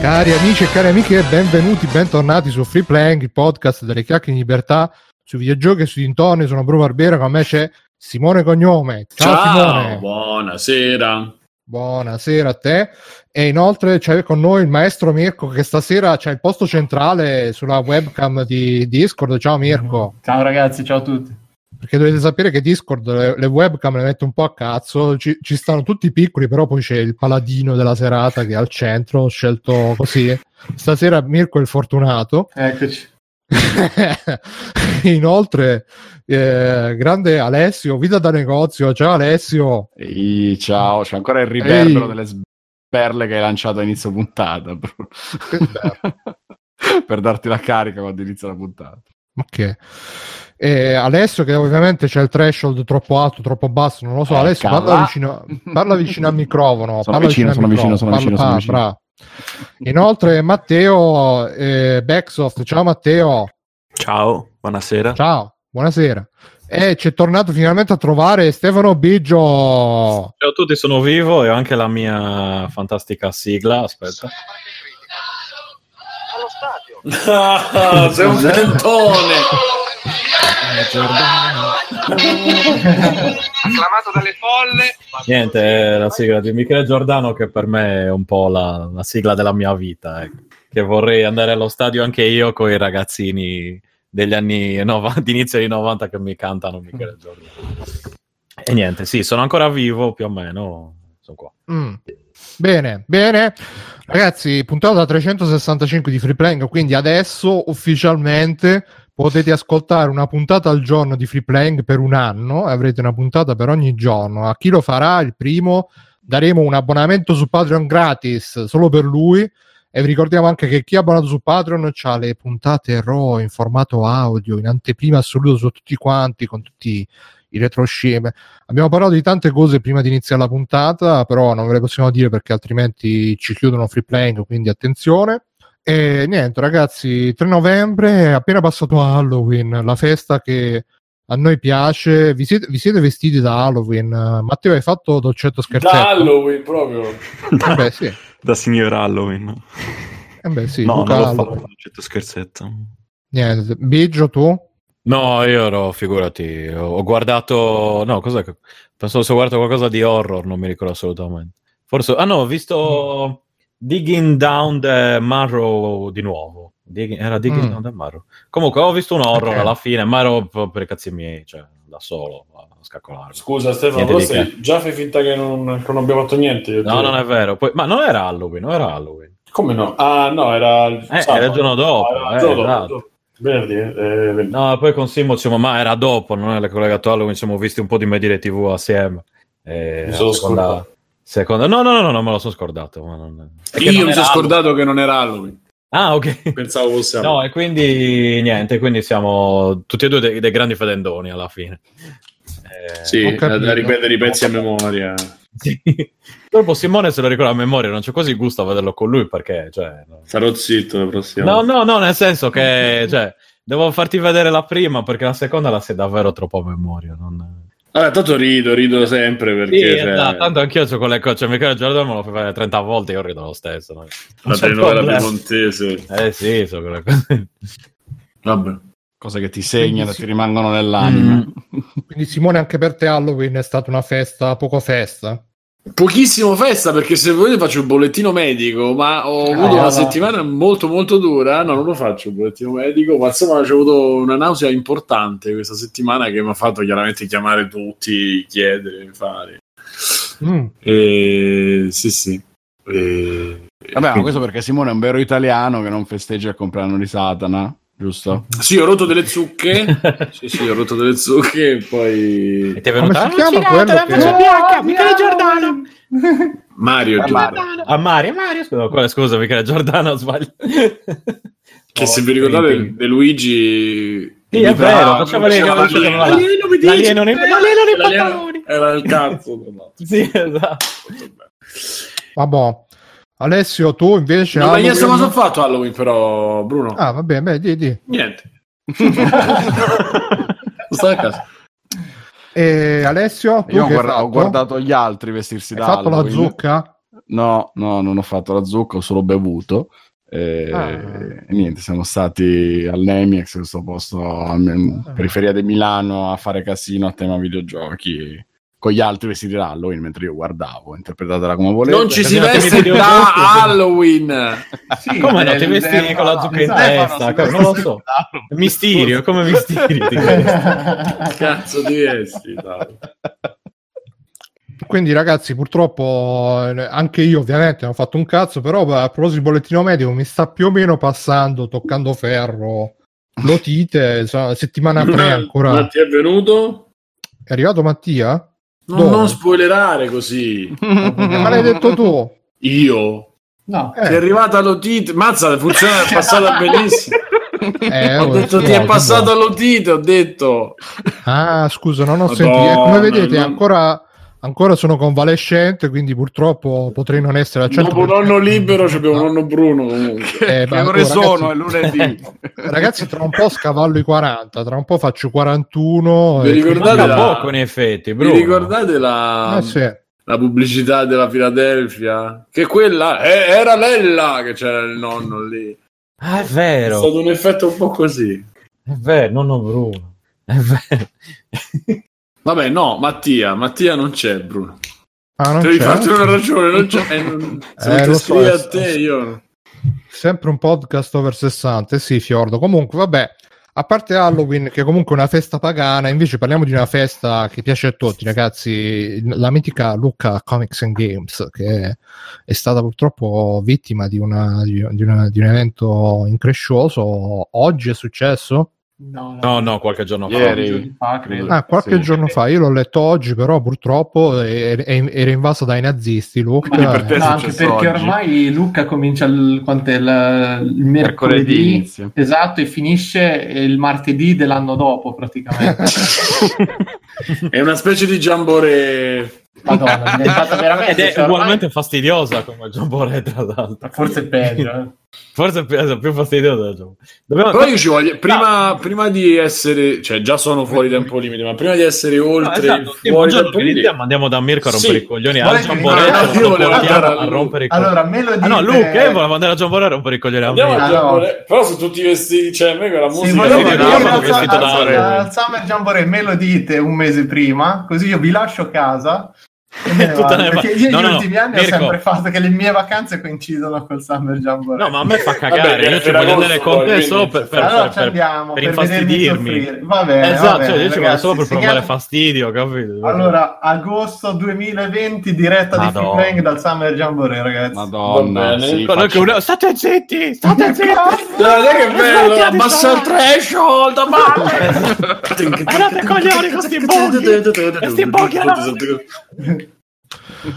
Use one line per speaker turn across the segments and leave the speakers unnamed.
Cari amici e cari amiche, benvenuti, bentornati su Free Playing, il podcast delle chiacchiere in libertà sui videogiochi e sui dintorni. Sono Bruno Barbera, con me c'è Simone Cognome. Ciao,
Ciao,
Simone.
buonasera.
Buonasera a te. E inoltre c'è con noi il maestro Mirko che stasera c'è il posto centrale sulla webcam di Discord. Ciao Mirko.
Ciao ragazzi, ciao a tutti.
Perché dovete sapere che Discord le, le webcam le mette un po' a cazzo, ci, ci stanno tutti piccoli, però poi c'è il paladino della serata che è al centro, ho scelto così. Stasera Mirko è il fortunato.
Eccoci.
Inoltre, eh, grande Alessio, vita da negozio. Ciao Alessio.
Ehi, ciao, c'è ancora il riverbero
Ehi.
delle sberle che hai lanciato a inizio puntata, per darti la carica quando inizia la puntata.
Ok. E Alessio, che ovviamente c'è il threshold troppo alto, troppo basso, non lo so.
Eh,
Alessio,
cavolo.
parla vicino, parla vicino al microfono.
Sono
parla
vicino, sono vicino, sono vicino,
parla-
sono
ah, bravo. Inoltre, Matteo eh, Backsoft, ciao Matteo,
Ciao, buonasera.
ciao, buonasera. E ci è tornato finalmente a trovare Stefano Biggio.
Ciao a tutti, sono vivo e ho anche la mia fantastica sigla. Aspetta.
Ah, sei un fentone.
acclamato dalle folle.
Niente, è la sigla di Michele Giordano che per me è un po' la, la sigla della mia vita. ecco. Che vorrei andare allo stadio anche io con i ragazzini degli anni 90, d'inizio anni 90 che mi cantano Michele Giordano. E niente, sì, sono ancora vivo più o meno. Sono qua.
Mm. Bene, bene. Ragazzi, puntata 365 di Free quindi adesso ufficialmente potete ascoltare una puntata al giorno di Free per un anno, avrete una puntata per ogni giorno. A chi lo farà? Il primo? Daremo un abbonamento su Patreon gratis solo per lui. E vi ricordiamo anche che chi è abbonato su Patreon ha le puntate RAW in formato audio, in anteprima assoluto su tutti quanti, con tutti i retrosceme. Abbiamo parlato di tante cose prima di iniziare la puntata, però non ve le possiamo dire perché altrimenti ci chiudono free playing, quindi attenzione. E niente, ragazzi, 3 novembre è appena passato Halloween, la festa che a noi piace. Vi siete, vi siete vestiti da Halloween? Matteo, hai fatto dolcetto scherzetto?
Da Halloween proprio.
Eh beh, sì.
Da signor Halloween.
Eh beh, sì.
no,
Luca
non l'ho
Halloween.
fatto, certo scherzetto.
Niente. Biggio, tu?
No, io ero, figurati, ho guardato, no, cos'è che, pensavo se ho guardato qualcosa di horror, non mi ricordo assolutamente. Forse, ah no, ho visto Digging Down the Marrow di nuovo. Digging- era Digging
Mm.
Down the Marrow. Comunque, ho visto un horror
Ok.
alla fine, ma ero per i cazzi miei, cioè, da solo, a scaccolare.
Scusa Stefano, però stai- già fai finta che non, che non abbiamo fatto niente. io
No,
te.
non è vero, poi, ma non era Halloween, non era Halloween.
Come no? Ah no, era il
Eh, era il giorno dopo,
Ah, era il
eh,
giorno dopo,
esatto.
Venerdì, eh, venerdì.
No, poi con Simo, diciamo, ma era dopo, non è collegato a Halloween, ci siamo visti un po' di Medire TV assieme. E
Mi sono
seconda,
scordato.
seconda... No, no, no, no, no, me lo sono scordato. Ma non...
Io mi
era
sono scordato che non era Halloween.
Halloween. Ah, ok.
Pensavo fosse
No,
Halloween.
e quindi niente, quindi siamo tutti e due dei, dei grandi fedendoni alla fine. Eh,
sì, da, da ripetere i pezzi a memoria.
sì. Dopo Simone se lo ricorda a memoria, non c'è quasi gusto a vederlo con lui perché, cioè... no.
Sarò zitto la prossima.
No, no, no, nel senso che, cioè, devo farti vedere la prima perché la seconda la sei davvero troppo a memoria. Non...
Vabbè, tanto rido, rido sempre perché
Sì,
cioè,
esatto, tanto anch'io c'ho quelle cose. Cioè, Michele Giordano me lo fai vedere 30 volte, io rido lo stesso. no?
la telenovela piemontese.
Eh sì, sono quelle cose.
Vabbè.
Cose che ti segnano
Quindi sì.
ti rimangono nell'anima.
Mm.
Quindi Simone, anche per te Halloween è stata una festa, poco festa.
Pochissimo festa perché se volete faccio il bollettino medico, ma ho avuto
no.
una settimana molto molto dura. No, non lo faccio il bollettino medico, ma insomma ho avuto una nausea importante questa settimana che mi ha fatto chiaramente chiamare tutti, chiedere, fare.
Mm.
E... Sì, sì. E...
Vabbè, ma questo perché Simone è un vero italiano che non festeggia il compleanno di Satana, giusto?
Sì, ho rotto delle zucche. sì, sì, ho rotto delle zucche e poi
E ti è venuta
si chiama quello che...
bianca, Michele Giordano.
Mario Giordano.
A Mario, Mario, scusa, scusa, Michele Giordano sbaglio.
Che se vi ricordate De Luigi
Sì, è vero, facciamo le cose
l'alieno. mi dice,
nei- pantaloni.
Era il cazzo. no.
Sì, esatto.
Vabbè. Alessio, tu invece...
No, ma
Halloween-
io cosa ho fatto Halloween però, Bruno?
Ah, vabbè, beh, di, di.
Niente. Stai a casa.
E Alessio, tu
Io ho,
che hai
guarda- ho
fatto?
guardato gli altri vestirsi
Hai
da
fatto la
Halloween.
zucca?
No, no, non ho fatto la zucca, ho solo bevuto. E,
Ah.
e niente, siamo stati al Nemiex, questo posto a me-
Ah.
periferia di Milano, a fare casino a tema videogiochi con gli altri vestiti da Halloween, mentre io guardavo, interpretatela come volete.
Non ci si veste da. Halloween.
Sì,
Come no,
del-
ti vesti
del-
con la zucca in testa? come- non lo so. Mistirio, come mistirio. ti vesti.
Cazzo di vesti. dai.
Quindi, ragazzi, purtroppo eh, anche io, ovviamente, non ho fatto un cazzo. Però, a proposito di bollettino medico, mi sta più o meno passando, toccando ferro. L'otite, settimana 3 ancora.
Ma ti è venuto?
È arrivato Mattia?
Non, non spoilerare così.
Eh, ma l'hai detto tu?
Io?
No,
Eh.
Ti è arrivata l'otite? Mazza, funziona, è passata benissimo.
Eh,
ho
oh,
detto ti è
che
passata l'otite, ho detto.
Ah, scusa, non ho
Madonna,
sentito. Come vedete,
non-
ancora, ancora sono convalescente, quindi purtroppo potrei non essere al 100%.
Dopo nonno libero abbiamo nonno Bruno comunque.
Eh,
che ore sono?
ragazzi-
È lunedì.
Ragazzi, tra un po' scavallo i 40, tra un po' faccio 41.
Vi ricordate la-
poco in effetti,
Vi
Bruno.
ricordate la,
Eh, sì.
la pubblicità della Filadelfia? Che quella eh, era Lella che c'era il nonno lì.
Ah, è
È
vero,
stato un effetto un po' così.
è vero, nonno Bruno. È vero.
Vabbè, no, Mattia, Mattia non c'è, Bruno.
Ah, non
Devi
c'è?
farti una ragione, non c'è. eh, non- se
Eh, lo so,
scrivi
eh,
a te, io.
Sempre un podcast over 60, eh sì, Fiordo. Comunque, vabbè, a parte Halloween, che comunque è una festa pagana, invece parliamo di una festa che piace a tutti, ragazzi. La mitica Lucca Comics and Games, che è stata purtroppo vittima di, una- di una- di un evento increscioso. Oggi è successo?
No,
No, no, qualche giorno fa.
Ieri.
fa, credo.
Ah, qualche
Sì.
giorno fa, io l'ho letto oggi, però purtroppo è- è- era invasa dai nazisti. Luca,
Quindi per te è
No, anche perché
oggi.
ormai Luca comincia il, il, il
Mercoledì
mercoledì esatto e finisce il martedì dell'anno dopo praticamente
È una specie di giambore.
Madonna è diventata veramente
Ed è
cioè, ormai-
ugualmente fastidiosa come Giambore, tra l'altro.
forse è peggio eh.
Forse è più, Giambore. Dobbiamo...
Però io ci voglio. Prima, prima di essere. Cioè, già sono fuori tempo limite, ma prima di essere
No,
oltre
esatto,
il
sì,
fuori tempo limite.
andiamo da Mirko a rompere
Sì.
i coglioni
Vuole
al
che-
Giambore
io
lo
volevo
portiamo
andare
a
a-
rompere i coglioni.
allora me lo dite
Ah no, Luca, io volevo andare a Giambore a rompere i coglioni a
Andiamo
no.
Giambore. Però sono tutti vestiti. Cioè, a me quella
Sì,
musica.
sì, io vado
al-
vestito da
Summer Jamboree me lo dite un mese prima così io vi lascio casa me ne
Tutta
vado,
ne-
perché io
no,
negli
no, no,
ultimi anni ho
Mirko.
sempre fatto che le mie vacanze coincidono col Summer Jamboree
No, ma a me fa
Vabbè,
cagare. Io ci voglio andare con te solo per, per,
allora
per-
ci andiamo
per
per,
infastidirmi.
soffrire. Va bene,
Esatto,
va
cioè,
bene,
io ci vado solo per provare
segnate-
fastidio, capito?
Allora, agosto 2020, diretta di
Madonna.
Free Playing dal Summer Jamboree, ragazzi.
Madonna, sì, faccio-
uno- State zitti, state zitti.
Guarda che bello!
Di
Abbassa il threshold!
Guardate coglioni con sti bughi. Questi bughi alla-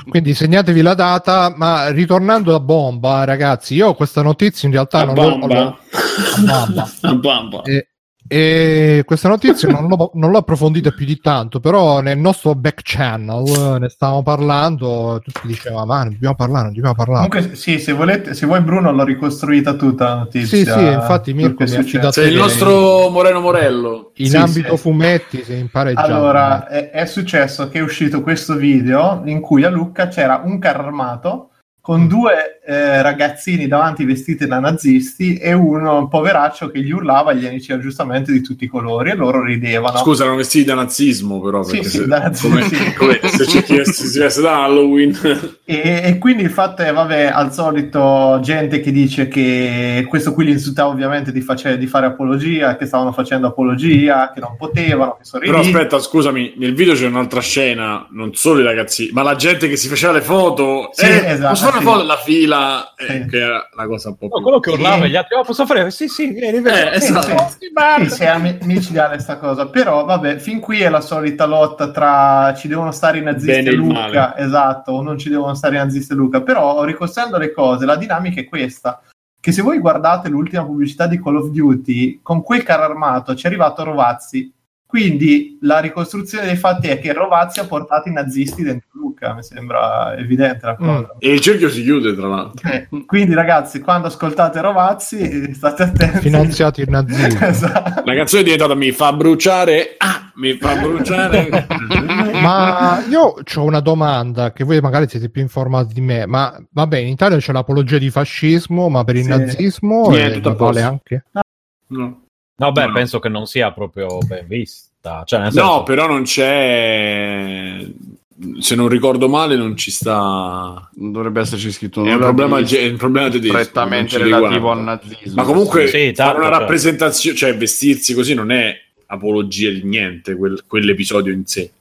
Quindi segnatevi la data, ma ritornando a bomba, ragazzi, io questa notizia in realtà
A
non l'ho,
bamba.
l'ho- a bamba.
A bamba.
E, e questa notizia non l'ho, non l'ho approfondita più di tanto, però nel nostro back channel eh, ne stavamo parlando, tutti dicevano, ma non dobbiamo parlare, non dobbiamo parlare.
Comunque, sì, se volete, se vuoi Bruno l'ho ricostruita tutta la notizia.
Sì, sì, infatti Mirko mi ha affidato-
Sei il nostro Moreno Morello.
In
Sì,
ambito
sì.
fumetti si impara già.
Allora, è, è successo che è uscito questo video in cui a Lucca c'era un carro armato
Mm.
con due eh, ragazzini davanti vestiti da nazisti e uno un poveraccio che gli urlava e gli diceva giustamente di tutti i colori e loro ridevano.
Scusa, erano vestiti da nazismo, però.
Sì,
se,
da nazismo,
come,
sì.
come se c'è chi si si veste da Halloween.
E, e quindi il fatto è, vabbè, al solito gente che dice che questo qui li insultava ovviamente di, face- di fare apologia, che stavano facendo apologia, che non potevano, che
Però
sorridevano.
aspetta, scusami, nel video c'è un'altra scena, non solo i ragazzi, ma la gente che si faceva le foto.
Sì,
eh,
esatto,
posso fare
sì.
una foto della fila? Eh,
Sì.
Che era la cosa un po'
No,
più...
quello che urlava gli altri, oh, posso fare? Sì, sì, vieni, vieni.
Eh, esatto.
sì. Sì, sì, è micidiale sta cosa. Però, vabbè, fin qui è la solita lotta tra ci devono stare i nazisti
Bene
e Luca, esatto, o non ci devono stare i nazisti e Luca. Però, ricostruendo le cose, la dinamica è questa. Che se voi guardate l'ultima pubblicità di Call of Duty, con quel carro armato ci è arrivato Rovazzi. Quindi la ricostruzione dei fatti è che Rovazzi ha portato i nazisti dentro Luca, mi sembra evidente la cosa.
E il cerchio si chiude, tra l'altro.
Eh, quindi ragazzi, quando ascoltate Rovazzi, state attenti.
Finanziati il nazismo.
esatto.
La canzone è diventata Mi fa bruciare. Ah, mi fa bruciare.
Ma io ho una domanda che voi magari siete più informati di me, ma vabbè, in Italia c'è l'apologia di fascismo, ma per il
Sì.
nazismo
Niente, tutto a
vale anche.
No.
No, beh,
No, no.
penso che non sia proprio ben vista. Cioè, nel senso,
No, però non c'è. Se non ricordo male, non ci sta.
Non dovrebbe esserci scritto
È un problema,
di
ge- è un problema tedesco.
strettamente
non ci
relativo al nazismo.
Ma comunque
Sì,
fare
tanto,
una
cioè.
rappresentazione, cioè vestirsi così non è apologia di niente, quel- quell'episodio in sé.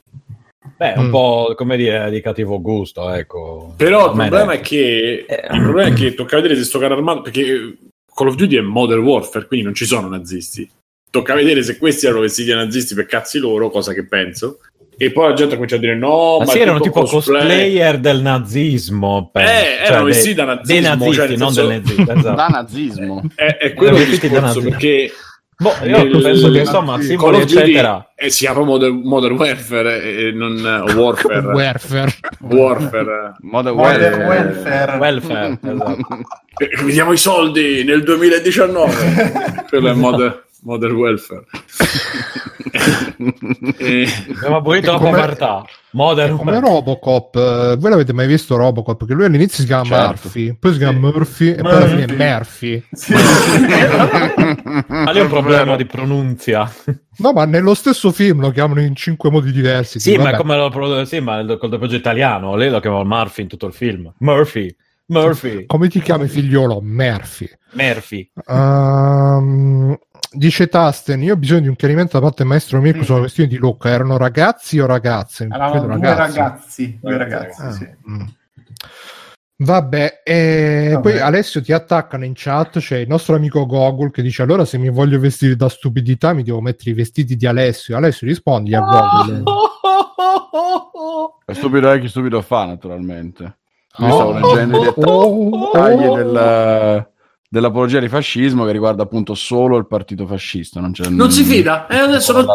beh, un
Mm.
po' come dire di cattivo gusto, ecco.
Però il problema che
Eh.
il problema è che tocca vedere se sto carro armato perché Call of Duty è Modern Warfare, quindi non ci sono nazisti. Tocca vedere se questi erano vestiti da nazisti per cazzi loro, cosa che penso. E poi la gente comincia a dire no,
Ma
ma
sì, erano tipo cosplayer del nazismo. penso.
Eh,
Cioè,
erano vestiti da
Dei
nazismo,
nazisti,
cioè,
non
senso-
del nazismo. Esatto.
Da nazismo.
È, è quello il
da
discorso perché
Boh, io
nel-
penso che insomma, simboli,
Call of Duty
eccetera.
eh, si chiama Modern, Modern Warfare e non o Warfare.
Warfare.
Warfare.
Modern
Modern
Warfare.
Welfare.
Welfare, esatto.
Eh, Vediamo i soldi nel 2019. Quello è Modern, Modern Welfare. E-
Abbiamo abolito la
Come-
povertà. Modern
Come. Robocop, eh, voi l'avete mai visto Robocop? Che lui all'inizio si chiama
Certo.
Murphy, poi si chiama Murphy e poi alla fine è Murphy.
Sì.
Ma lì è un problema di pronunzia.
No, ma nello stesso film lo chiamano in cinque modi diversi.
Sì, ma come lo sì, ma col doppiaggio italiano, lei lo chiamava Murphy in tutto il film. Murphy, Murphy,
Come ti chiami figliolo? Murphy.
Murphy.
Ehm, dice Tasten, io ho bisogno di un chiarimento da parte del maestro Mirko
Sì.
sulla questione di Luca. Erano ragazzi o ragazze?
Erano due ragazzi, due ragazzi,
Ah,
sì.
mm. Vabbè, e
Vabbè.
poi Alessio ti attaccano in chat, c'è il nostro amico Gogol che dice allora se mi voglio vestire da stupidità mi devo mettere i vestiti di Alessio. Alessio rispondi a Gogol.
È stupido è chi stupido fa, naturalmente. Io
Oh.
stavo leggendo i
Oh,
dettagli
oh.
del- dell'apologia di fascismo che riguarda appunto solo il partito fascista. Non, c'è
non si fida. Eh, adesso non,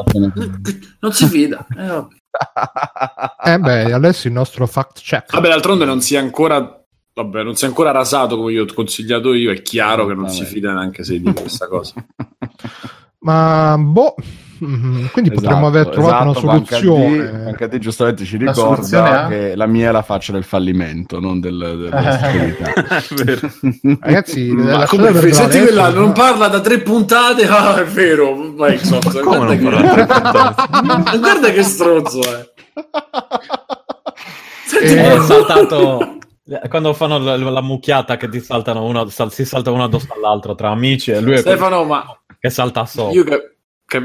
non...
si fida. Eh, vabbè.
Eh beh, Alessio è il nostro fact check.
Vabbè, d'altronde non si è ancora. Vabbè, non si è ancora rasato come io ho consigliato io. È chiaro che non
Vabbè.
si fida neanche se dico questa cosa.
Ma boh, mm, quindi potremmo aver trovato
esatto,
una soluzione.
Anche a te giustamente ci
La
ricorda che la mia è la faccia del fallimento, non del, del-.
Ragazzi,
Ma come senti quella, non
no?
parla da tre puntate. Ah, è vero, Microsoft.
Come
guarda,
non
che, guarda che stronzo è. Senti,
Eh,
saltato quando fanno la, la mucchiata che ti saltano uno, sal- si salta uno addosso all'altro tra amici e lui
Stefano, ma
che salta sopra.
io cap-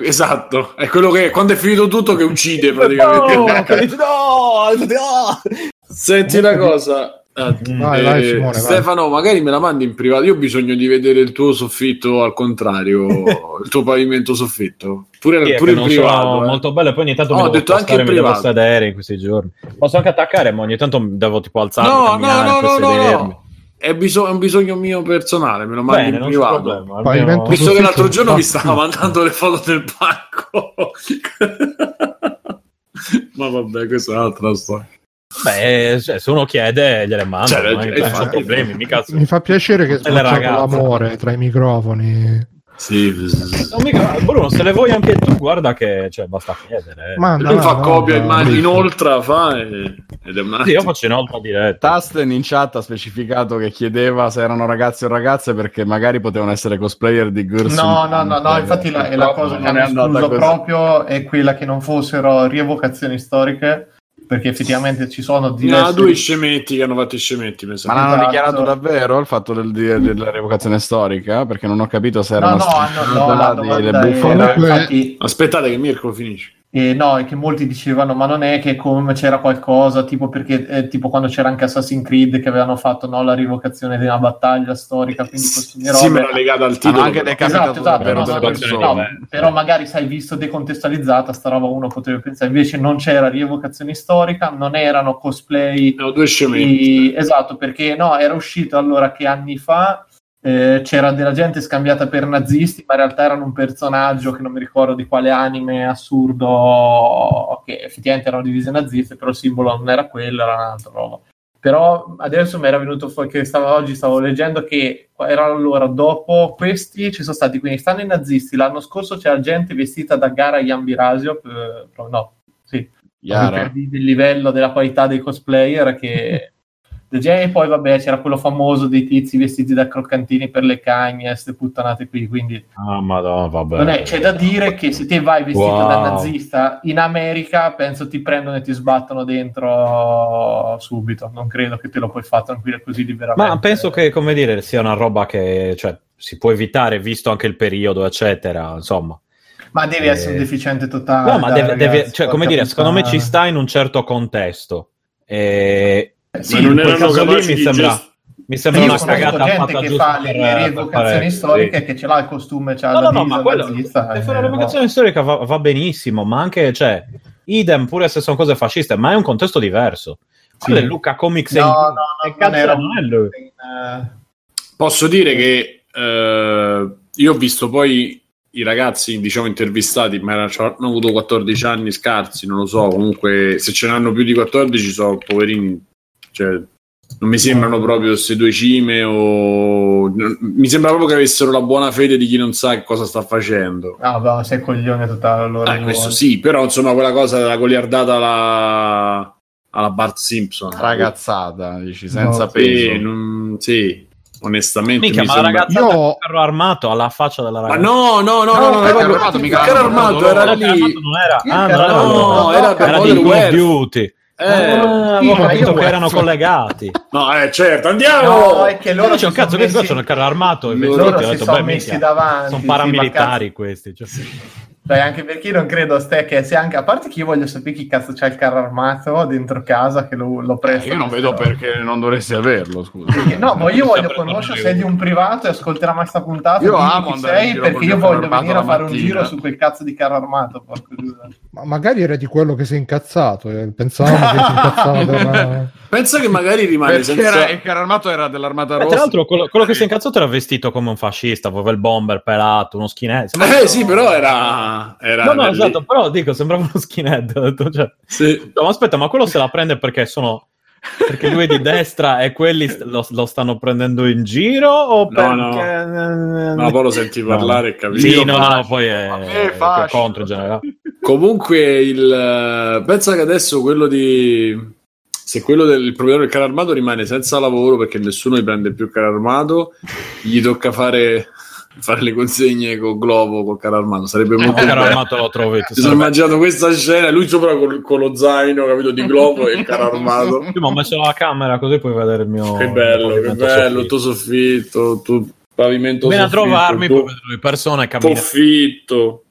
esatto, è quello che quando è finito tutto che uccide praticamente.
No, no, no.
Senti una cosa. eh,
Vai,
eh,
vai, Simone, vai.
Stefano, magari me la mandi in privato. Io ho bisogno di vedere il tuo soffitto al contrario, il tuo pavimento soffitto. Pure,
Sì,
pure in privato. eh.
molto bello e poi ogni tanto
Oh,
mi
ho
devo
detto anche in
mi devo
privato.
sedere in questi giorni posso anche attaccare ma ogni tanto devo tipo alzarmi
No, no, no, no, no, no. È, biso- è un bisogno mio personale, me lo
bene
in privato.
problema almeno-
Visto che l'altro giorno mi stava mandando le foto del banco. Ma vabbè, questa è un'altra storia.
beh cioè, se uno chiede gliele mando
Cioè,
non,
eh,
non sono
infatti.
problemi mica
Mi fa piacere che sbocciamo l'amore tra i microfoni.
Sì,
No, mica- Bruno se le vuoi anche tu guarda che cioè, basta chiedere
Manda,
lui fa
manda,
copia, immagini,
Alessio.
inoltre fa e- ed è un
sì, io faccio inoltre diretta
Tasten in chat ha specificato che chiedeva se erano ragazzi o ragazze perché magari potevano essere cosplayer di Girls.
No, no, no, no, infatti la, è la cosa che escluso
così.
proprio è quella che non fossero rievocazioni storiche, perché effettivamente ci sono
No,
diversi...
due scemetti che hanno fatto i scemetti, mi
Ma l'hanno
Esatto.
dichiarato davvero il fatto del- di- della revocazione storica? Perché non ho capito se
No,
erano
no, no,
stati le
domanda
bufale.
era,
Comunque-
infatti,
Aspettate che Mirko finisce.
Eh, no, è che molti dicevano, ma non è che come c'era qualcosa, tipo perché eh, tipo quando c'era anche Assassin's Creed che avevano fatto no, la rievocazione di una battaglia storica, quindi queste
Sì,
robe.
me l'ha legata al titolo.
anche decapitato
Esatto, esatto,
davvero
no, no, no, però magari sai visto decontestualizzata sta roba uno potrebbe pensare invece non c'era rievocazione storica non erano cosplay
No, due scemetti.
di- esatto perché no era uscito allora che anni fa eh, c'era della gente scambiata per nazisti ma in realtà erano un personaggio che non mi ricordo di quale anime assurdo che effettivamente erano divise naziste però il simbolo non era quello era un'altra roba però adesso mi era venuto fuori che stavo, oggi stavo leggendo che era allora dopo questi ci sono stati quindi stanno i nazisti l'anno scorso c'era gente vestita da Gara Yambirasio eh, no sì
Yara.
di- del livello della qualità dei cosplayer che e poi vabbè c'era quello famoso dei tizi vestiti da croccantini per le cagne queste puttanate qui quindi
Ah, madonna, vabbè.
non è- c'è da dire che se te vai vestito
Wow.
da nazista in America penso ti prendono e ti sbattono dentro subito non credo che te lo puoi fare tranquillo così liberamente
Ma penso che, come dire, sia una roba che cioè, si può evitare, visto anche il periodo, eccetera. Insomma,
ma devi
Eh,
essere un deficiente totale
no, ma deve, deve-
ragazzi,
cioè, come dire, secondo me ci sta in un certo contesto. E
Eh, sì,
Ma non
in
erano
caso lì
capaci
mi sembra,
gest-
mi sembra una cagata
gente
fatta
che
giusto
fa le, le
per
rievocazioni storiche
sì.
che ce l'ha il costume c'ha
No,
la
no, ma quello,
nazista,
per
eh,
la
no.
revocazione storica va, va benissimo, ma anche, cioè, idem pure se sono cose fasciste, ma è un contesto diverso.
Sì.
Quello è Luca Comics
No,
e-
no, no,
che
non era-
è lui?
Eh,
Posso dire che eh, io ho visto poi i ragazzi, diciamo, intervistati, ma erano, hanno avuto 14 anni scarsi, non lo so, comunque se ce n'hanno più di 14 sono poverini, cioè non mi sembrano proprio queste due cime o... mi sembra proprio che avessero la buona fede di chi non sa che cosa sta facendo.
No, beh, sei coglione totale allora.
Eh, questo sì, però insomma quella cosa della goliardata alla, alla Bart Simpson.
Ragazzata, dici, senza
No,
Sì,
peso.
non- sì, onestamente
Mica,
mi
ma la
sembra...
ragazzata
Io-
con il carro armato alla faccia della
Ma
ragazza.
no, no, no, no,
No,
no,
il
era
armato, mica
carro armato era
No,
lì.
non era, ah, era,
armato
no,
no,
era per Modern
di
Eh,
Ah,
sì,
avevo
ma
capito
io-
che erano collegati.
no, eh, certo, andiamo.
No, è che
Loro c'è un cazzo che
messi-
qua c'è il carro armato e
Loro
loro
ho
si
detto,
sono
beh,
messi
minchia,
davanti,
sono
sì,
paramilitari
ma
questi. cioè.
Dai, anche perché io non credo a ste che se anche a parte che io voglio sapere chi cazzo c'ha il carro armato dentro casa che lo, lo
Eh,
presta.
io non vedo perché non dovresti averlo, scusa.
Perché- No, ma io voglio conoscere se è di un privato e ascolterà mai sta puntata.
Io amo
sei perché io voglio venire a fare un
mattina.
giro su quel cazzo di carro armato.
Ma magari era di quello che si è incazzato. eh, Pensavamo che si incazzava per
Pensa che magari rimane
Perché
senza...
era, il carro armato era dell'armata
Eh,
rossa.
tra l'altro, quello, quello che si è incazzato era vestito come un fascista, aveva il bomber pelato, uno skinhead.
Eh sì, però era... era
No, no,
lì.
esatto, però dico, sembrava uno skinhead. ho detto, cioè,
Sì.
no, ma aspetta, ma quello se la prende perché sono. Perché lui è di destra e quelli st- lo, lo stanno prendendo in giro? O
No,
perché.
No, poi lo senti parlare e capisci.
Sì, no, no, no, poi è,
Ma
è
fascio.
contro in generale.
Comunque, il, eh, pensa che adesso quello di. Se quello del il proprietario del carro armato rimane senza lavoro perché nessuno gli prende più il carro armato, gli tocca fare, fare le consegne con Globo col carro armato. Sarebbe
Il
molto
carro
bello.
armato lo trovi.
Mi sono immaginato questa scena, lui sopra col- con, lo zaino, capito, di Globo e il carro armato.
Io mi ho messo la camera così puoi vedere il mio.
Che bello, che bello, il
soffitto.
tuo soffitto, tuo pavimento
Vieni a trovarmi,
il
poi
tuo
vedrò persone camminare,
soffitto.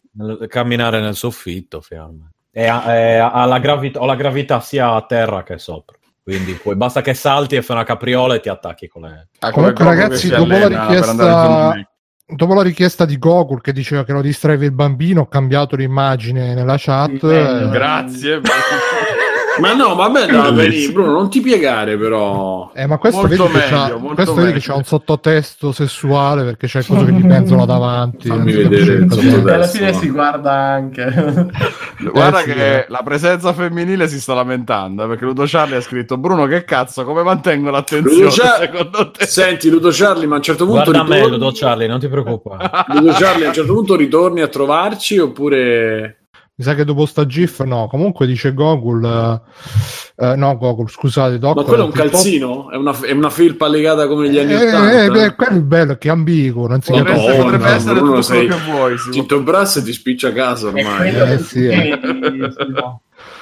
camminare nel soffitto. fiamma. E ha, ha la gravità, ho la gravità sia a terra che sopra. Quindi poi basta che salti e fai una capriola e ti attacchi con le.
Ah,
Comunque,
che
ragazzi, dopo la
allena per andare
richiesta- Dopo la richiesta di Gogol che diceva che lo distraeva il bambino, ho cambiato l'immagine nella chat. Eh,
Grazie.
Ma no, ma vedi, Bruno, non ti piegare però.
Eh, ma questo
Molto
vedi, che
meglio,
c'ha,
molto
questo vedi che c'ha un sottotesto sessuale perché c'è il coso che gli penzola davanti.
Fammi
si
vedere
cosa-
sottotesto.
E alla fine si guarda anche.
Guarda
Eh, sì,
che
eh.
la presenza femminile si sta lamentando eh, perché Ludo Charlie ha scritto Bruno che cazzo come mantengo l'attenzione
Ludo Char-
secondo te
Senti, Ludo Charlie, ma a un certo punto
Guarda me,
ritorni...
Ludo Charlie, non ti preoccupare.
Ludo Charlie, a un certo punto ritorni a trovarci oppure...
Mi sa che dopo sta GIF, no. Comunque dice Gogol, eh, eh, no, Gogol, scusate, Doc.
Ma quello è un
TikTok-
calzino? È una, è una felpa legata come gli anni
Eh,
Ottanta?
eh, beh, quello è bello, che è ambiguo, non si capisce.
potrebbe
no,
essere tutto
sei-
quello che vuoi.
Tinto Brass ti spiccia a casa ormai.
Eh, sì, eh.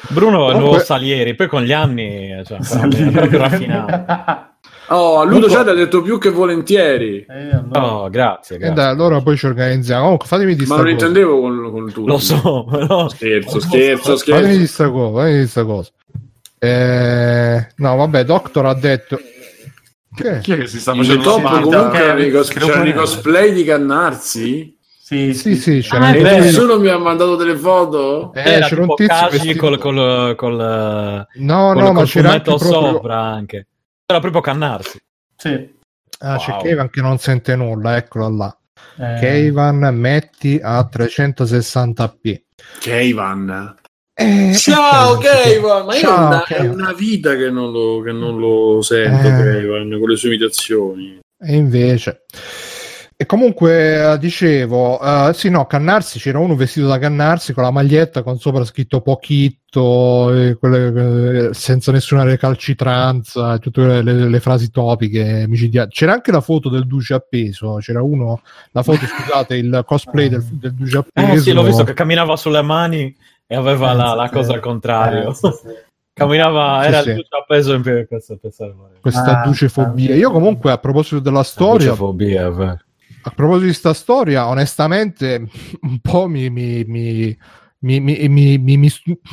Bruno è il nuovo Salieri, poi con gli anni cioè, è proprio raffinato.
Oh, Ludo Charlie ha detto più che volentieri.
Eh, allora.
Oh, grazie,
E
grazie.
dai, allora poi ci organizziamo. Comunque, fatemi di
Ma
sta
non
cosa.
intendevo con, con tutti.
Lo so, però...
Scherzo, scherzo,
Fatemi
scherzo.
di sta cosa, fatemi di sta cosa. Eh, no, vabbè, Doctor ha detto... Che?
chi è che si sta facendo
Top
Sì,
comunque erano i cos- c'erano i cosplay di Cannarsi.
Sì,
Sì, sì, c'era
Ah, vero.
Nessuno mi ha mandato delle foto.
Eh,
Era
c'era un tizio
col, col, col,
No,
col-
no, ma
col
c'era anche proprio...
sopra anche. Era proprio Cannarsi.
sì.
Ah, c'è
Wow.
Kevan che non sente nulla, eccola là.
Eh,
Kevan metti a 360p.
Keivan.
Eh,
Ciao
eh,
Keivan, ma io
Ciao,
è una, è una vita che non lo, che non lo sento
Eh.
Keivan con le sue imitazioni.
E invece... E comunque eh, dicevo, eh, sì, no, Cannarsi c'era uno vestito da Cannarsi con la maglietta con sopra scritto Pochitto, e quelle, eh, senza nessuna recalcitranza, tutte le, le- le frasi topiche micidiali. C'era anche la foto del Duce appeso. C'era uno, la foto, scusate, il cosplay del, del Duce appeso.
Eh sì, l'ho visto che camminava sulle mani e aveva la, la
Sì,
cosa al contrario.
Eh, sì, sì.
Camminava,
Sì,
era
sì.
il tutto appeso in piedi. Questo, questo,
Questa
Ah,
ducefobia.
ah,
Io comunque a proposito della storia,
Fobia, è vero.
A proposito di sta storia, onestamente, un po' mi, mi, mi, mi, mi, mi- mi- mi-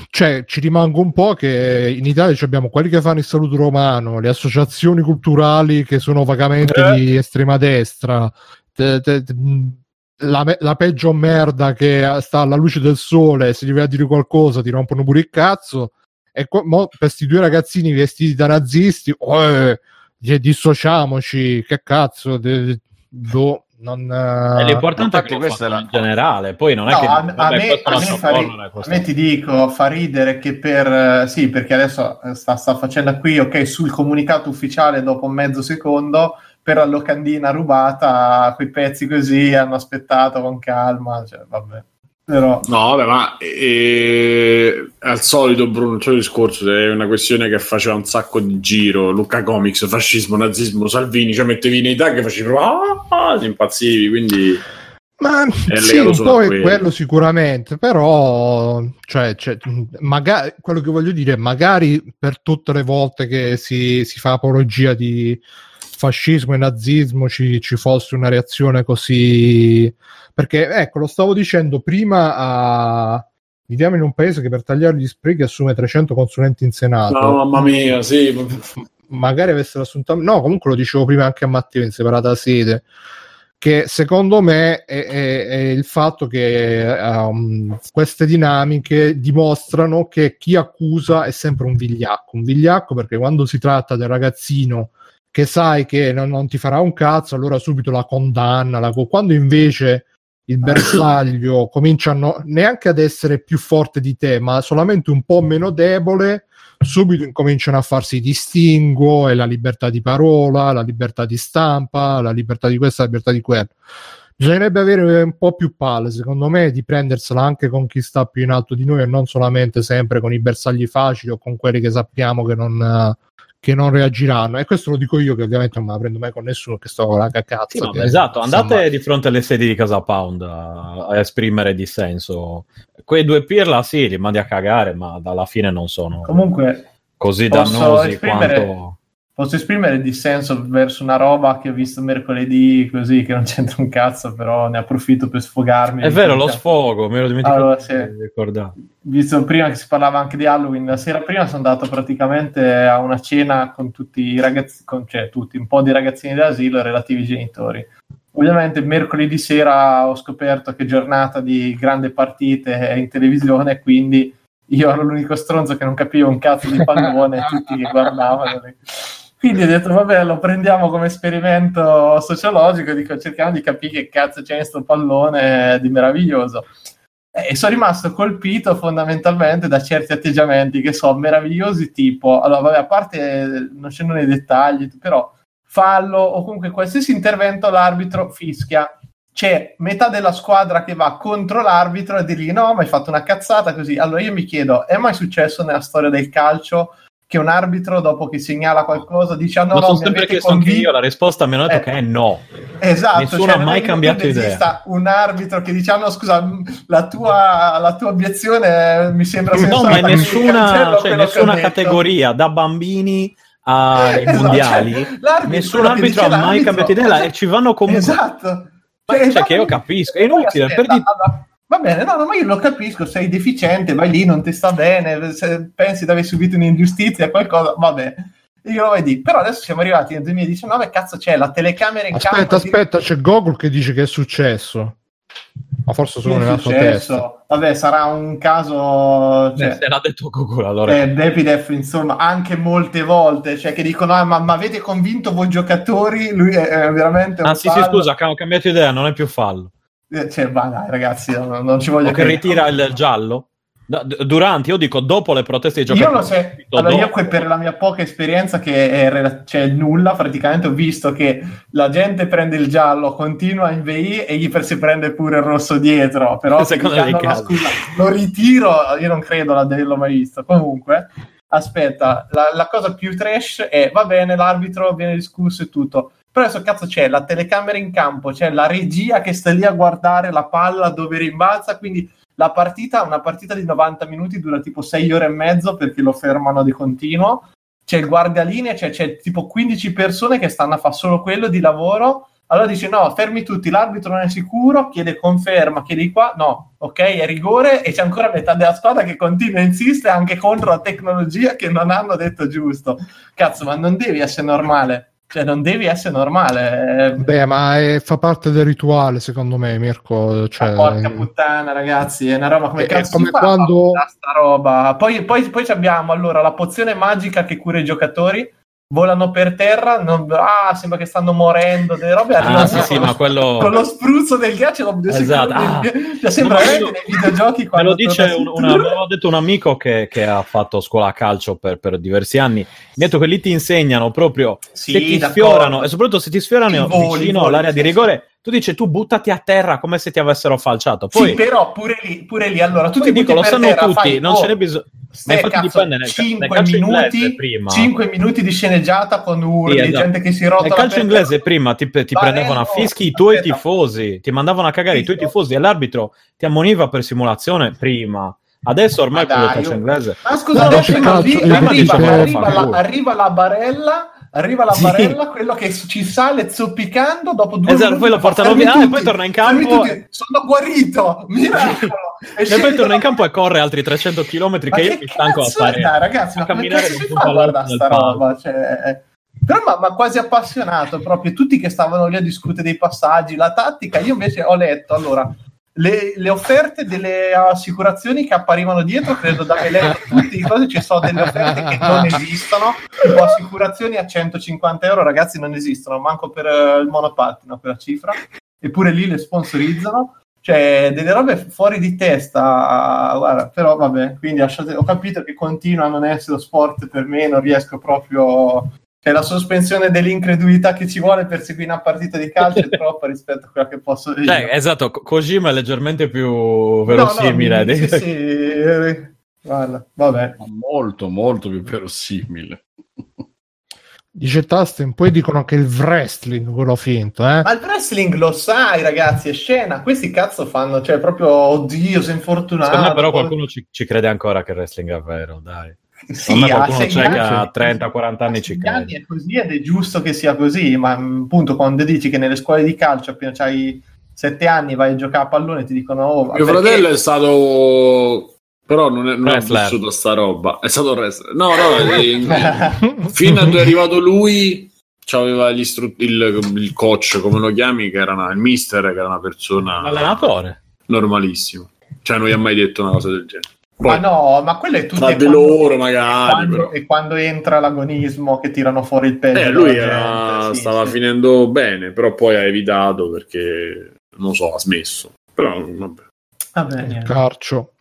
cioè, ci rimango un po' che in Italia abbiamo quelli che fanno il saluto romano, le associazioni culturali che sono vagamente
Eh.
di estrema destra, te- te- te- la, la peggio merda che sta alla luce del sole, se gli vai a dire qualcosa ti rompono pure il cazzo. E co- mo, per questi due ragazzini vestiti da nazisti, oh, eh, di- dissociamoci, che cazzo, de- de- boh, non, eh,
l'importante è che lo
era-
in generale, poi non è
No,
che
a, a
vabbè,
me, a
la
me
so
fa ri-
correre,
a me ti dico, fa ridere che per... eh, sì, perché adesso sta, sta facendo qui, ok, sul comunicato ufficiale dopo mezzo secondo, per la locandina rubata, quei pezzi così hanno aspettato con calma, cioè, vabbè. Però...
No, vabbè, ma eh, al solito Bruno, il solito discorso è una questione che faceva un sacco di giro. Luca Comics, fascismo, nazismo, Salvini, cioè mettevi nei tag e facevi ah, si impazzivi, quindi
Ma sì, un po' è
quello.
quello sicuramente, però cioè, cioè, magari, quello che voglio dire, magari per tutte le volte che si, si fa apologia di fascismo e nazismo ci, ci fosse una reazione così... Perché, ecco, lo stavo dicendo prima, a... viviamo in un paese che per tagliare gli sprechi assume 300 consulenti in Senato
no, mamma mia, sì.
magari avessero assunto no comunque lo dicevo prima anche a Matteo in separata sede che secondo me è, è- è il fatto che um, queste dinamiche dimostrano che chi accusa è sempre un vigliacco un vigliacco perché quando si tratta del ragazzino che sai che non, non ti farà un cazzo allora subito la condanna la co- quando invece il bersaglio comincia no- neanche ad essere più forte di te ma solamente un po' meno debole subito incominciano a farsi distinguo e la libertà di parola, la libertà di stampa, la libertà di questa, la libertà di quello. Bisognerebbe avere un po' più palle, secondo me, di prendersela anche con chi sta più in alto di noi e non solamente sempre con i bersagli facili o con quelli che sappiamo che non, che non reagiranno. E questo lo dico io, che ovviamente non me la prendo mai con nessuno, che sto con la cacazza.
Sì, no,
che-
esatto,
insomma,
andate di fronte alle sedi di Casa Pound a, a esprimere dissenso. Quei due pirla sì, li mandi a cagare, ma alla fine non sono
Comunque,
così dannosi
esprimere-
quanto...
Posso esprimere dissenso verso una roba che ho visto mercoledì così, che non c'entra un cazzo, però ne approfitto per sfogarmi.
È vero, lo sfogo, me lo dimenticato
Allora,
di ricordare.
Visto prima che si parlava anche di Halloween, la sera prima sono andato praticamente a una cena con tutti i ragazzi, con, cioè tutti, un po' di ragazzini dell'asilo e relativi genitori. Ovviamente mercoledì sera ho scoperto che giornata di grande partite è in televisione, quindi io ero l'unico stronzo che non capivo un cazzo di pallone, tutti guardavano. Quindi ho detto, vabbè, lo prendiamo come esperimento sociologico, dico, cerchiamo di capire che cazzo c'è in sto pallone di meraviglioso. E sono rimasto colpito fondamentalmente da certi atteggiamenti che sono meravigliosi, tipo, allora, vabbè, a parte non scendo nei dettagli, però fallo o comunque qualsiasi intervento l'arbitro fischia. C'è metà della squadra che va contro l'arbitro e dirgli no, ma hai fatto una cazzata così. Allora io mi chiedo, è mai successo nella storia del calcio che un arbitro dopo che segnala qualcosa dice ah, no,
Lo
no,
so sempre chiesto anche
convinto-
io, la risposta mi hanno detto
Eh.
che è no.
Esatto,
Nessuno
cioè,
ha mai cambiato idea.
esista un arbitro che dice: ah, no, scusa, la tua, la tua obiezione mi sembra
No, ma nessuna, cioè, nessuna
detto."
categoria, da bambini ai
Esatto,
mondiali,
cioè,
nessun arbitro ha mai cambiato idea e ci vanno comunque.
Esatto.
Cioè,
va
che io capisco, è inutile,
aspetta,
per di-
allora, Va bene, no, no, ma io lo capisco, sei deficiente, vai lì, non ti sta bene, se pensi di aver subito un'ingiustizia, qualcosa, vabbè. Io lo vedi, però adesso siamo arrivati nel 2019, cazzo c'è la telecamera in
Aspetta,
campo.
aspetta, c'è Google che dice che è successo. Ma forse solo
è
nella sua
successo?
testa.
Vabbè, sarà un caso...
Eh,
Cioè,
se l'ha detto Google, allora.
eh, Depidef, insomma, anche molte volte, cioè che dicono, ah, ma, ma avete convinto voi giocatori? Lui è, è veramente un
ah, sì, sì, scusa, ho cambiato idea, non è più fallo.
Eh, Cioè, ma dai, ragazzi, non, non ci voglio
che ritira il giallo? No, durante, io dico dopo le proteste dei
Io
giocatori.
lo so, allora io
dopo.
que- per la mia poca esperienza che è cioè nulla, praticamente ho visto che la gente prende il giallo, continua in VI e gli si prende pure il rosso dietro, però se
Secondo
danno la
casi.
scusa, lo ritiro, io non credo di averlo mai visto. Comunque, aspetta, la, la cosa più trash è, va bene, l'arbitro viene discusso e tutto, però adesso cazzo c'è la telecamera in campo, c'è la regia che sta lì a guardare la palla dove rimbalza, quindi la partita, una partita di 90 minuti dura tipo 6 ore e mezzo perché lo fermano di continuo. C'è il guardialinea, c'è, c'è tipo 15 persone che stanno a fare solo quello di lavoro. Allora dice: No, fermi tutti, l'arbitro non è sicuro, chiede conferma, chiede qua. No, ok, è rigore e c'è ancora metà della squadra che continua a insistere anche contro la tecnologia che non hanno detto giusto. Cazzo, ma non devi essere normale. Cioè, non devi essere normale. Eh,
Beh, ma è- fa parte del rituale, secondo me, Mirko. Cioè,
porca puttana, ragazzi, è una roba come
È
cazzo
come quando-
sta roba. Poi, poi, poi abbiamo allora la pozione magica che cura i giocatori. Volano per terra, non- ah, sembra che stanno morendo, delle robe arrivano
Ah, sì, sì,
con,
quello...
con lo spruzzo del ghiaccio dopo due
Esatto,
secondi.
ah.
Cioè, sembra veramente
quello-
nei videogiochi
Me lo dice un, una- me l'aveva detto un amico che, che ha fatto scuola a calcio per, per diversi anni. Mi ha detto che lì ti insegnano proprio
Sì,
se ti
d'accordo.
sfiorano e soprattutto se ti sfiorano
voli,
vicino
voli,
all'area di rigore, tu dici tu buttati a terra come se ti avessero falciato. Poi,
Sì, però pure lì, pure lì allora tu ti
dico, lo sanno
terra,
tutti,
fai,
non
oh,
ce n'è bisogno.
Ste,
Ma infatti
cazzo,
dipende nel, nel
5
calcio inglese
minuti,
prima.
5 minuti di sceneggiata con urli,
Sì, esatto.
gente che si rotola
Nel calcio inglese prima ti, ti prendevano a fischi i tuoi
aspetta.
tifosi, ti mandavano a cagare i tuoi tifosi e l'arbitro ti ammoniva per simulazione prima. Adesso ormai
Ma
con il
dai,
calcio
io-
inglese.
Ma scusa,
No,
adesso
cazzo,
arriva,
dicevo,
arriva, la, arriva la barella, arriva la
Sì.
barella, quello che ci sale zoppicando dopo due
Esatto,
minuti
poi lo portano via, e
tutti,
poi torna in campo
sono guarito, miracolo.
E poi torna in campo e corre altri 300 km che io
che
mi stanco a fare.
Dai, ragazzi,
a
ma come si fa a guardare sta
palco.
roba? Cioè, però ma, ma quasi appassionato proprio tutti che stavano lì a discutere dei passaggi la tattica io invece ho letto allora le, le offerte delle assicurazioni che apparivano dietro credo da letto tutte le cose ci sono delle offerte che non esistono. Tipo assicurazioni a 150 euro ragazzi non esistono manco per eh, il monopattino quella cifra. Eppure lì le sponsorizzano. Cioè delle robe fuori di testa guarda, però vabbè quindi lasciate- ho capito che continua a non essere lo sport per me non riesco proprio cioè la sospensione dell'incredulità che ci vuole per seguire una partita di calcio è troppa rispetto a quella che posso io
Cioè, esatto, Kojima è leggermente più
No, no,
verosimile.
mi- sì, sì, guarda, vabbè
Ma molto, molto più verosimile.
Dice Tasten, poi dicono che il wrestling quello finto, eh?
ma il wrestling lo sai ragazzi è scena questi cazzo fanno cioè proprio oddio sei infortunato
Secondo me però qualcuno ci, ci crede ancora che il wrestling è vero, dai.
Sì,
qualcuno
sei
c'è che
anni-
ha 30-40 anni ci crede.
è così ed è giusto che sia così, ma appunto quando dici che nelle scuole di calcio appena hai sette anni vai a giocare a pallone ti dicono oh,
Mio
perché-
fratello è stato. Però non, è, non ha vissuto sta roba. È stato wrestler. No, no, eh, fino a dove è arrivato lui, c'aveva gli istru- il, il coach, come lo chiami, che era una- il mister, che era una persona
L'allenatore.
normalissima. Cioè, non gli ha mai detto una cosa del genere.
Ma
Poi,
no, ma quello è tutto
tra
è
di loro, magari.
quando, e quando entra l'agonismo che tirano fuori il peggio
Eh, lui era-
gente, sì,
stava
sì.
finendo bene, però poi ha evitato perché, non so, ha smesso. Però, vabbè.
Vabbè, niente.
Carcio.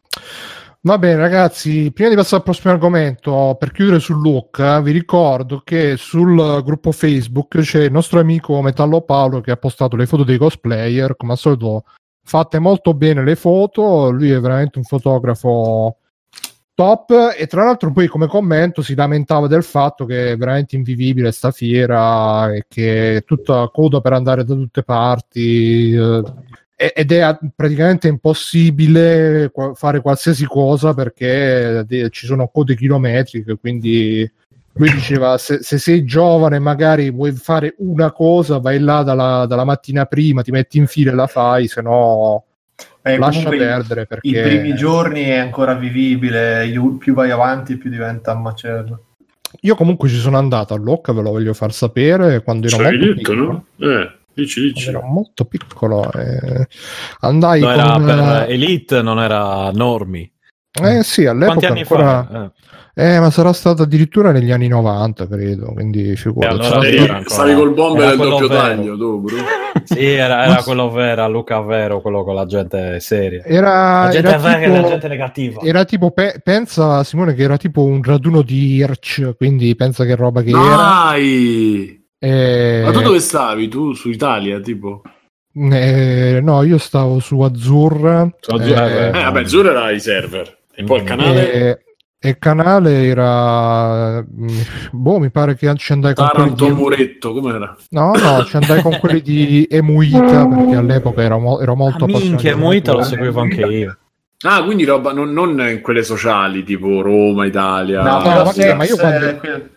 Va bene, ragazzi, prima di passare al prossimo argomento, per chiudere sul look, eh, vi ricordo che sul gruppo Facebook c'è il nostro amico Metallo Paolo che ha postato le foto dei cosplayer, come al solito fatte molto bene le foto, lui è veramente un fotografo top e tra l'altro poi come commento si lamentava del fatto che è veramente invivibile sta fiera e che è tutta coda per andare da tutte parti eh, ed è praticamente impossibile fare qualsiasi cosa perché de- ci sono code chilometriche quindi lui diceva se, se sei giovane magari vuoi fare una cosa vai là dalla, dalla mattina prima ti metti in fila e la fai se no
Eh,
lascia
comunque i-
perdere perché
I primi giorni è ancora vivibile, io- più vai avanti più diventa un macello.
io comunque ci sono andato a Locca ve lo voglio far sapere quando ero molto
detto,
piccolo
no? Eh, dici, dici.
Ero molto piccolo eh, andai
No, era
con
per
eh,
Elite, non era Normi.
Eh sì, all'epoca
Quanti anni
ancora...
fa? Eh.
Eh, ma sarà stato addirittura negli anni 90, credo, quindi figurati.
E allora
Stavi-
era
col bomber
era
del
quello
doppio
vero.
taglio, tu, Bruno.
Sì, era, era quello vero, Luca vero, quello con la gente seria.
Era,
La gente
era
vera e la gente negativa.
era tipo pe- pensa Simone che era tipo un raduno di Hirsch, quindi pensa che roba che era.
Dai!
Eh,
Ma tu dove stavi? Tu su Italia, tipo?
eh, no, io stavo su Azzurra.
Su Azzurra,
eh,
Eh, vabbè, Zura era i server. E poi il canale
e, il canale era mm, boh, mi pare che ci andai con quelli
Taranto
di
Muretto, com'era?
No, no, ci andai con quelli di Emuita perché all'epoca ero, mo- ero molto
Ah, minchia. Moita lo seguivo anche io.
Ah, quindi roba non, non in quelle sociali, tipo Roma, Italia.
No,
no,
sì,
che- ma io quando-
quel-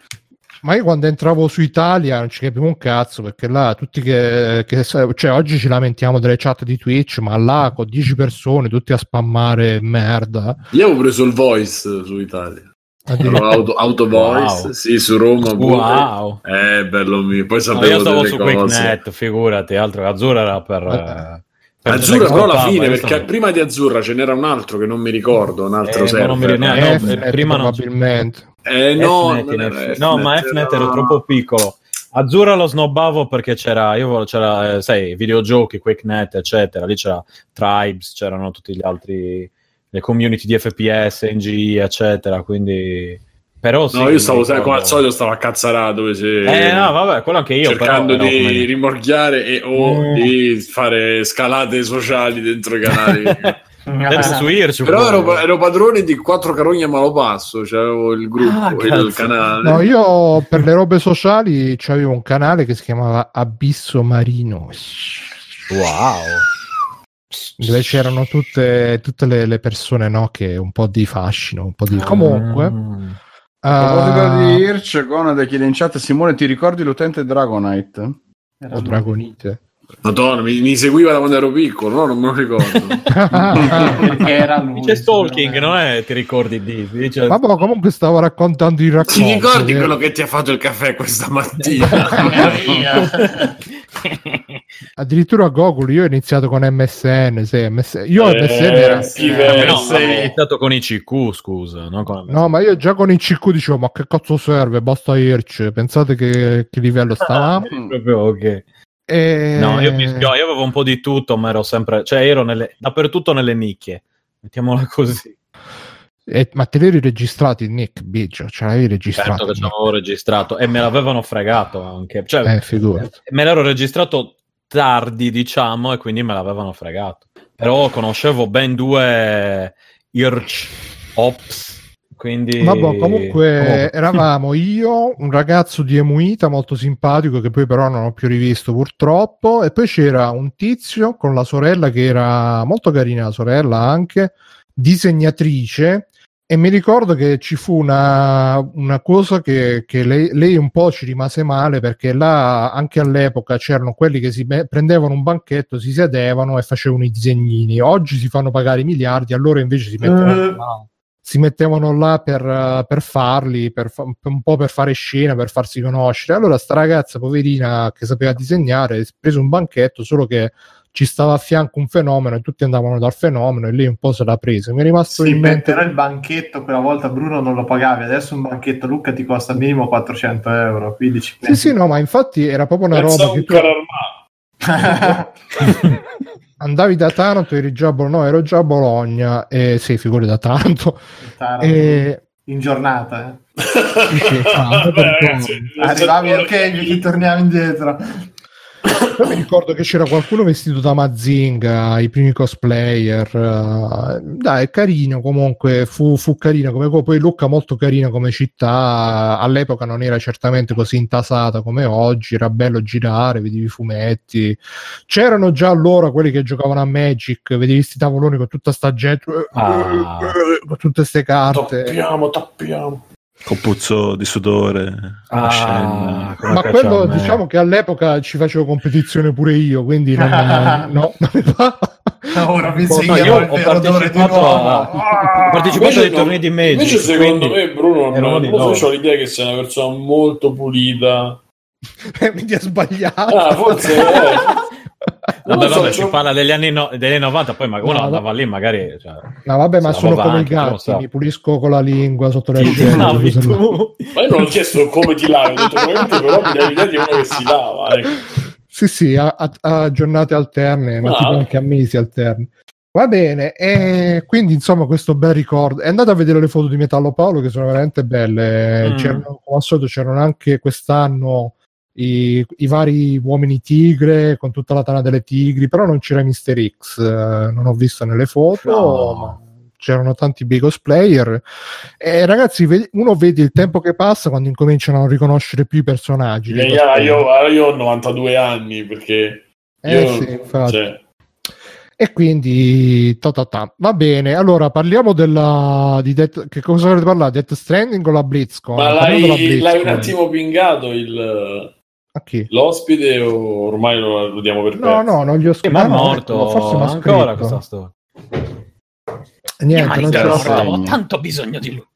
Ma io quando entravo su Italia non ci capivo un cazzo perché là tutti che, che- cioè oggi ci lamentiamo delle chat di Twitch, ma là con 10 persone tutti a spammare merda.
Io avevo preso il voice su Italia. Auto, auto voice,
Wow.
sì, su Roma.
Wow.
Eh, bello mio. Poi
No,
sapevo
io stavo su
cose.
QuickNet, figurati, altro Azzurra era per... eh, per
Azzurra però alla fine, perché
stavo-
prima di Azzurra ce n'era un altro che non mi ricordo, un altro
Eh, ma non mi no,
Fnet,
eh, prima non-
probabilmente.
Eh no,
Fnet, no, ma Fnet era troppo piccolo. Azzurra lo snobbavo perché c'era, io c'era, eh, sai, videogiochi, QuickNet, eccetera. Lì c'era Tribes, c'erano tutti gli altri, le community di FPS, NGI, eccetera. Quindi, però sì.
No, io stavo sai, come al
ricordo-
solito stavo a cazzarato dove se-
Eh, no, vabbè, quello anche io.
cercando
però,
di
però, come-
rimorchiare e o
Mm.
di fare scalate sociali dentro i canali.
Adesso su
Però ero, ero padrone di quattro carogne a malopasso, cioè avevo il gruppo
Ah,
il
cazzo.
canale.
No, io per le robe sociali c'avevo un canale che si chiamava Abisso Marino.
Wow.
dove c'erano tutte, tutte le, le persone no, che un po' di fascino, un po' di... Comunque...
Mm.
A proposito
ah,
di Hirsch, Conad chiede in chat Simone ti ricordi l'utente Dragonite?
o Dragonite.
Madonna, mi, mi seguiva da quando ero piccolo, no? Non me lo ricordo.
perché era lui.
Dice stalking, non è ti ricordi di... Dice...
Ma boh, comunque stavo raccontando i racconti.
Ti ricordi
eh.
quello che ti ha fatto il caffè questa mattina?
Addirittura a Google io ho iniziato con MSN, sì, MS... io
Eh,
MSN era...
sì,
Eh, no, avevo iniziato con i CQ, scusa. Con...
No, ma io già con il CQ dicevo, ma che cazzo serve? Basta Hirsch. Pensate che, che livello stavamo?
Proprio ok.
E...
No, io, mi io avevo un po' di tutto, ma ero sempre... Cioè, ero nelle... dappertutto nelle nicchie. Mettiamola così.
E- ma te l'eri registrato il nick, Biggio? Ce l'avevi registrato?
Certo che
il
ci
nick?
avevo registrato. E me l'avevano fregato anche. Cioè,
Eh, figurati.
me l'ero registrato tardi, diciamo, e quindi me l'avevano fregato. Però conoscevo ben due Irch Ops, quindi...
Vabbè, comunque
Oh.
eravamo io, un ragazzo di Emuita molto simpatico che poi però non ho più rivisto purtroppo e poi c'era un tizio con la sorella che era molto carina la sorella anche, disegnatrice e mi ricordo che ci fu una, una cosa che, che lei, lei un po' ci rimase male perché là anche all'epoca c'erano quelli che si me- prendevano un banchetto, si sedevano e facevano i disegnini. Oggi si fanno pagare i miliardi, allora invece si mettevano
Eh.
Si mettevano là per, eh, per farli, per fa- un po' per fare scena, per farsi conoscere. Allora sta ragazza poverina che sapeva disegnare, preso un banchetto, solo che ci stava a fianco un fenomeno e tutti andavano dal fenomeno e lei un po' se l'ha presa. Mi è rimasto
Sì,
in mente...
però il banchetto quella volta Bruno non lo pagavi, adesso un banchetto Luca ti costa minimo 400 euro, quindi ci
Sì, sì, no, ma infatti era proprio una
Pensa
roba
a
che
un
tu
armato.
andavi da Taranto, eri già a Bologna, no, ero già a Bologna, e sì, figuri da Taranto. E...
in giornata. eh.
sì, sì,
Vabbè, ragazzi,
Arrivavi ok, gli torniamo indietro.
Poi mi ricordo che c'era qualcuno vestito da Mazinga, i primi cosplayer. eh, dai, è carino comunque, fu, fu carino come co- poi Lucca molto carina come città, all'epoca non era certamente così intasata come oggi, era bello girare, vedevi i fumetti. C'erano già allora quelli che giocavano a Magic, vedevi questi tavoloni con tutta sta gente,
Ah.
con tutte ste carte.
Tappiamo, tappiamo.
Con puzzo di sudore.
Ah, come
Ma quello diciamo che all'epoca ci facevo competizione pure io, quindi non, no, non mi fa.
Ora mi
No, io
il
ho
vero odore di
partecipato
nuovo.
a- ho partecipato ai
no,
tornei di Magic.
Invece secondo
quindi-
me Bruno non, so, ho l'idea che sia una persona molto pulita.
Mi ha sbagliato.
Ah, forse è.
Vabbè,
so,
vabbè,
c'ho-
si parla degli anni, no- degli anni 90, poi magari uno
No,
andava lì, magari... Cioè,
No, vabbè, ma sono come i gatti,
so.
mi pulisco con la lingua sotto le ascelle.
Ma io non ho chiesto come ti lavi, ho detto però mi dai l'idea di uno che si lava. ecco.
Sì, sì, a, a- a giornate alterne, ma
Ah.
tipo anche a mesi alterni. Va bene, e quindi insomma questo bel ricordo. È andato a vedere le foto di Metallo Paolo che sono veramente belle.
Mm.
C'erano, come al solito c'erano anche quest'anno i, i vari uomini tigre con tutta la tana delle tigri, però non c'era Mister X, eh, non ho visto nelle foto,
No.
ma c'erano tanti bei cosplayer. E ragazzi, uno vede il tempo che passa quando incominciano a riconoscere più i personaggi.
Eh, io,
cosplayer.
io- ho 92 anni perché...
Eh
io-
sì, infatti.
cioè,
E quindi ta ta ta. va bene. Allora parliamo della di Death, che cosa volete parlare? Death Stranding o la BlizzCon?
ma l'hai, l'hai un attimo pingato il,
A chi?
l'ospite o ormai lo, lo diamo per
No,
perso?
no, non gli ho scritto.
ma è
no,
morto
forse mi ha
ancora questa storia.
Niente, non ce la fa.
Ho tanto bisogno di lui.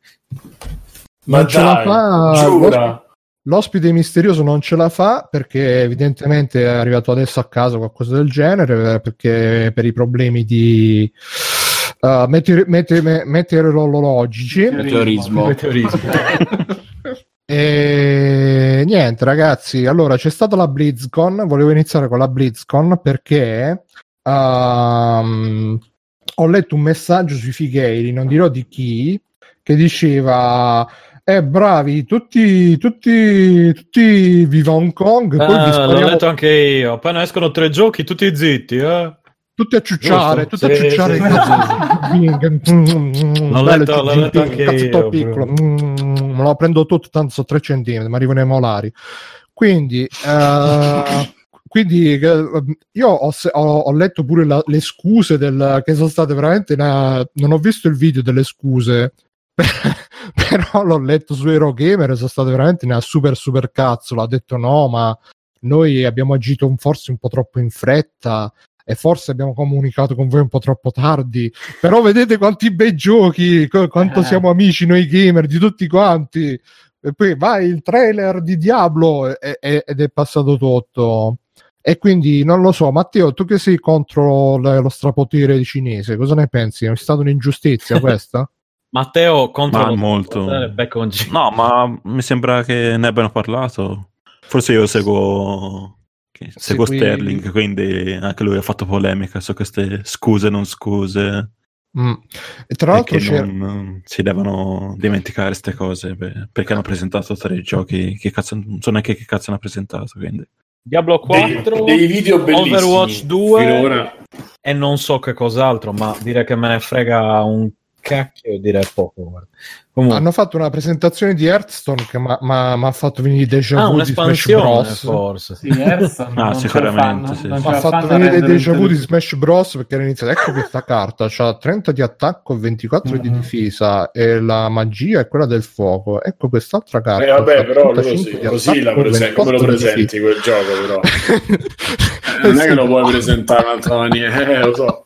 Ma
non ce la
dai,
fa,
giura.
L'ospite misterioso non ce la fa perché evidentemente è arrivato adesso a casa qualcosa del genere eh, perché per i problemi di uh, meteor- mete- me- meteorologici
Meteorismo.
Meteorismo.
E niente, ragazzi. Allora c'è stata la BlizzCon. Volevo iniziare con la BlizzCon perché ehm, ho letto un messaggio sui figheiri, non dirò di chi, che diceva. Eh, bravi, tutti, tutti, tutti viva Hong Kong. poi
Ah, l'ho
spariamo
letto anche io. Appena escono tre giochi, tutti zitti. Eh?
tutti a ciucciare, tutti a
Sì,
ciucciare.
sì,
cazzi.
L'ho letto- l'ho letto anche io,
piccolo, Mm, me lo prendo tutto, tanto so 3 centimetri, mi arrivano i molari. Quindi, eh, quindi eh, io ho, ho- ho letto pure la- le scuse del, che sono state veramente una- non ho visto il video delle scuse però l'ho letto su Eurogamer sono state veramente una super super cazzo ha detto no ma noi abbiamo agito forse un po' troppo in fretta e forse abbiamo comunicato con voi un po' troppo tardi però vedete quanti bei giochi qu- quanto
Eh.
siamo amici noi gamer di tutti quanti e poi vai il trailer di Diablo e- e- ed è passato tutto e quindi non lo so, Matteo, tu che sei contro l- lo strapotere cinese, cosa ne pensi? È stata un'ingiustizia questa?
Matteo contro
Ma
lo-
molto. No, ma mi sembra che ne abbiano parlato. Forse io seguo, che- seguo
Segui-
Sterling, quindi anche lui ha fatto polemica su queste scuse non scuse.
Mm. E tra
e
l'altro
non, non si devono dimenticare queste cose per- perché hanno presentato tre giochi che cazzo, non so neanche che cazzo hanno presentato. Quindi.
Diablo 4,
dei, dei video bellissimi
Overwatch 2
finora.
e non so che cos'altro, ma dire che me ne frega un cacchio direi poco. guarda. Comunque,
Hanno fatto una presentazione di Hearthstone che mi ha fatto venire déjà
ah,
vu di Smash Bros.
forse.
Sì, Hearthstone
Ah, sicuramente, sì.
ce
ha fatto venire déjà vu di. Smash Bros perché era iniziato ecco questa carta c'ha 30 di attacco e 24 di
Mhm.
difesa e la magia è quella del fuoco ecco quest'altra carta
Eh, vabbè, però loro
35
sì,
di
così la
attacco e
prese- come lo
24 di
presenti quel gioco, però. Non è che lo puoi presentare in un'altra maniera, eh, lo so.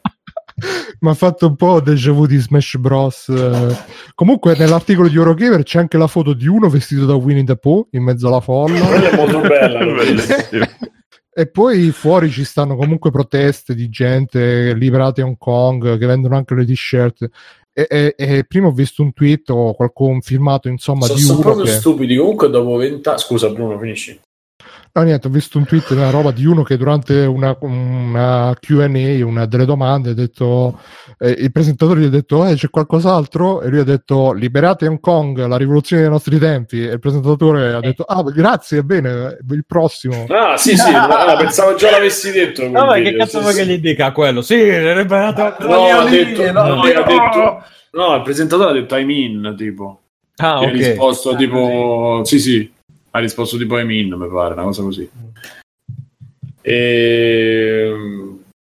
Mi ha fatto un po' déjà vu di Smash Bros. eh. Comunque, nell'articolo di Eurogamer c'è anche la foto di uno vestito da Winnie the Pooh in mezzo alla folla.
Quella è molto bella.
E poi fuori ci stanno comunque proteste di gente liberate a Hong Kong che vendono anche le t-shirt. E, e- e prima ho visto un tweet o qualcuno filmato insomma
Sono,
di
sono
uno
proprio
che...
stupidi. Comunque, dopo vent'anni. Scusa, Bruno, finisci.
No, niente, ho visto un tweet, una roba di uno che durante una, una Q&A, una delle domande, ha detto, eh, il presentatore gli ha detto, eh, c'è qualcos'altro? E lui ha detto, liberate Hong Kong, la rivoluzione dei nostri tempi. E il presentatore ha detto, ah, grazie, bene, il prossimo.
Ah, sì, sì. ah, pensavo già l'avessi detto. quel
Vabbè, che cazzo vuoi
sì.
che gli dica quello? Sì, è liberato.
No, ha detto, no,
no,
ha
no.
detto- no, il presentatore ha detto I'm in, tipo.
Ah,
Che ha
ok.
risposto
Ah,
tipo sì sì ha risposto tipo I'm in mi pare una cosa così. E...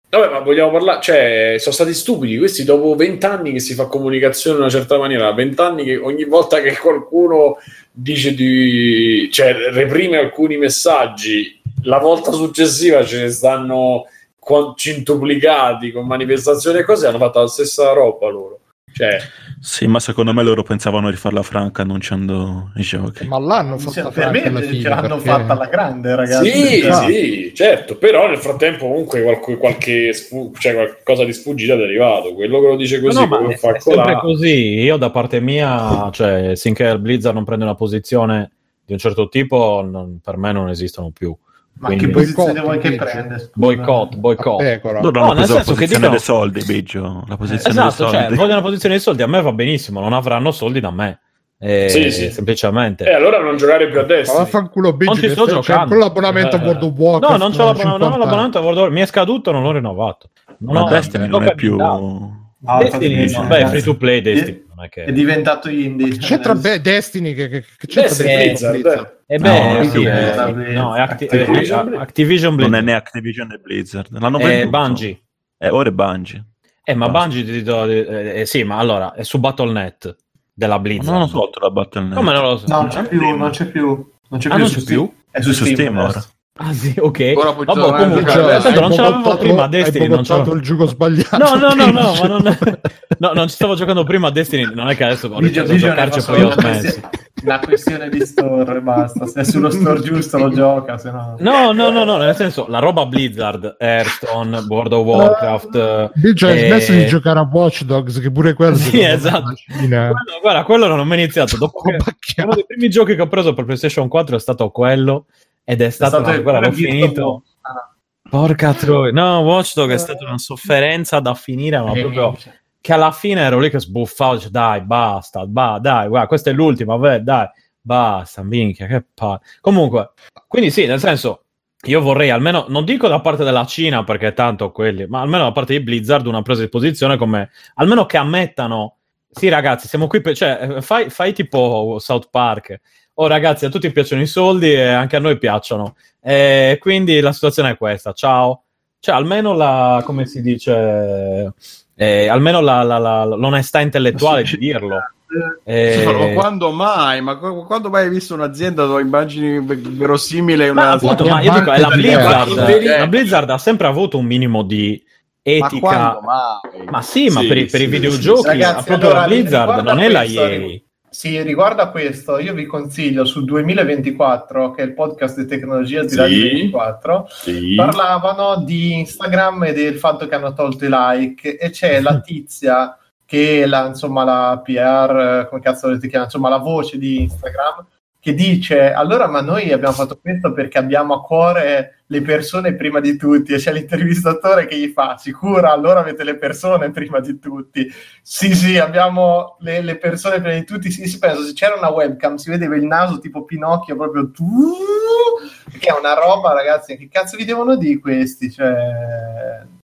vabbè ma vogliamo parlare cioè sono stati stupidi. Questi dopo vent'anni che si fa comunicazione in una certa maniera vent'anni che ogni volta che qualcuno dice di cioè reprime alcuni messaggi la volta successiva ce ne stanno cintuplicati con manifestazioni e cose hanno fatto la stessa roba loro cioè
Sì, ma secondo me loro pensavano di farla franca annunciando i giochi.
Ma l'hanno
Cioè,
fatta
per
franca alla fine,
ce l'hanno
perché-
fatta alla grande, ragazzi.
Sì,
Cioè,
sì, certo, però nel frattempo comunque qualche, qualche sfu- cioè qualcosa di sfuggita è arrivato. Quello che lo dice così,
No, no, è,
fa
è sempre così. Io da parte mia, cioè, finché il Blizzard non prende una posizione di un certo tipo, non- per me non esistono più.
Ma
Quindi-
che posizione
Boicott,
vuoi che prende? scusa?
Boycott, boycott.
Pecora.
Loro
No,
hanno
nel
preso la
senso che
posizione
dicono-
dei soldi, Biggio. La posizione
Esatto,
dei
cioè,
soldi.
vogliono una posizione dei soldi, a me va benissimo, non avranno soldi da me. Eh,
Sì, sì.
Semplicemente.
E allora non giocare più a
Ma
destra.
vaffanculo Biggio,
Non ci sto
c'è- c'è
giocando.
pure l'abbonamento a
Eh.
World of Warcraft.
No, non c'ho l'abbonamento, non ho
50
l'abbonamento a World of War- mi è scaduto, non l'ho rinnovato. Non
Ma Destiny non è più...
Ah,
Destiny, no,
sì,
beh, free to play Destiny, non è che...
È diventato indie.
anni. C'entra beh, Destiny che, che, che c'entra
Destiny,
Destiny con
Blizzard,
Blizzard?
Eh
No,
beh,
non
sì,
è
eh,
Blizzard.
no, è Acti-
Activision
eh, Activision
Non è
Blizzard.
né Activision né Blizzard. L'hanno
È
venduto.
Bungie.
Eh, ora è Bungie.
Eh, ma
Basta.
Bungie ti do- eh, eh, sì, ma allora è su Battle.net della
Ma
Blizzard.
non hanno tolto la Battle.net.
Come non lo so?
No, non c'è più, non c'è più. Non c'è
Ah,
più.
non
su
c'è più?
È su,
Su
Steam,
Steam ora.
Ah, sì, ok.
Ora puoi
Vabbè, comunque,
giocare.
tanto non ce l'avevo prima a Destiny,
hai
non
boicottato il gioco sbagliato.
No, no, no, no, ma non, no, non ci stavo giocando prima a Destiny, non è che adesso ho iniziato a giocarci e poi ho smesso.
questione- Una questione di store e basta. Se è sullo store giusto lo gioca, se no.
No, no, no, no, nel senso, la roba Blizzard, Hearthstone, World of Warcraft... eh,
Biggio hai
eh,
smesso di giocare a Watch Dogs, che pure quello
Sì, esatto. quello- guarda, quello non ho mai iniziato. Dopo che
Bacchiato.
uno dei primi giochi che ho preso per PlayStation 4 è stato quello ed è stato,
stato il-
guarda, l'ho
è
finito.
Ah.
Porca troia. No, Watch Dogs è stata una sofferenza da finire, ma
Eh,
proprio che alla fine ero lì che sbuffavo, dice, dai, basta, ba- dai, guarda, questa è l'ultima, vabbè, dai, basta, minchia, che pa... Comunque, quindi sì, nel senso, io vorrei almeno, non dico da parte della Cina, perché tanto quelli, ma almeno da parte di Blizzard una presa di posizione come, almeno che ammettano, sì ragazzi, siamo qui per, cioè, eh, fai, fai tipo South Park, oh ragazzi, a tutti piacciono i soldi e anche a noi piacciono, e quindi la situazione è questa, ciao. Cioè, almeno la, come si dice, eh, almeno la, la- l'onestà intellettuale di dirlo. Eh,
Sì, ma quando mai? Ma qu- quando mai hai visto un'azienda dove immagini ve- verosimile una
ma appunto, ma io dico, è la Blizzard, la Blizzard ha sempre avuto un minimo di
Ma
etica.
quando mai?
Ma sì, ma
Sì,
per, i- per i
sì,
videogiochi,
sì. Ragazzi,
proprio
allora,
la Blizzard non è la EA.
Sì, riguardo a questo, io vi consiglio su 2024, che è il podcast di tecnologia di
Sì.
Radio 24,
Sì.
parlavano di Instagram e del fatto che hanno tolto i like e c'è la tizia che è la, insomma, la PR, come cazzo volete chiamare, insomma la voce di Instagram, che dice allora ma noi abbiamo fatto questo perché abbiamo a cuore le persone prima di tutti e c'è l'intervistatore che gli fa sicura allora avete le persone prima di tutti sì sì abbiamo le, le persone prima di tutti sì, sì penso se c'era una webcam si vedeva il naso tipo Pinocchio proprio tu che è una roba ragazzi che cazzo vi devono dire questi cioè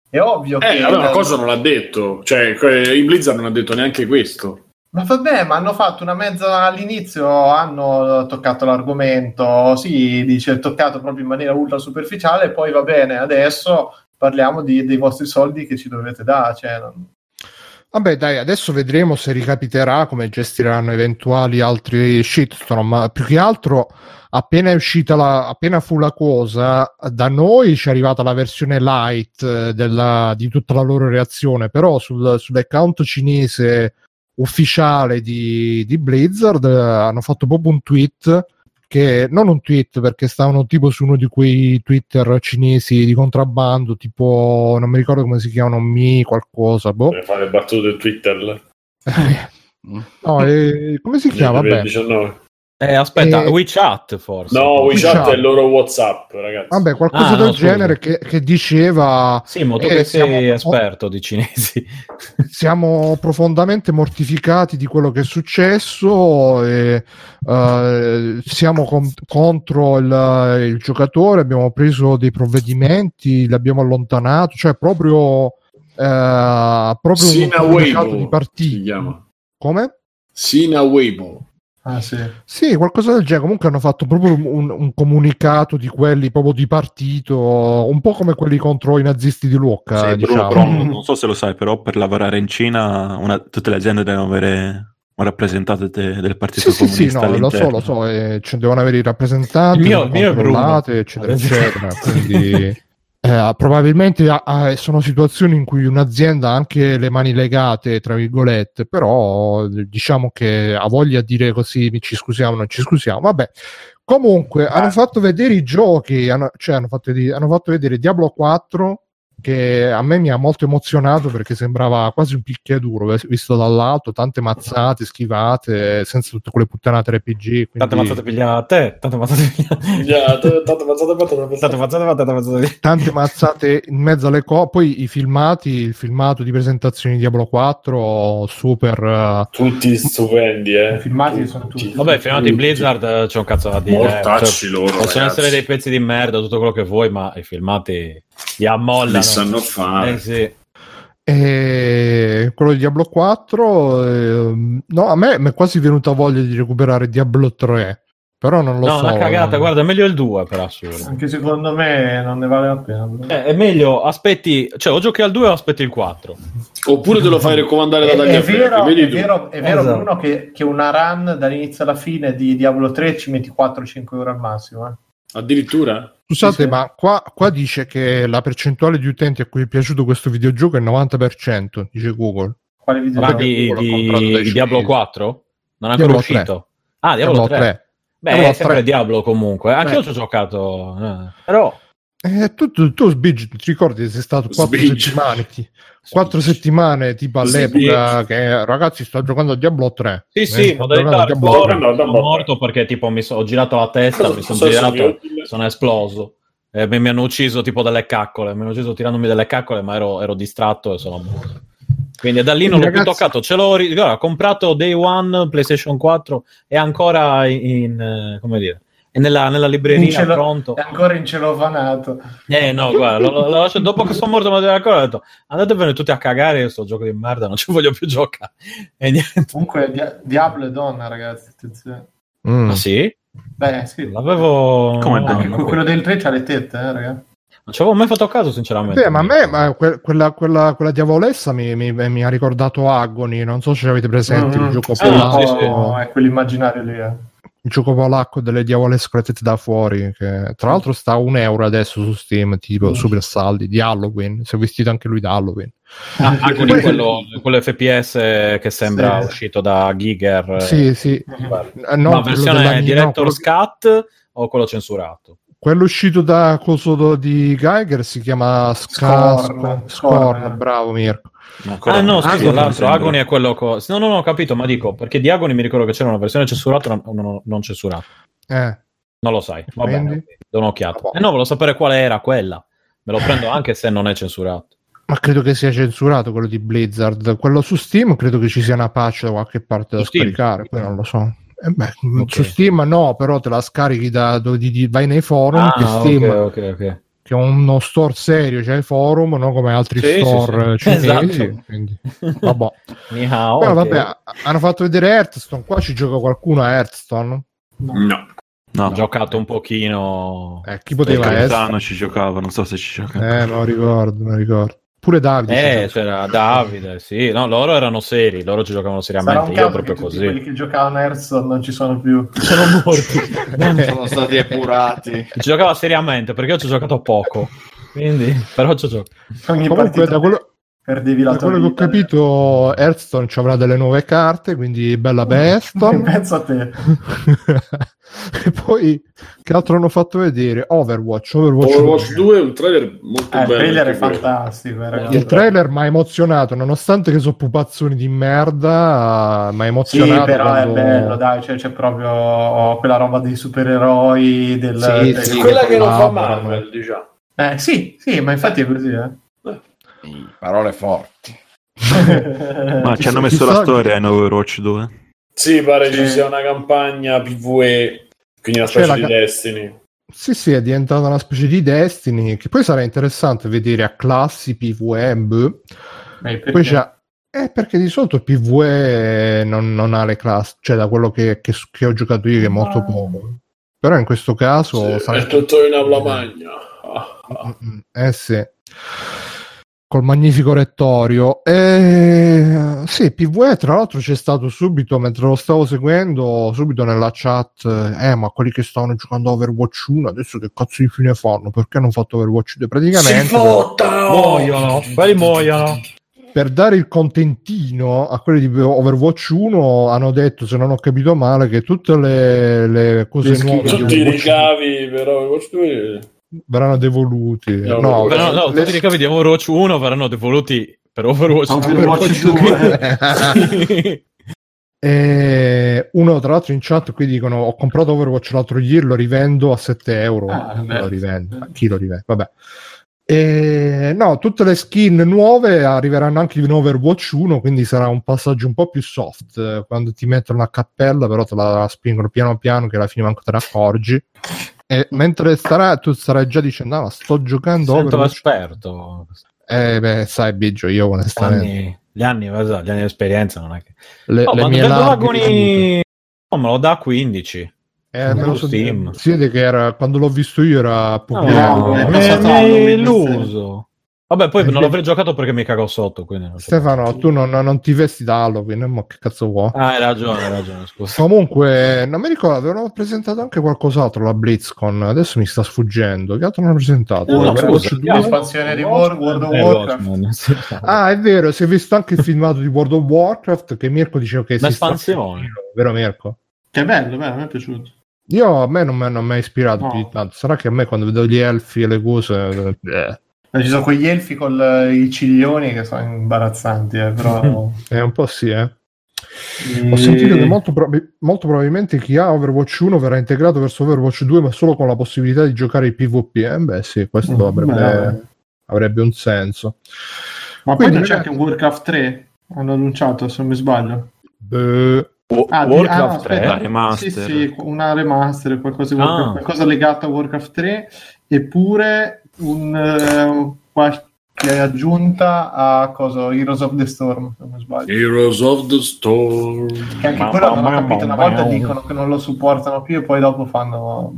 è ovvio
Eh,
che
vabbè, ma cosa non l'ha detto? Cioè, il Blizzard non ha detto neanche questo.
Ma vabbè, ma hanno fatto una mezza all'inizio, hanno toccato l'argomento, sì, dice toccato proprio in maniera ultra superficiale, poi va bene, adesso parliamo di- dei vostri soldi che ci dovete dare. Cioè, non-
Vabbè, dai, adesso vedremo se ricapiterà come gestiranno eventuali altri shitstorm. Ma più che altro, appena è uscita la, appena fu la cosa, da noi ci è arrivata la versione light eh, della- di tutta la loro reazione. Però sul, sull'account cinese ufficiale di, di Blizzard hanno fatto proprio un tweet che non un tweet perché stavano tipo su uno di quei Twitter cinesi di contrabbando, tipo non mi ricordo come si chiamano, Mi qualcosa, boh.
Per fare battute Twitter.
No, eh, come si chiama? Vabbè.
19.
Eh, aspetta,
Eh,
WeChat forse.
No, WeChat
WeChat.
è il loro WhatsApp, ragazzi.
Vabbè, qualcosa
Ah,
del
no, scusa.
genere che, che diceva
Sì, ma tu
Eh,
che
siamo-
sei esperto di cinesi.
siamo profondamente mortificati di quello che è successo e eh, siamo con- contro il, il giocatore, abbiamo preso dei provvedimenti, l'abbiamo allontanato, cioè proprio, eh, proprio
Sina
un
Weibo
di
chiama.
Come?
Sina Weibo.
Ah, sì.
Sì, qualcosa del genere. Comunque hanno fatto proprio un, un comunicato di quelli proprio di partito, un po' come quelli contro i nazisti di Lucca,
Sì,
diciamo.
Bruno, però non non so se lo sai, però per lavorare in Cina una- tutte le aziende devono avere un rappresentante de- del Partito
Sì, sì, sì,
Comunista
no, lo so, lo so, e ci devono avere i rappresentanti,
Il mio- il mio
eccetera. Quindi Eh, probabilmente ah, ah, sono situazioni in cui un'azienda ha anche le mani legate, tra virgolette, però diciamo che ha voglia di dire così ci scusiamo, non ci scusiamo. Vabbè, comunque hanno fatto vedere i giochi, hanno, cioè hanno fatto, hanno fatto vedere Diablo 4 che a me mi ha molto emozionato perché sembrava quasi un picchiaduro visto dall'alto, tante mazzate, schivate, senza tutte quelle puttanate RPG. Quindi...
Tante mazzate pigliate, tante mazzate pigliate. Tante mazzate fatte, tante mazzate pigliate.
tante mazzate in mezzo alle cose. Poi i filmati, il filmato di presentazione di Diablo 4, super. eh,
Tutti stupendi, eh.
I filmati sono tutti-
Vabbè, i filmati Blizzard eh, c'è un cazzo da dire. eh.
Mortacci
Cioè,
loro,
possono
ragazzi.
essere dei pezzi di merda, tutto quello che vuoi, ma i filmati li
Li
ammollano.
sanno fare.
Eh sì.
E quello di Diablo 4, ehm, no, a me mi è quasi venuta voglia di recuperare Diablo 3, però non lo
No,
so.
una cagata,
non-
guarda, è meglio il 2 per assurdo.
Anche secondo me non ne vale la pena.
Eh, è meglio aspetti, cioè o giochi al 2 o aspetti il 4.
Oppure te lo fai raccomandare da
È, è vero, è vero, è vero
Esatto.
Bruno, che, che una run dall'inizio alla fine di Diablo 3 ci metti 4-5 euro al massimo. eh.
Addirittura?
Scusate,
Sì, sì.
ma qua, qua dice che la percentuale di utenti a cui è piaciuto questo videogioco è il 90%, dice Google.
Quale video
Ma
Vabbè,
di, di- di Diablo
cinesi.
4? Non è ancora
Diablo
uscito? Ah, Diablo, 3. Beh,
Diablo
è sempre
3.
Diablo comunque. Anche
Eh.
io ci ho giocato. eh. Però
Eh, tu, tu, tu, Sbig, ti ricordi che sei stato 4
Sbig.
settimane? Ti, 4 settimane tipo all'epoca che ragazzi sto giocando a Diablo 3.
Sì,
Eh,
sì, modalità hardcore,
3.
no, no,
sono
no.
morto perché tipo mi so- ho girato la testa, mi sono girato,
sono-
sono esploso. E mi, mi hanno ucciso tipo delle caccole, mi hanno ucciso tirandomi delle caccole, ma ero, ero distratto e sono morto. Quindi da lì non l'ho
Quindi,
più
ragazzi-
toccato. Ce l'ho ri- guarda, ho comprato Day One PlayStation 4 e ancora in, eh, come dire, è nella, nella
In
libreria
cielo-
pronto.
È ancora in celofanato.
Eh no, guarda, lo, lo- lascio- dopo che sono morto, mi ancora ho detto andatevene tutti a cagare, io sto gioco di merda, non ci voglio più giocare. E niente.
Comunque Dia- Diablo è donna, ragazzi. Attenzione.
Mm.
Ma sì?
Beh, sì.
L'avevo...
Come
no,
Anche
no,
que- quello del 3 c'ha le tette, eh, ragazzi.
Non ci avevo mai fatto caso, sinceramente.
Beh, ma a me ma que- quella, quella, quella diavolessa mi, mi- mi ha ricordato Agony, non so se avete presente
Mm.
il gioco
Ah, sì, sì.
Oh, È quell'immaginario lì. eh.
Il gioco polacco delle diavole scretete da fuori, che tra l'altro sta a un euro adesso su Steam, tipo
Mm.
super saldi, di Halloween, si è vestito anche lui da Halloween.
Ah, Agony, quello, quello FPS che sembra
Sì.
uscito da Giger. eh,
Sì, sì. Eh, no,
ma versione
dell'anno- no,
Director's
quello-
Cut o quello censurato?
Quello uscito da coso di Geiger si chiama
Scorn.
Scorn, bravo Mirko.
Ancora
ah no, scusa,
Agony
l'altro. Agony è quello... Co- no, no, no, ho capito, ma dico, perché di Agony mi ricordo che c'era una versione censurata e non, non, non censurata.
Eh,
Non lo sai, va bene, do un'occhiata. Eh no, volevo sapere quale era quella. Me lo prendo anche se non è censurato.
ma credo che sia censurato quello di Blizzard. Quello su Steam credo che ci sia una patch da qualche parte da
Su Steam?
scaricare, poi non lo so. Eh beh,
Ok.
Su Steam no, però te la scarichi da dove di- di- vai nei forum, che
Ah,
Steam
ok, ok, ok.
che è uno store serio, c'è il forum, non come altri
Sì, sì,
store
sì.
cinesi.
Esatto.
quindi, vabbè.
Ni hao,
Però vabbè, hanno fatto vedere Hearthstone, qua ci gioca qualcuno a Hearthstone.
No.
No,
Ho giocato un pochino.
Eh, chi poteva essere?
capitano ci giocava, non so se ci gioca.
Eh, lo ricordo, lo ricordo. Pure Davide.
Eh, c'era Davide, sì. No, loro erano seri, loro ci giocavano seriamente. Io proprio così.
quelli che giocavano Hearthstone non ci sono più.
Sono morti.
Sono stati epurati.
ci giocava seriamente perché io ci ho giocato poco. Quindi, però ci ho giocato.
Ogni
Comunque,
partita
da quello,
perdevi la
da
tua
quello che ho
vita.
capito, Hearthstone ci avrà delle nuove carte, quindi bella per Hearthstone.
Pensa a te.
e poi, che altro hanno fatto vedere? Overwatch. Overwatch,
Overwatch 2 è un trailer molto
Eh, il
bello.
trailer è fantastico. eh, ragazzi.
Il trailer mi ha emozionato, nonostante che sono pupazzoni di merda, mi ha
Sì,
emozionato.
però
quando-
è bello, dai, cioè, c'è proprio quella roba dei supereroi. Del,
Sì,
del-
sì,
Quella che non fa. Marvel, diciamo.
Eh, sì, sì, ma infatti è così. Eh.
Parole forti.
Ma ci hanno messo la storia in Overwatch 2.
Sì, pare ci sia una campagna PvE, quindi una specie
la
di
ca-
Destiny.
Sì, sì, è diventata una specie di Destiny, che poi sarà interessante vedere a classi PvE. boh.
Eh, perché?
Poi c'è... Eh, perché di solito il PvE non, non ha le classi, cioè da quello che, che- che ho giocato io, che è molto
Ah.
poco. Però in questo caso
Sì,
sarà
è tutto in aula magna. Ah, ah.
Mm, mm, Eh sì. Col magnifico rettorio. E... Sì, PvE tra l'altro c'è stato subito, mentre lo stavo seguendo, subito nella chat, eh ma quelli che stavano giocando a Overwatch 1, adesso che cazzo di fine fanno? Perché hanno fatto Overwatch 2? Praticamente...
Muoiono, quelli muoiono.
per dare il contentino a quelli di Overwatch 1 hanno detto, se non ho capito male, che tutte le, le cose
Le
nuove
Tutti i
Overwatch
ricavi però Overwatch 2
verranno devoluti.
No,
No,
Però, no,
le-
tutti i ricavi di Overwatch 1 verranno devoluti per Overwatch
Overwatch
2.
2.
E uno tra l'altro in chat qui dicono ho comprato Overwatch l'altro ieri lo rivendo a 7 euro
Ah,
lo rivende? A chi lo rivende vabbè e, no tutte le skin nuove arriveranno anche in Overwatch 1 quindi sarà un passaggio un po' più soft quando ti mettono la cappella però te la spingono piano piano che alla fine manco te ne accorgi e mentre starà tu starai già dicendo ah, ma sto giocando
Sento
Overwatch
esperto.
eh beh sai Biggio io onestamente
Anni- gli anni, gli anni di esperienza non è che...
le,
Oh,
le
ma
mie ricadute.
no, me lo dà a 15.
Eh, me lo so
Steam.
Si vede che era, quando l'ho visto io era
No,
poco
no,
mi illuso. Vabbè, poi non l'avrei giocato perché mi cagò sotto. Quindi.
Stefano, tu non, non ti vesti da Halloween, ma che cazzo vuoi?
Ah, hai ragione, hai ragione, scusa.
Comunque, non mi ricordo, avevano presentato anche qualcos'altro la BlizzCon, adesso mi sta sfuggendo. Che altro hanno presentato?
No, no, scusa,
2?
L'espansione di War- World of
Eh,
Warcraft.
Watchmen.
Ah, è vero, si è visto anche il filmato di World of Warcraft che Mirko diceva che si sta
L'espansione.
vero Mirko?
Che bello, bello, mi è piaciuto.
Io a me non mi hanno mai ispirato
No.
più di tanto. Sarà che a me quando vedo gli elfi e le cose. Eh,
Ci sono quegli elfi con i ciglioni che sono imbarazzanti, eh, però...
è un po' sì, eh.
Mm.
Ho sentito che molto, prob- molto probabilmente chi ha Overwatch 1 verrà integrato verso Overwatch 2, ma solo con la possibilità di giocare i PvP. Eh, beh, sì, questo
Mm,
avrebbe,
beh.
avrebbe un senso.
Ma poi
Quindi,
non c'è
ragazzi-
anche Warcraft 3? Hanno annunciato, se non mi sbaglio.
Beh,
Ah, di-
Warcraft
ah, no,
3,
aspetta.
la remaster.
Sì, sì, una remaster, qualcosa,
Ah.
Qualcosa legato a Warcraft 3, eppure un, eh, qualche aggiunta a cosa, Heroes of the Storm, se non sbaglio.
Heroes of the Storm
Che anche
Ma-
quello non ho
ma-
capito, una
ma-
volta
ma-
dicono che non lo supportano più e poi dopo fanno...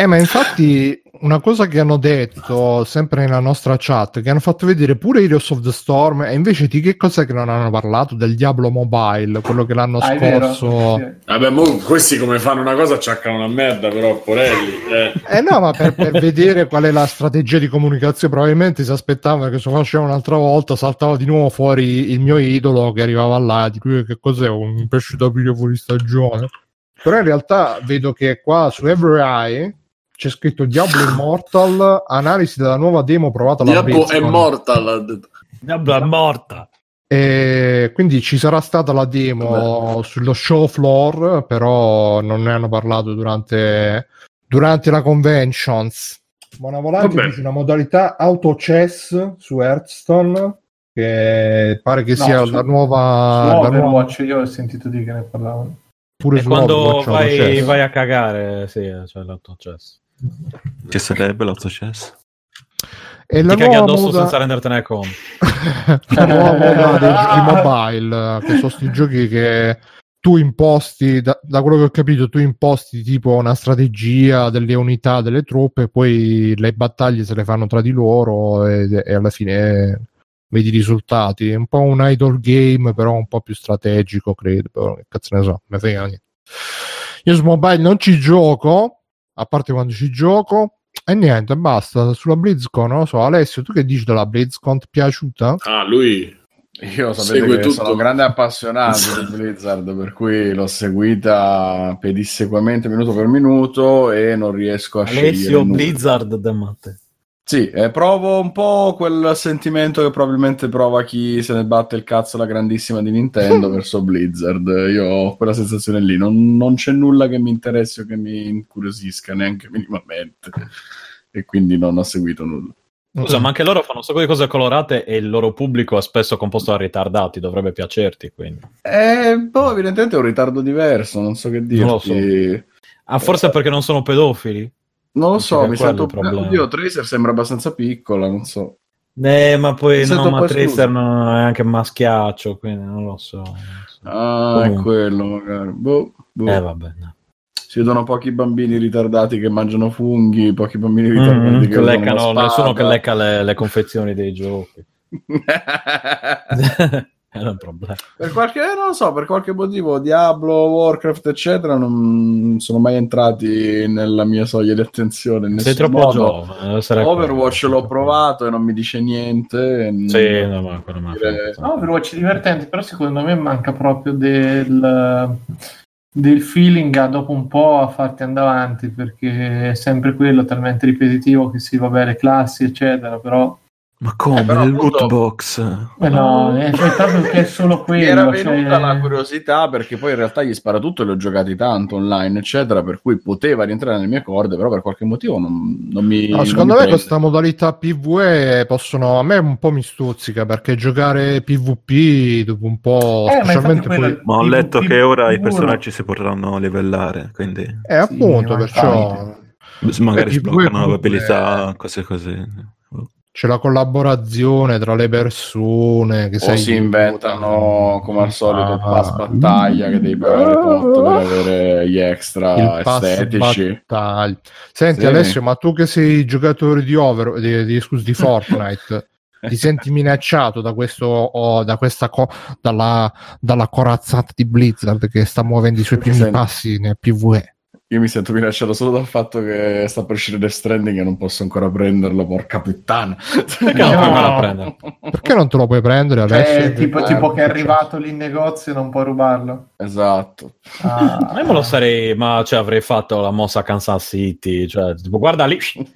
Eh, ma infatti una cosa che hanno detto sempre nella nostra chat, che hanno fatto vedere pure Heroes of the Storm, e invece di che cos'è che non hanno parlato? Del Diablo Mobile, quello che l'anno
Ah, è vero,
scorso...
sì.
Vabbè, mo questi come fanno una cosa ciaccano una merda, però, porelli. Eh.
Eh no, ma per, per vedere qual è la strategia di comunicazione, probabilmente si aspettavano che se lo faceva un'altra volta, saltava di nuovo fuori il mio idolo che arrivava là, di cui che cos'è un pesce da piglio fuori stagione. Però in realtà vedo che qua su Every Eye c'è scritto Diablo Immortal, analisi della nuova demo provata alla
Diablo è
BlizzCon.
mortal.
Diablo è morta.
E quindi ci sarà stata la demo sullo show floor, però non ne hanno parlato durante, durante la conventions. Mona Volante dice una modalità auto chess su Hearthstone che pare che
No,
sia
su-
la
Su
nuova, la nuova
io ho sentito dire che ne parlavano.
pure
E
su
quando vai,
chess.
vai a cagare, sì, c'è l'autocesso.
Che sarebbe l'autochess?
e
Ti
la
caghi
nuova
addosso
moda-
senza rendertene conto.
la nuova moda dei giochi mobile che sono sti giochi che tu imposti da, da quello che ho capito tu imposti tipo una strategia delle unità delle truppe poi le battaglie se le fanno tra di loro e, e alla fine vedi i risultati è un po' un idle game però un po' più strategico credo però che cazzo ne so me frega niente io su mobile non ci gioco a parte quando ci gioco e niente basta sulla BlizzCon non lo so Alessio tu che dici della BlizzCon ti è piaciuta?
Ah, lui
Io sapete
Segue
che
tutto.
sono un grande appassionato di Blizzard, per cui l'ho seguita pedissequamente minuto per minuto e non riesco a scegliere
Alessio. Blizzard de Matte.
Sì, eh, provo un po' quel sentimento che probabilmente prova chi se ne batte il cazzo la grandissima di Nintendo verso Blizzard. Io ho quella sensazione lì, non, non c'è nulla che mi interessi o che mi incuriosisca neanche minimamente e quindi non ho seguito nulla.
Scusa, ma anche loro fanno un sacco di cose colorate e il loro pubblico è spesso composto da ritardati, dovrebbe piacerti, quindi.
Eh, boh, evidentemente è un ritardo diverso, non so che dirti.
Non lo so. Ah, forse perché non sono pedofili?
Non lo so, mi sento...
è problema.
Oddio, Tracer sembra abbastanza piccola, non so.
Eh, ma poi no, ma Tracer non è anche maschiaccio, quindi non lo so. non so.
Ah, è
Comunque.
quello magari. Boh, boh.
Eh, vabbè. no.
Si vedono pochi bambini ritardati che mangiano funghi, pochi bambini ritardati
Mm,
che
che leccano, nessuno che lecca le, le confezioni dei giochi. Era un problema.
per qualche, non lo so, per qualche motivo Diablo, Warcraft, eccetera, non sono mai entrati nella mia soglia di attenzione. in
Sei troppo
modo.
giovane.
Overwatch
quello.
l'ho provato e non mi dice niente.
Sì, no, ma quello
Dire-
fatto.
Overwatch è divertente, però secondo me manca proprio del, del feeling a dopo un po' a farti andare avanti, perché è sempre quello talmente ripetitivo che sì, vabbè, le classi, eccetera, però
Ma come?
Eh, però
Nel
appunto-
loot box?
eh no, è, proprio che è solo
Mi
quello.
era venuta
cioè-
la curiosità perché poi in realtà gli spara tutto e l'ho giocati tanto online, eccetera, per cui poteva rientrare nelle mie corde, però per qualche motivo non, non mi.
No,
non
secondo
mi
me
prende.
questa modalità PvE possono a me un po' mi stuzzica perché giocare PvP dopo un po',
Eh, ma
specialmente
quello-
poi
Ma ho
PvP
letto che ora i
puro.
personaggi si potranno livellare, quindi
eh, appunto,
ma
perciò
magari sbloccano
comunque-
abilità, cose così.
C'è la collaborazione tra le persone che
O si inventano come al solito il
Ah.
pass battaglia che devi pagare tot per avere gli extra estetici.
battaglia. Senti
Sì.
Alessio, ma tu che sei giocatore di Over di, di- scusi, di Fortnite ti senti minacciato da questo o da questa co- dalla, dalla corazzata di Blizzard che sta muovendo i suoi primi
Senti.
passi nel PvE?
Io mi sento minacciato solo dal fatto che sta per uscire Death Stranding e non posso ancora prenderlo, porca puttana.
Perché non puoi ancora prendere?
Perché non te lo puoi prendere Alessio?
Cioè, tipo,
Eh,
tipo che è arrivato lì in negozio e non puoi rubarlo.
Esatto.
Ah.
Io me lo sarei, ma cioè, avrei fatto la mossa a Kansas City, cioè, tipo, guarda lì,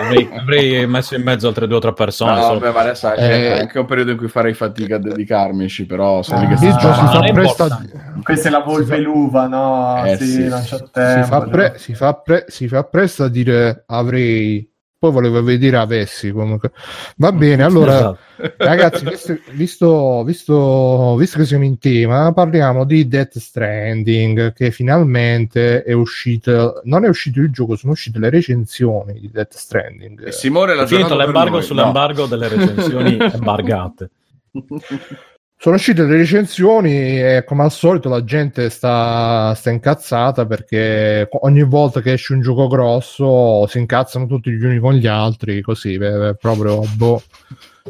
avrei, avrei messo in mezzo altre due o tre persone.
No,
solo-
vabbè, ma adesso è
Eh.
anche un periodo in cui farei fatica a dedicarmici, però sono lì
Ah,
che si
non è
presta.
Questa è la volpe
Si fa-
l'uva, no?
Eh,
sì,
sì,
non c'è tempo.
si, fa pre- si, fa pre- si fa presto a dire avrei poi volevo vedere avessi comunque va bene allora
Esatto.
ragazzi visto, visto, visto, visto che siamo in tema parliamo di Death Stranding che finalmente è uscito non è uscito il gioco sono uscite le recensioni di Death Stranding
E Simone l'ha
finito l'embargo sull'embargo delle recensioni embargate.
no.
sono uscite le recensioni e come al solito la gente sta, sta incazzata perché ogni volta che esce un gioco grosso si incazzano tutti gli uni con gli altri così eh, proprio boh.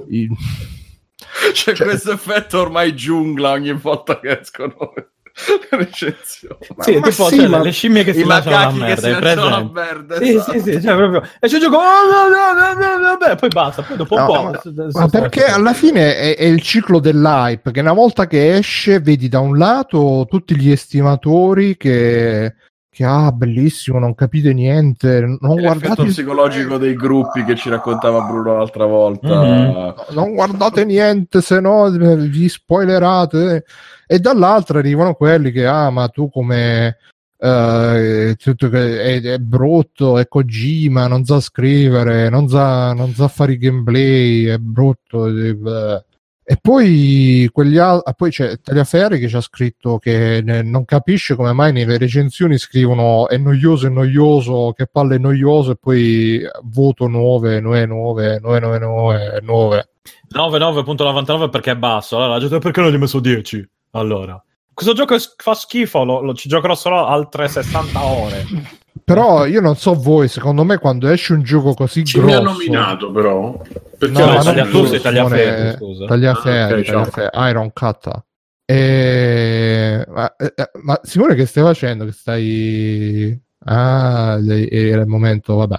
I-
C'è questo effetto ormai giungla ogni volta che escono le recensioni.
Sì,
ma
tipo
sì,
cioè,
ma-
le scimmie che si lanciano la merda,
si
hai presente?
merda.
Sì,
esatto.
sì, sì, cioè proprio esce il gioco, oh, no, no, no, beh, poi basta, poi dopo un
No,
po'.
ma-
s- s-
Ma
s-
perché
s-
alla fine è, è il ciclo dell'hype, che una volta che esce vedi da un lato tutti gli estimatori che, che ah, bellissimo, non capite niente, non
È
guardate,
psicologico dei gruppi che ci raccontava Bruno l'altra volta.
Mhm.
non guardate niente, se no eh, vi spoilerate. E dall'altra arrivano quelli che, ah, ma tu come... eh, tutto che è, è brutto, è Kojima, non sa scrivere, non sa, non sa fare i gameplay, è brutto. eh, beh. E poi, quegli al- ah, poi c'è Tagliaferri che ci ha scritto che ne- non capisce come mai nelle recensioni scrivono è noioso, è noioso, che palle è noioso, e poi voto 9, 9, 9, 9, 9, 9, 9.
9,9.99 perché è basso. Allora la gente perché non gli hai messo 10? Allora, questo gioco fa schifo, lo, lo- ci giocherò solo altre 60 ore.
Però io non so voi, secondo me quando esce un gioco così
Ci mi ha
grosso...
nominato però. Perché
No,
No, tu sei tagliaferri, scusa.
Tagliaferri,
Ah, ok, ciao.
tagliaferri, Iron Cutter. E... Ma, eh, eh, ma Simone che stai facendo? Che stai... Ah, era il momento, vabbè.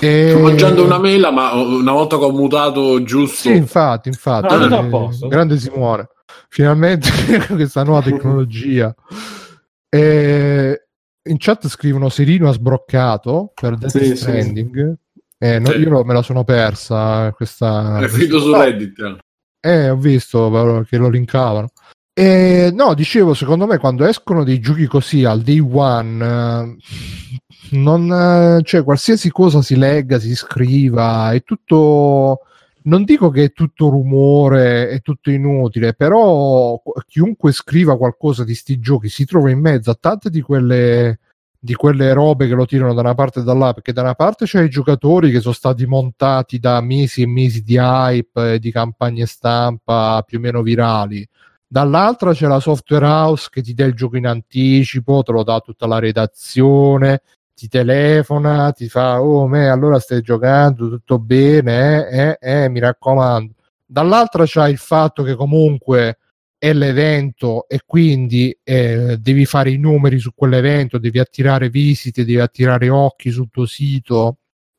E...
Sto mangiando una mela, ma una volta che ho mutato giusto.
Sì, infatti, infatti.
No, tutto a
Eh. Grande Simone. Finalmente questa nuova tecnologia. E in chat scrivono Serino ha sbroccato per Death
Sì, sì.
Stranding. Eh, no,
Sì.
io me la sono persa questa...
È finito su Reddit.
eh, ho visto che lo linkavano. E, no, dicevo, secondo me quando escono dei giochi così al day one, eh, non, eh, cioè, qualsiasi cosa si legga, si scriva, è tutto. Non dico che è tutto rumore, è tutto inutile, però qu- chiunque scriva qualcosa di sti giochi si trova in mezzo a tante di quelle, di quelle robe che lo tirano da una parte e dall'altra, perché da una parte c'è i giocatori che sono stati montati da mesi e mesi di hype di campagne stampa più o meno virali, dall'altra c'è la software house che ti dà il gioco in anticipo, te lo dà tutta la redazione, ti telefona, ti fa, oh me, allora stai giocando, tutto bene, eh, eh, eh mi raccomando. Dall'altra c'è il fatto che comunque è l'evento e quindi eh, devi fare i numeri su quell'evento, devi attirare visite, devi attirare occhi sul tuo sito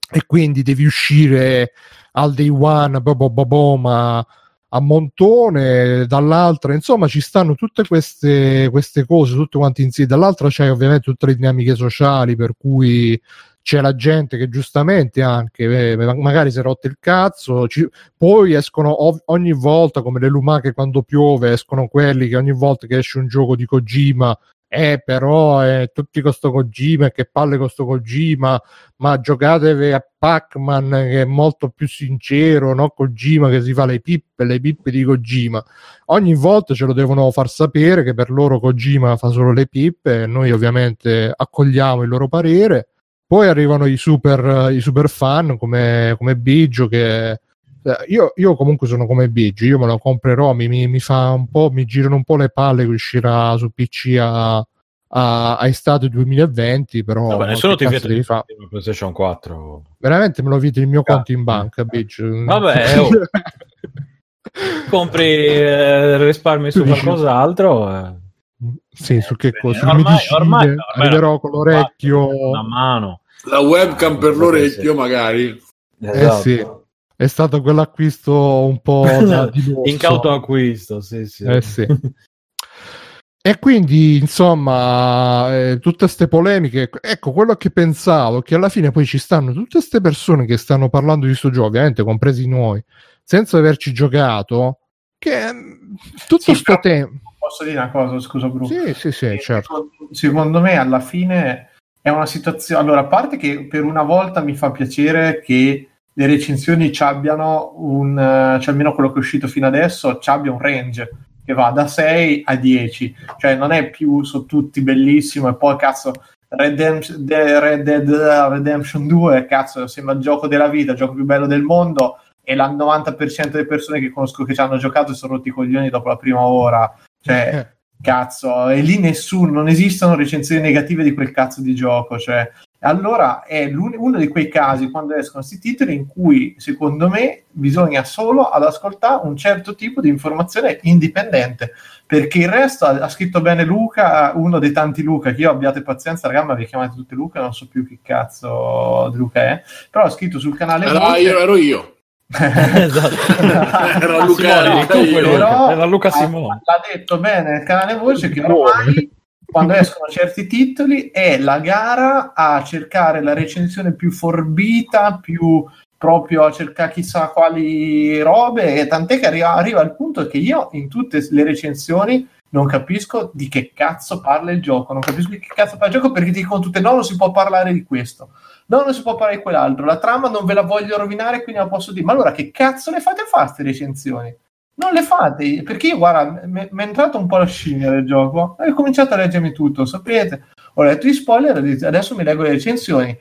e quindi devi uscire al day one, bo, bo, bo, bo, ma a montone, dall'altra, insomma, ci stanno tutte queste, queste cose, tutte quante insieme. Dall'altra c'è ovviamente tutte le dinamiche sociali, per cui c'è la gente che giustamente anche eh, magari si è rotto il cazzo, ci, poi escono ov- ogni volta come le lumache quando piove, escono quelli che ogni volta che esce un gioco di Kojima eh però eh, tutti con sto Kojima che palle con sto Kojima ma giocatevi a Pac-Man che è molto più sincero no? Kojima che si fa le pippe le pippe di Kojima. Ogni volta ce lo devono far sapere che per loro Kojima fa solo le pippe e noi ovviamente accogliamo il loro parere. Poi arrivano i super, i super fan come, come Biggio che io, io, comunque sono come Biggio, io me lo comprerò, mi, mi, mi, fa un po', mi girano un po' le palle che uscirà su PC a, a, a estate 2020, però
Vabbè, nessuno ti vieta
di fare
PlayStation 4.
Veramente me lo vedi il mio ah. conto in banca, Biggio.
Vabbè, oh. compri eh, risparmi su qualcos'altro. Eh.
Sì, su che cosa?
Ormai, ormai, ormai,
arriverò con l'orecchio.
Una mano.
La webcam per l'orecchio, magari.
Esatto. Eh sì è stato quell'acquisto un po' da
incauto acquisto, sì, sì.
Eh, sì. e quindi, insomma, eh, tutte queste polemiche, ecco quello che pensavo, che alla fine poi ci stanno tutte queste persone che stanno parlando di questo gioco, ovviamente compresi noi, senza averci giocato, che mm, tutto questo sì, tempo...
Posso dire una cosa, scusa Bruno?
Sì, sì, sì, certo.
Secondo me alla fine è una situazione... Allora, a parte che per una volta mi fa piacere che le recensioni ci abbiano un, cioè almeno quello che è uscito fino adesso, ci abbia un range che va da 6 a 10, cioè non è più su tutti bellissimo e poi cazzo Red Dead Redemption 2, cazzo, sembra il gioco della vita, il gioco più bello del mondo e il 90% delle persone che conosco che ci hanno giocato sono rotti i coglioni dopo la prima ora. Cioè, cazzo, e lì nessuno, non esistono recensioni negative di quel cazzo di gioco, cioè allora è uno di quei casi quando escono questi titoli in cui secondo me bisogna solo ad ascoltare un certo tipo di informazione indipendente perché il resto ha, ha scritto bene Luca uno dei tanti Luca che io abbiate pazienza raga ma vi chiamate tutti Luca non so più che cazzo di Luca è però ha scritto sul canale
era, io, ero io. Esatto.
era Luca, Simone,
era Luca Simone. l'ha detto bene il canale voce che ormai quando escono certi titoli è la gara a cercare la recensione più forbita, più proprio a cercare chissà quali robe, e tant'è che arriva, arriva al punto che io in tutte le recensioni non capisco di che cazzo parla il gioco, non capisco di che cazzo parla il gioco perché dicono tutte no, non si può parlare di questo, no, non si può parlare di quell'altro, la trama non ve la voglio rovinare, quindi la posso dire, ma allora che cazzo le fate a fare queste recensioni? Non le fate perché io guarda mi è entrato un po' la scimmia del gioco. E ho cominciato a leggermi tutto sapete? Ho letto gli spoiler adesso mi leggo le recensioni.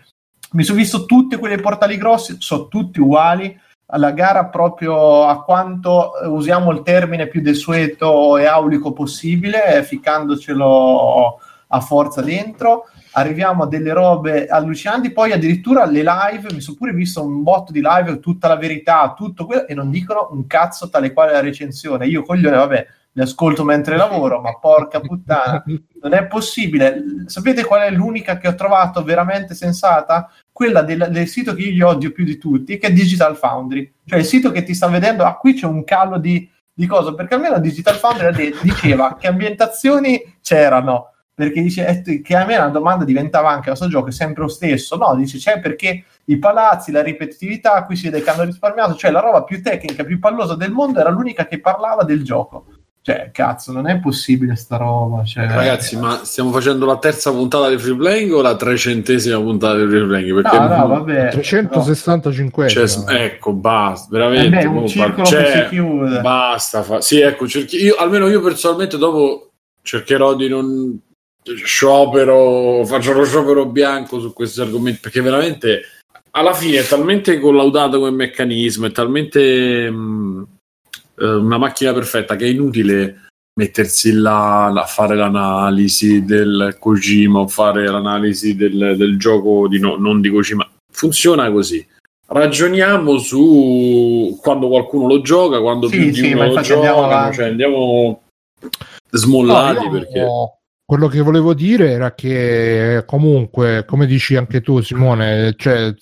Mi sono visto tutti quei portali grossi sono tutti uguali. Alla gara proprio a quanto usiamo il termine più desueto e aulico possibile ficcandocelo a forza dentro arriviamo a delle robe allucinanti. Poi addirittura le live, mi sono pure visto un botto di live, tutta la verità, tutto quello, e non dicono un cazzo tale quale la recensione. Io, coglione, vabbè, le ascolto mentre lavoro, ma porca puttana, non è possibile. Sapete qual è l'unica che ho trovato veramente sensata? Quella del, del sito che io gli odio più di tutti, che è Digital Foundry, cioè il sito che ti sta vedendo, ah, qui c'è un calo di, di cosa, perché almeno Digital Foundry diceva che ambientazioni c'erano, perché dice eh, che a me la domanda diventava anche questo gioco è sempre lo stesso? No dice c'è perché i palazzi la ripetitività qui si vede che hanno risparmiato cioè la roba più tecnica più pallosa del mondo era l'unica che parlava del gioco. Cioè cazzo non è possibile sta roba cioè...
ragazzi ma stiamo facendo la terza puntata di free playing o la trecentesima puntata di free playing?
Perché no, no, vabbè,
365
cioè, ecco basta veramente
eh beh, un circolo cioè, si chiude.
basta fa... sì ecco cerchi... io, almeno io personalmente dopo cercherò di non sciopero, faccio lo sciopero bianco su questi argomenti perché veramente alla fine è talmente collaudato come meccanismo, è talmente mh, mm, eh, una macchina perfetta che è inutile mettersi là a fare l'analisi del Kojima o fare l'analisi del, del gioco di no, non di Kojima. Funziona così. Ragioniamo su quando qualcuno lo gioca, quando
Sì,
più di
sì,
uno lo
andiamo
gioca,
avanti.
cioè andiamo smollati
No,
perché
Quello che volevo dire era che comunque, come dici anche tu Simone, cioè,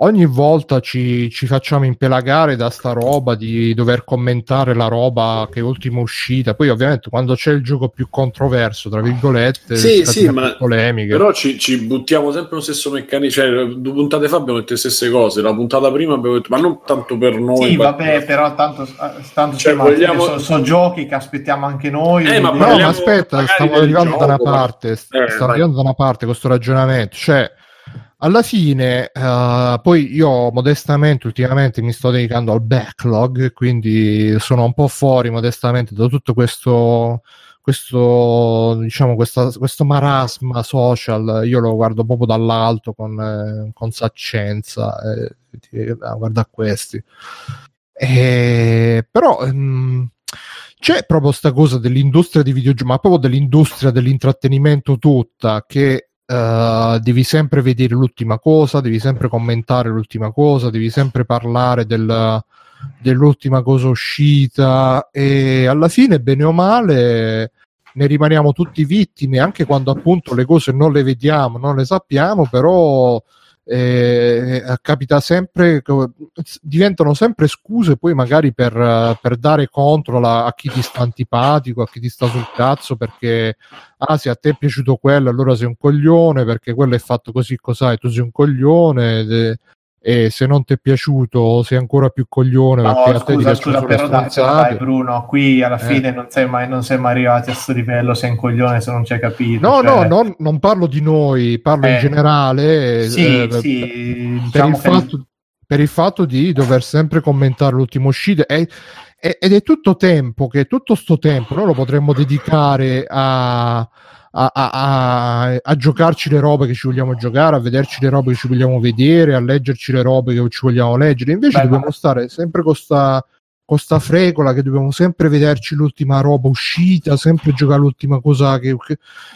ogni volta ci, ci facciamo impelagare da sta roba di dover commentare la roba che è ultima uscita. Poi ovviamente quando c'è il gioco più controverso, tra virgolette,
Sì, sì, ma-
polemiche.
Però ci, ci buttiamo sempre nello stesso meccanismo. Cioè, due puntate fa abbiamo detto le stesse cose. La puntata prima abbiamo detto, ma non tanto per noi.
Sì,
ma-
vabbè, però tanto, tanto
Cioè, vogliamo-
sono so giochi che aspettiamo anche noi.
Eh, ma
No, ma aspetta, stavo
del
arrivando da una
gioco,
parte,
Eh,
stavo arrivando da una parte questo ragionamento, cioè alla fine, eh, poi io modestamente ultimamente mi sto dedicando al backlog, quindi sono un po' fuori modestamente da tutto questo, questo diciamo, questa- questo marasma social, io lo guardo proprio dall'alto con, eh, con saccenza, eh, ti- ah, guarda questi. Eh, però ehm, c'è proprio sta cosa dell'industria di videogiochi, ma proprio dell'industria dell'intrattenimento tutta, che eh, devi sempre vedere l'ultima cosa, devi sempre commentare l'ultima cosa, devi sempre parlare del- dell'ultima cosa uscita e alla fine, bene o male, ne rimaniamo tutti vittime, anche quando appunto le cose non le vediamo, non le sappiamo, però eh, capita sempre, diventano sempre scuse poi magari per, per dare contro la- a chi ti sta antipatico, a chi ti sta sul cazzo perché ah se a te è piaciuto quello allora sei un coglione perché quello è fatto così cos'hai? Tu sei un coglione è- e se non ti è piaciuto sei ancora più coglione
No,
perché
scusa, scusa, però dai, dai, Bruno, qui alla
Eh.
fine non sei mai, non sei mai arrivati a sto livello, sei un coglione se non ci hai capito.
No,
cioè-
no, non, non parlo di noi, parlo in
Eh.
generale.
Sì,
eh,
sì,
per,
diciamo
il
che-
fatto, per il fatto di dover sempre commentare l'ultimo uscita ed è tutto tempo che tutto sto tempo noi lo potremmo dedicare a, a, a- a- giocarci le robe che ci vogliamo giocare, a vederci le robe che ci vogliamo vedere, a leggerci le robe che ci vogliamo leggere. Invece
Beh,
dobbiamo
ma-
stare sempre con sta, con sta fregola che dobbiamo sempre vederci l'ultima roba uscita, sempre giocare l'ultima cosa che-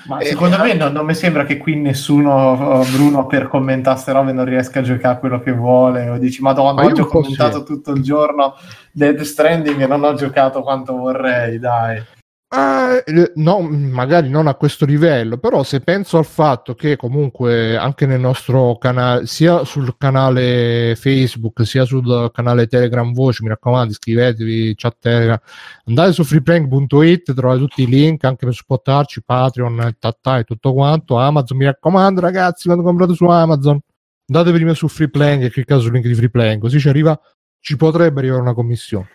Ma
Eh,
secondo
eh,
me non, non mi sembra che qui nessuno, oh, Bruno, per commentare ste robe non riesca a giocare quello che vuole o dici Madonna,
Ma io
oggi ho commentato
sì.
tutto il giorno Dead Stranding e non ho giocato quanto vorrei, dai.
Eh, no, magari non a questo livello, però se penso al fatto che comunque anche nel nostro canale, sia sul canale Facebook, sia sul canale Telegram Voce, mi raccomando, iscrivetevi, chat Telegram, andate su freeplank.it, trovate tutti i link anche per supportarci, Patreon, tattà e tutto quanto, Amazon, mi raccomando ragazzi, quando comprate su Amazon, andate prima su Freeplank e cliccate sul link di Freeplank, così ci arriva, ci potrebbe arrivare una commissione.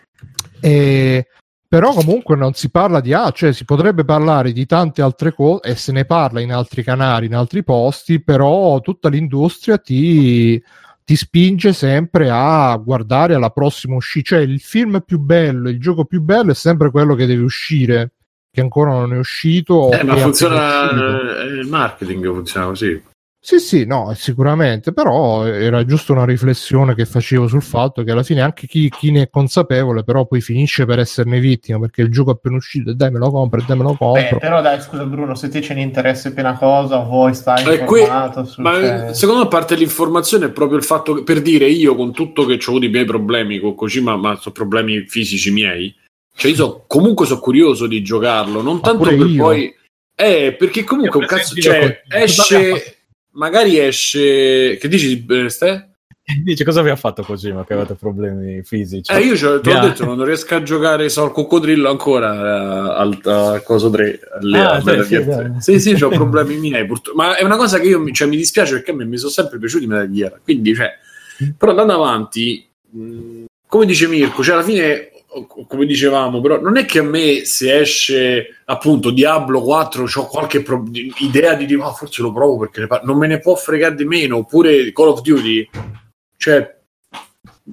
E però comunque non si parla di ah, cioè si potrebbe parlare di tante altre cose e se ne parla in altri canali, in altri posti, però tutta l'industria ti, ti spinge sempre a guardare alla prossima uscita, cioè il film più bello, il gioco più bello è sempre quello che deve uscire, che ancora non è uscito.
Eh, ma funziona il marketing funziona così.
Sì, sì, no, sicuramente, però era giusto una riflessione che facevo sul fatto che alla fine anche chi, chi ne è consapevole, però poi finisce per esserne vittima perché il gioco è appena uscito e dai me lo compro e dai me lo
Beh,
compro.
però dai, scusa Bruno, se te ce ne interessa appena cosa, vuoi stai
Eh,
informato su...
Ma
cioè-
secondo me, a parte l'informazione, è proprio il fatto che per dire io, con tutto che ho avuto i miei problemi con Kojima, ma sono problemi fisici miei, cioè io so- comunque sono curioso di giocarlo, non tanto
pure
per
io.
poi. Eh, perché comunque un cazzo. Cioè, esce. Magari esce. Che dici, Ste?
Dice cosa vi ha fatto Kojima che avete problemi fisici?
Eh, io l'ho
Mi ha-
detto, non riesco a giocare al coccodrillo ancora eh, al, al coso 3. alle-
Ah, sì, sì, sì.
sì, sì, ho problemi miei. purtroppo. Ma è una cosa che io mi, cioè, mi dispiace perché a me mi sono sempre piaciuti i Metal Gear. Quindi, cioè, però andando avanti, mh, come dice Mirko, cioè alla fine, come dicevamo, però non è che a me se esce appunto Diablo 4 ho qualche pro- di- idea di dire "Ah, forse lo provo perché par- non me ne può fregare di meno, oppure Call of Duty, cioè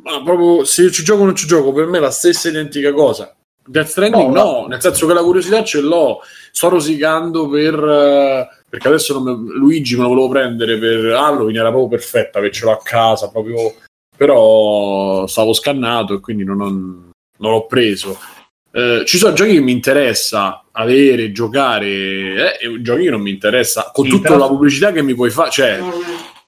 ma proprio se ci gioco o non ci gioco, per me è la stessa identica cosa. Death Stranding
No,
no, nel senso che la curiosità ce l'ho, sto rosicando per... eh, perché adesso me- Luigi me lo volevo prendere per Halloween, era proprio perfetta, avercelo a casa, proprio... Però stavo scannato e quindi non, ho- non l'ho preso. Eh, ci sono giochi che mi interessa avere, giocare, eh, e giochi che non mi interessa, con
Sì,
tutta
però-
la pubblicità che mi puoi fare, cioè,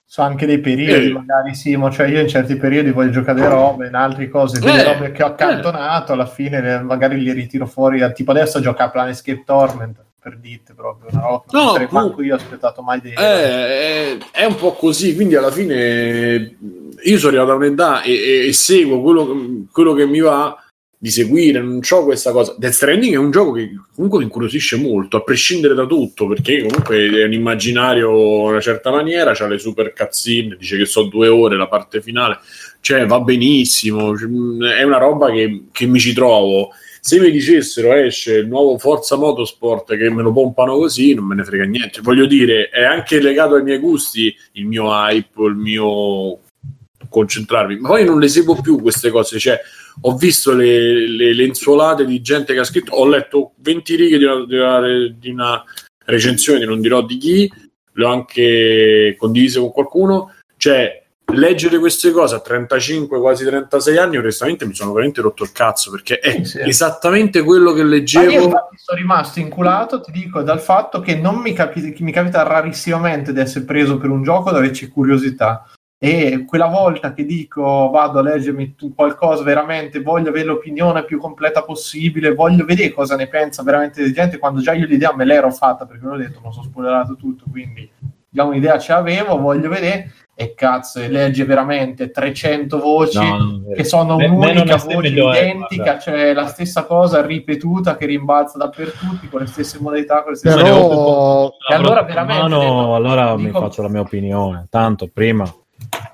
Sono anche dei periodi,
Eh.
magari Simo, cioè io in certi periodi voglio giocare delle robe, in altri cose, delle
Eh.
robe che ho accantonato, alla fine magari li ritiro fuori, tipo adesso gioca a Planescape Torment, per dite proprio, una roba
No,
non manco io ho aspettato mai di...
Eh, è, è un po' così, quindi alla fine io sono arrivato a un'età e, e- e seguo quello, quello che mi va di seguire, non ho questa cosa. Death Stranding è un gioco che comunque mi incuriosisce molto, a prescindere da tutto, perché comunque è un immaginario in una certa maniera, c'ha le super cutscene, dice che so due ore la parte finale, cioè va benissimo, è una roba che, che mi ci trovo. Se mi dicessero esce il nuovo Forza Motorsport che me lo pompano così, non me ne frega niente. Voglio dire, è anche legato ai miei gusti, il mio hype, il mio concentrarmi. Ma poi non le seguo più queste cose. Cioè, ho visto le, le lenzuolate di gente che ha scritto, ho letto 20 righe di una, di una- di una recensione, non dirò di chi, le ho anche condivise con qualcuno. Cioè, leggere queste cose a 35, quasi 36 anni, onestamente mi sono veramente rotto il cazzo perché è
Sì, sì.
esattamente quello che
Ma io
leggevo.
sono rimasto inculato, ti dico, dal fatto che non mi, capi- che mi capita rarissimamente di essere preso per un gioco dove c'è curiosità. E quella volta che dico vado a leggermi qualcosa veramente, voglio avere l'opinione più completa possibile, voglio vedere cosa ne pensa veramente di gente, quando già io l'idea me l'ero fatta, perché l'ho detto, non sono spoilerato tutto, quindi già un'idea ce l'avevo, voglio vedere, e cazzo, e legge veramente 300 voci
No, no,
che sono
Me-
un'unica voce
è,
identica,
guarda.
cioè la stessa cosa ripetuta che rimbalza dappertutto con le stesse modalità, con le stesse
Però
E allora veramente
No,
detto-
allora mi
dico-
faccio la mia opinione. Tanto prima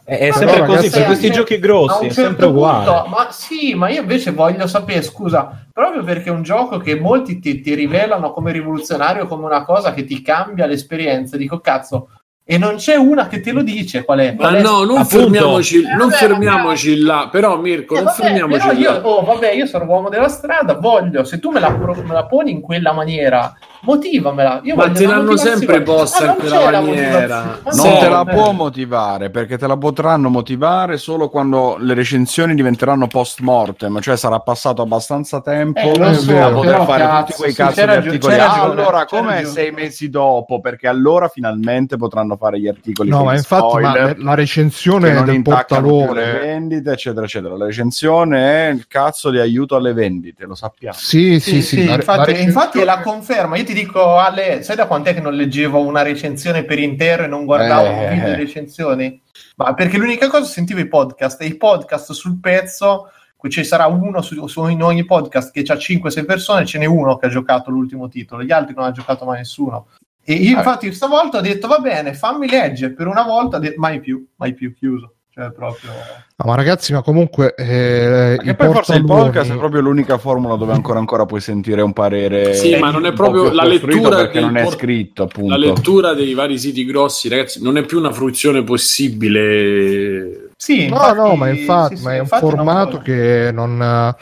è, è
Ma
sempre
no,
così per questi
un
giochi grossi, è sempre
certo
uguale.
punto- ma sì, ma io invece voglio sapere, scusa, proprio perché è un gioco che molti ti, ti rivelano come rivoluzionario, come una cosa che ti cambia l'esperienza, dico cazzo, e non c'è una che te lo dice qual è.
Ma
è-
no, non
Appunto.
fermiamoci,
Eh,
non
vabbè,
fermiamoci là, però Mirko,
Eh,
non
vabbè,
fermiamoci
io,
là.
oh, vabbè, io sono uomo della strada, voglio, se tu me la, me la poni in quella maniera, motivamela. Io
Ma te l'hanno sempre posta
Ma
in quella maniera.
Ma
Non
Sì.
te la può motivare perché te la potranno motivare solo quando le recensioni diventeranno post mortem, cioè sarà passato abbastanza tempo
Eh, so,
da poter fare
cazzo,
tutti quei
c'è
di articoli. Ah,
ragione,
allora come sei mesi dopo? Perché allora finalmente potranno fare gli articoli
no, ma infatti ma
spoiler,
la recensione
non
del portalone
vendite, eccetera, eccetera. La recensione è il cazzo di aiuto alle vendite, lo sappiamo.
Sì, sì,
Sì,
sì,
sì,
la-
infatti,
la recensione-
infatti è la conferma. Io ti dico, Ale, sai da quant'è che non leggevo una recensione per intero e non guardavo
Eh.
video di recensioni? Ma perché l'unica cosa sentivo i podcast e i podcast sul pezzo, qui ci sarà uno su, su- in ogni podcast che ha 5-6 persone, ce n'è uno che ha giocato l'ultimo titolo, gli altri non ha giocato mai nessuno. E io infatti stavolta ho detto va bene, fammi leggere, per una volta detto, mai più, mai più, chiuso. Cioè proprio...
No, ma ragazzi, ma comunque eh,
Che
i
poi forse il podcast è proprio l'unica formula dove ancora ancora puoi sentire un parere.
Sì, ma non è
un
proprio la lettura
perché non è scritto, appunto.
La lettura dei vari siti grossi, ragazzi, non è più una fruizione possibile.
Sì,
No,
infatti-
no, ma infatti,
sì, sì,
ma è un
infatti non
formato
voglio.
che non... eh,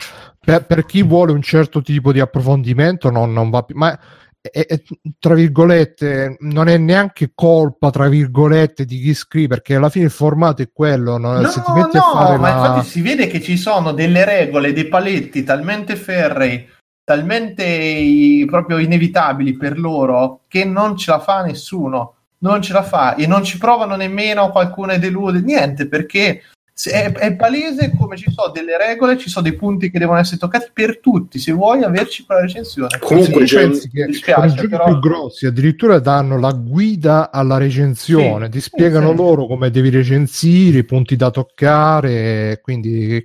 Per, per chi vuole un certo tipo di approfondimento non, non va più... Ma è- è- tra virgolette, non è neanche colpa, tra virgolette, di chi scrive, perché alla fine il formato è quello. no?
No,
Se ti metti
no,
a fare
ma
la...
infatti si vede che ci sono delle regole, dei paletti talmente ferrei, talmente proprio inevitabili per loro che non ce la fa nessuno. Non ce la fa e non ci provano nemmeno qualcuno e delude, niente, perché è, è palese come ci sono delle regole, ci sono dei punti che devono essere toccati per tutti, se vuoi averci quella recensione.
Comunque
Sì,
c'è
pensi che
dispiace,
con i giochi
però-
più grossi addirittura danno la guida alla recensione,
Sì,
ti spiegano
sì.
loro come devi recensire, i punti da toccare, quindi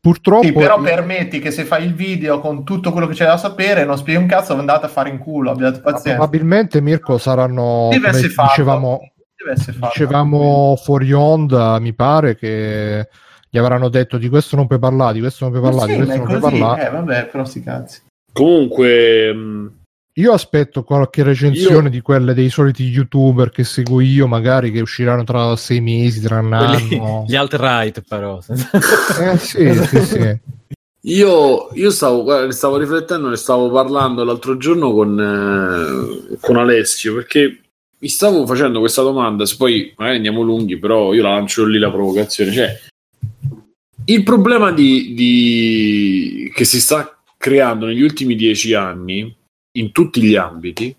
purtroppo
Sì, però permetti che se fai il video con tutto quello che c'è da sapere, non spieghi un cazzo, andate a fare in culo, abbiate pazienza.
probabilmente Mirko saranno come
essere fatto.
Dicevamo,
Deve essere fatto.
dicevamo fuori onda, mi pare che gli avranno detto di questo non puoi parlare, di questo non puoi parlare,
sì,
di questo non puoi parlare.
Eh, vabbè, però sti cazzi.
Comunque, mh,
Io aspetto qualche recensione
Io-
di quelle dei soliti youtuber che seguo io, magari che usciranno tra sei mesi, tra un
Quelli-
anno.
gli alt-right, però.
Eh, sì, sì, sì.
io, io stavo, stavo riflettendo, ne stavo parlando l'altro giorno con, eh, con Alessio perché mi stavo facendo questa domanda. Se poi magari andiamo lunghi, però io la lancio lì la provocazione. Cioè, il problema di, di- che si sta creando negli ultimi dieci anni, in tutti gli ambiti,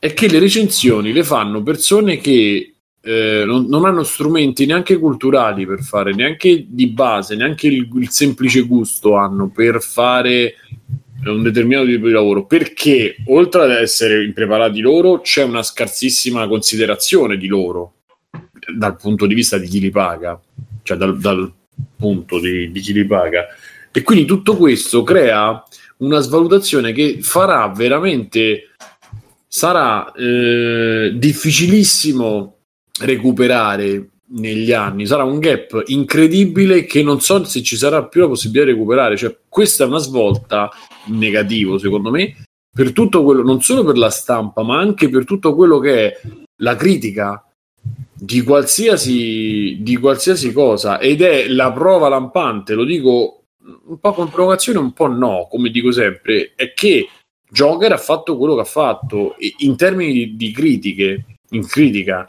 è che le recensioni le fanno persone che eh, non, non hanno strumenti neanche culturali per fare, neanche di base, neanche il, il semplice gusto hanno per fare un determinato tipo di lavoro perché oltre ad essere impreparati loro c'è una scarsissima considerazione di loro dal punto di vista di chi li paga cioè dal, dal punto di, di chi li paga. E quindi tutto questo crea una svalutazione che farà veramente sarà eh, difficilissimo recuperare negli anni. Sarà un gap incredibile che non so se ci sarà più la possibilità di recuperare. Cioè questa è una svolta negativo secondo me per tutto quello non solo per la stampa ma anche per tutto quello che è la critica di qualsiasi, di qualsiasi cosa. Ed è la prova lampante lo dico un po' con provocazione un po' no come dico sempre è che Joker ha fatto quello che ha fatto in termini di, di critiche in critica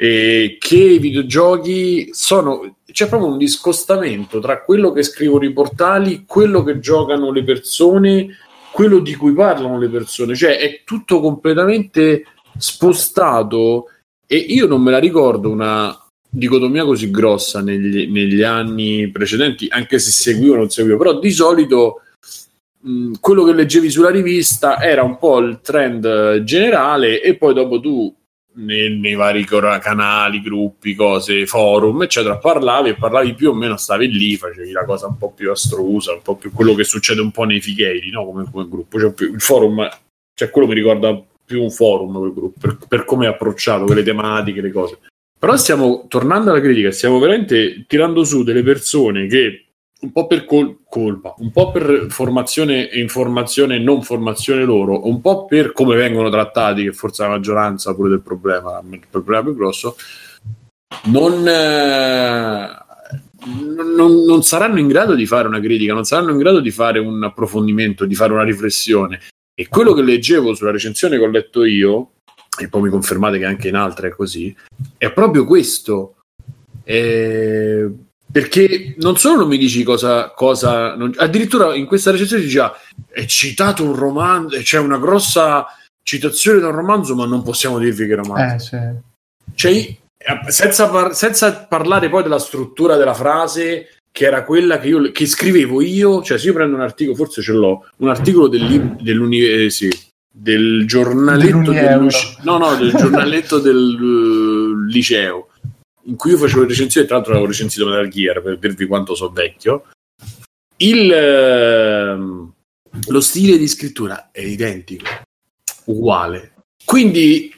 e che i videogiochi sono c'è proprio un discostamento tra quello che scrivono i portali, quello che giocano le persone, quello di cui parlano le persone, cioè è tutto completamente spostato e io non me la ricordo una dicotomia così grossa negli, negli anni precedenti, anche se seguivo o non seguivo, però di solito quello che leggevi sulla rivista era un po' il trend generale e poi dopo tu nei, nei vari canali, gruppi, cose, forum, eccetera, parlavi e parlavi più o meno, stavi lì, facevi la cosa un po' più astrusa, un po' più quello che succede un po' nei figheiri, no? come, come gruppo. Cioè, il forum, cioè quello mi ricorda più un forum quel gruppo, per, per come è approcciato, quelle tematiche, le cose. Però stiamo tornando alla critica, stiamo veramente tirando su delle persone che un po' per col- colpa, un po' per formazione e informazione e non formazione loro, un po' per come vengono trattati, che forse la maggioranza pure del problema, il problema più grosso, non, eh, non, non, saranno in grado di fare una critica, non saranno in grado di fare un approfondimento, di fare una riflessione. E quello che leggevo sulla recensione che ho letto io, e poi mi confermate che anche in altre è così, è proprio questo. Eh, perché non solo non mi dici cosa, cosa non, addirittura in questa recensione dice ah, è citato un romanzo c'è una grossa citazione da un romanzo ma non possiamo dirvi che romanzo.
Eh, sì.
cioè, senza, par- senza, parlare poi della struttura della frase che era quella che io che scrivevo io cioè se io prendo un articolo forse ce l'ho un articolo del, eh, sì, del giornaletto del, no no del giornaletto del uh, liceo in cui io facevo recensioni, tra l'altro avevo recensito Metal Gear per dirvi quanto so vecchio, il, ehm, lo stile di scrittura è identico, uguale. Quindi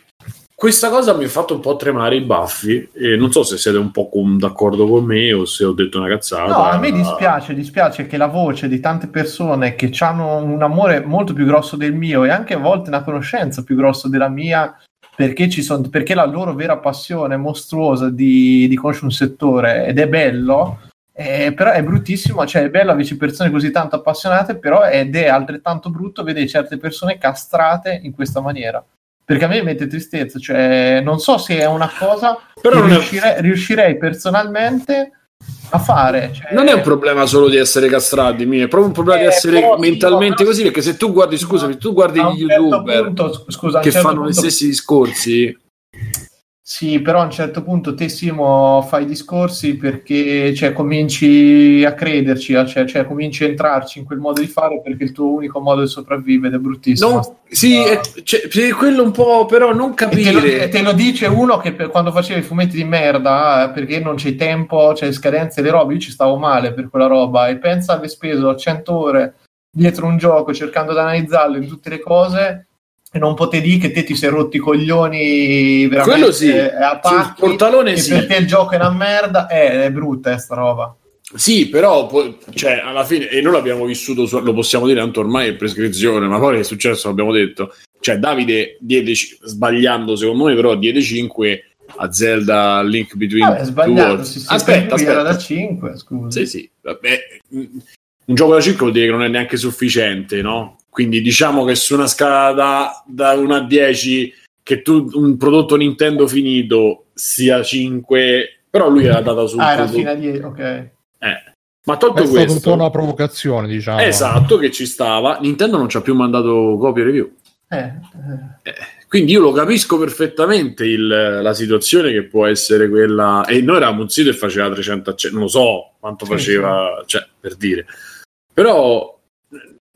questa cosa mi ha fatto un po' tremare i baffi e non so se siete un po' con, d'accordo con me o se ho detto una cazzata.
No, a me dispiace, dispiace che la voce di tante persone che hanno un amore molto più grosso del mio e anche a volte una conoscenza più grossa della mia perché, ci son, perché la loro vera passione mostruosa di, di conoscere un settore ed è bello, eh, però è bruttissimo, cioè è bello avere persone così tanto appassionate, però ed è altrettanto brutto vedere certe persone castrate in questa maniera. Perché a me mette tristezza, cioè non so se è una cosa però che riuscirei, riuscirei personalmente a fare. Cioè...
Non è un problema solo di essere castrati, è proprio un problema eh, di essere mentalmente così. Perché se tu guardi, scusami, tu guardi gli certo youtuber punto, scusa, che certo fanno punto... gli stessi discorsi,
sì, però a un certo punto te Simo fai discorsi perché cioè, cominci a crederci, cioè, cioè, cominci a entrarci in quel modo di fare perché il tuo unico modo di sopravvivere è bruttissimo.
Non, sì, è, cioè, quello un po', però non capire.
Te, lo, te lo dice uno che per, quando faceva i fumetti di merda, eh, perché non c'è tempo, c'è scadenze le robe, io ci stavo male per quella roba e pensa aver speso 100 ore dietro un gioco cercando di analizzarlo in tutte le cose e non potevi dire che te ti sei rotti i coglioni veramente
Quello sì.
a pacchi,
portalone sì.
per te il gioco è una merda eh, è brutta sta roba
sì, però cioè, alla fine, e noi l'abbiamo vissuto, lo possiamo dire, tanto ormai è prescrizione, ma poi è successo, l'abbiamo detto. Cioè, Davide diede, sbagliando secondo me, però diede 5 a Zelda Link Between
Vabbè, sbagliato, sì, sì,
aspetta, aspetta.
era da 5, scusa.
Sì, sì, vabbè, un gioco da 5 vuol dire che non è neanche sufficiente, no? Quindi diciamo che su una scala da, da 1 a 10 che tu un prodotto Nintendo finito sia 5, però lui era data su
Ah, era fino a 10, ok.
Eh. Ma
È
tolto
stata un po'
questo,
una provocazione, diciamo.
esatto, che ci stava, Nintendo non ci ha più mandato copie review.
Eh, eh.
Eh, Quindi io lo capisco perfettamente il- la situazione che può essere quella. E noi eravamo un sito che faceva 300 acce- non lo so quanto
Sì,
faceva, cioè per dire. Però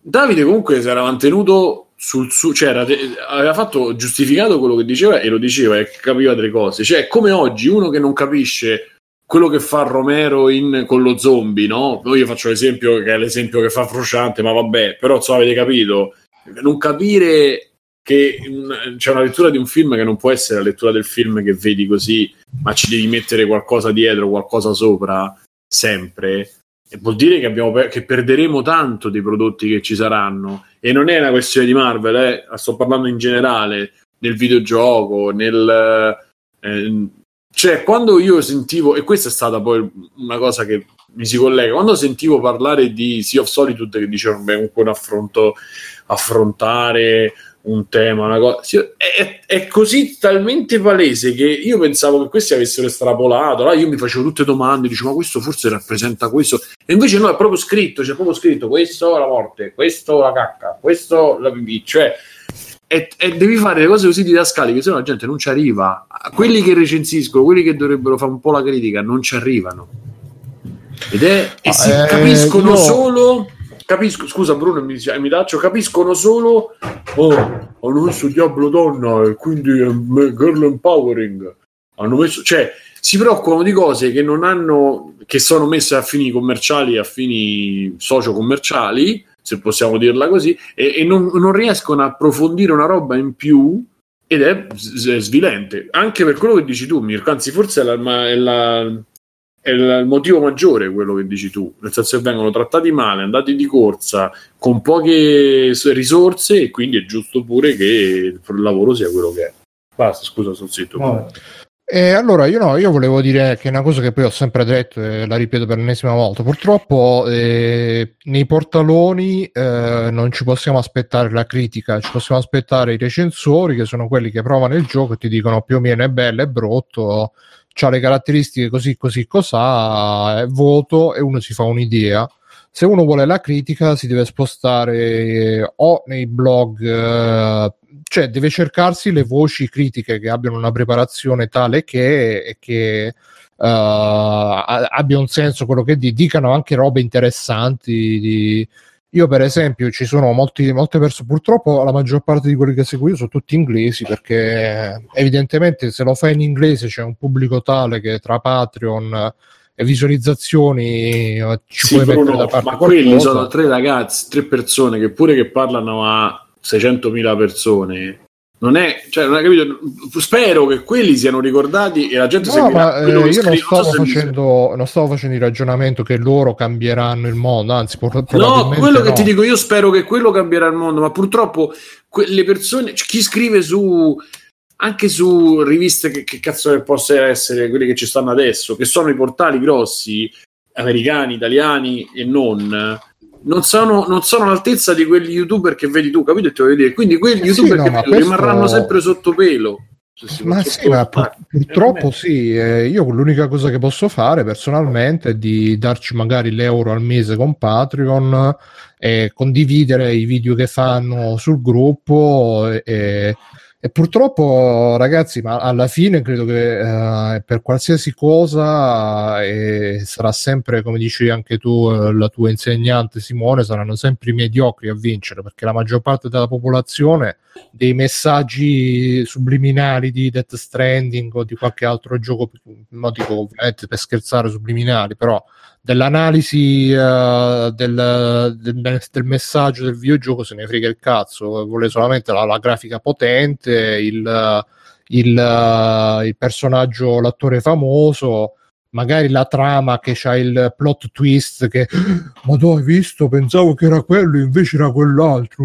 Davide comunque si era mantenuto sul suo, cioè de- aveva fatto giustificato quello che diceva e lo diceva e capiva delle cose. Cioè, come oggi uno che non capisce quello che fa Romero in- con lo zombie, no? Io faccio l'esempio che è l'esempio che fa Frusciante, ma vabbè, però so, avete capito. Non capire che un- c'è una lettura di un film che non può essere la lettura del film che vedi così, ma ci devi mettere qualcosa dietro, qualcosa sopra, sempre. Vuol dire che, abbiamo che perderemo tanto dei prodotti che ci saranno. E non è una questione di Marvel, eh, sto parlando in generale, nel videogioco, nel... eh, cioè, quando io sentivo, e questa è stata poi una cosa che mi si collega, quando sentivo parlare di Sea of Solitude che dicevano, beh, comunque un affronto, affrontare un tema, una cosa, è, è così talmente palese che io pensavo che questi avessero estrapolato, allora io mi facevo tutte domande, dicevo, ma questo forse rappresenta questo, e invece no, è proprio scritto, c'è proprio scritto, questo la morte, questo la cacca, questo la pipì, cioè e, e devi fare le cose così didascaliche, se no la gente non ci arriva. Quelli che recensiscono, quelli che dovrebbero fare un po' la critica, non ci arrivano. Ed è, e
Ah,
si
eh,
capiscono
io-
solo. Capisco, scusa Bruno, mi, dice- mi taccio, capiscono solo. Oh, hanno messo Diablo Donna e quindi è me- girl empowering. Hanno messo, cioè, si preoccupano di cose che non hanno, che sono messe a fini commerciali, a fini socio-commerciali, se possiamo dirla così, e, e non, non riescono a approfondire una roba in più ed è s- svilente. Anche per quello che dici tu, Mirko, anzi, forse è, la- è la- è il motivo maggiore quello che dici tu, nel senso che vengono trattati male, andati di corsa, con poche risorse, e quindi è giusto pure che il lavoro sia quello che è. Basta, scusa, sono zitto.
Vabbè.
E allora io no, io volevo dire che una cosa che poi ho sempre detto e la ripeto per l'ennesima volta. Purtroppo eh, nei portaloni eh, non ci possiamo aspettare la critica, ci possiamo aspettare i recensori che sono quelli che provano il gioco e ti dicono più o meno è bello, è brutto, ha le caratteristiche così, così, cos'ha, è voto e uno si fa un'idea. Se uno vuole la critica si deve spostare eh, o nei blog eh, cioè deve cercarsi le voci critiche che abbiano una preparazione tale che, che a- abbia un senso quello che di- dicano anche robe interessanti. di- Io, per esempio, ci sono molti, molte persone, purtroppo la maggior parte di quelli che seguo io sono tutti inglesi perché evidentemente se lo fai in inglese c'è un pubblico tale che tra Patreon e visualizzazioni eh, ci
Sì,
puoi mettere
Bruno,
da parte
ma quelli sono tre ragazzi, tre persone che pure che parlano a 600.000 persone. Non è, cioè, non hai capito? Spero che quelli siano ricordati e la gente
No,
seguirà
ma eh,
che
io non stavo,
so se mi-
facendo, non stavo facendo il ragionamento che loro cambieranno il mondo, anzi, pro-
No, quello che
no.
ti dico, io spero che quello cambierà il mondo, ma purtroppo quelle persone, chi scrive su anche su riviste che, che cazzo che possa essere quelle che ci stanno adesso, che sono i portali grossi, americani, italiani e non, non sono, non sono all'altezza di quegli youtuber che vedi tu, capito? Lo voglio dire. Quindi quegli
Sì,
youtuber
no,
che
questo-
rimarranno sempre sotto pelo.
Ma sì, ma pur- purtroppo sì, eh, io l'unica cosa che posso fare personalmente è di darci magari l'euro al mese con Patreon e condividere i video che fanno sul gruppo e, e- e purtroppo ragazzi, ma alla fine credo che eh, per qualsiasi cosa eh, sarà sempre, come dici anche tu, eh, la tua insegnante Simone, saranno sempre i mediocri a vincere perché la maggior parte della popolazione dei messaggi subliminali di Death Stranding o di qualche altro gioco, no, dico ovviamente per scherzare subliminali, però dell'analisi eh, del, del- del messaggio del videogioco se ne frega il cazzo, vuole solamente la, la grafica potente, il, il, il personaggio, l'attore famoso. Magari la trama che c'ha il plot twist che ma tu hai visto? Pensavo che era quello, invece era quell'altro.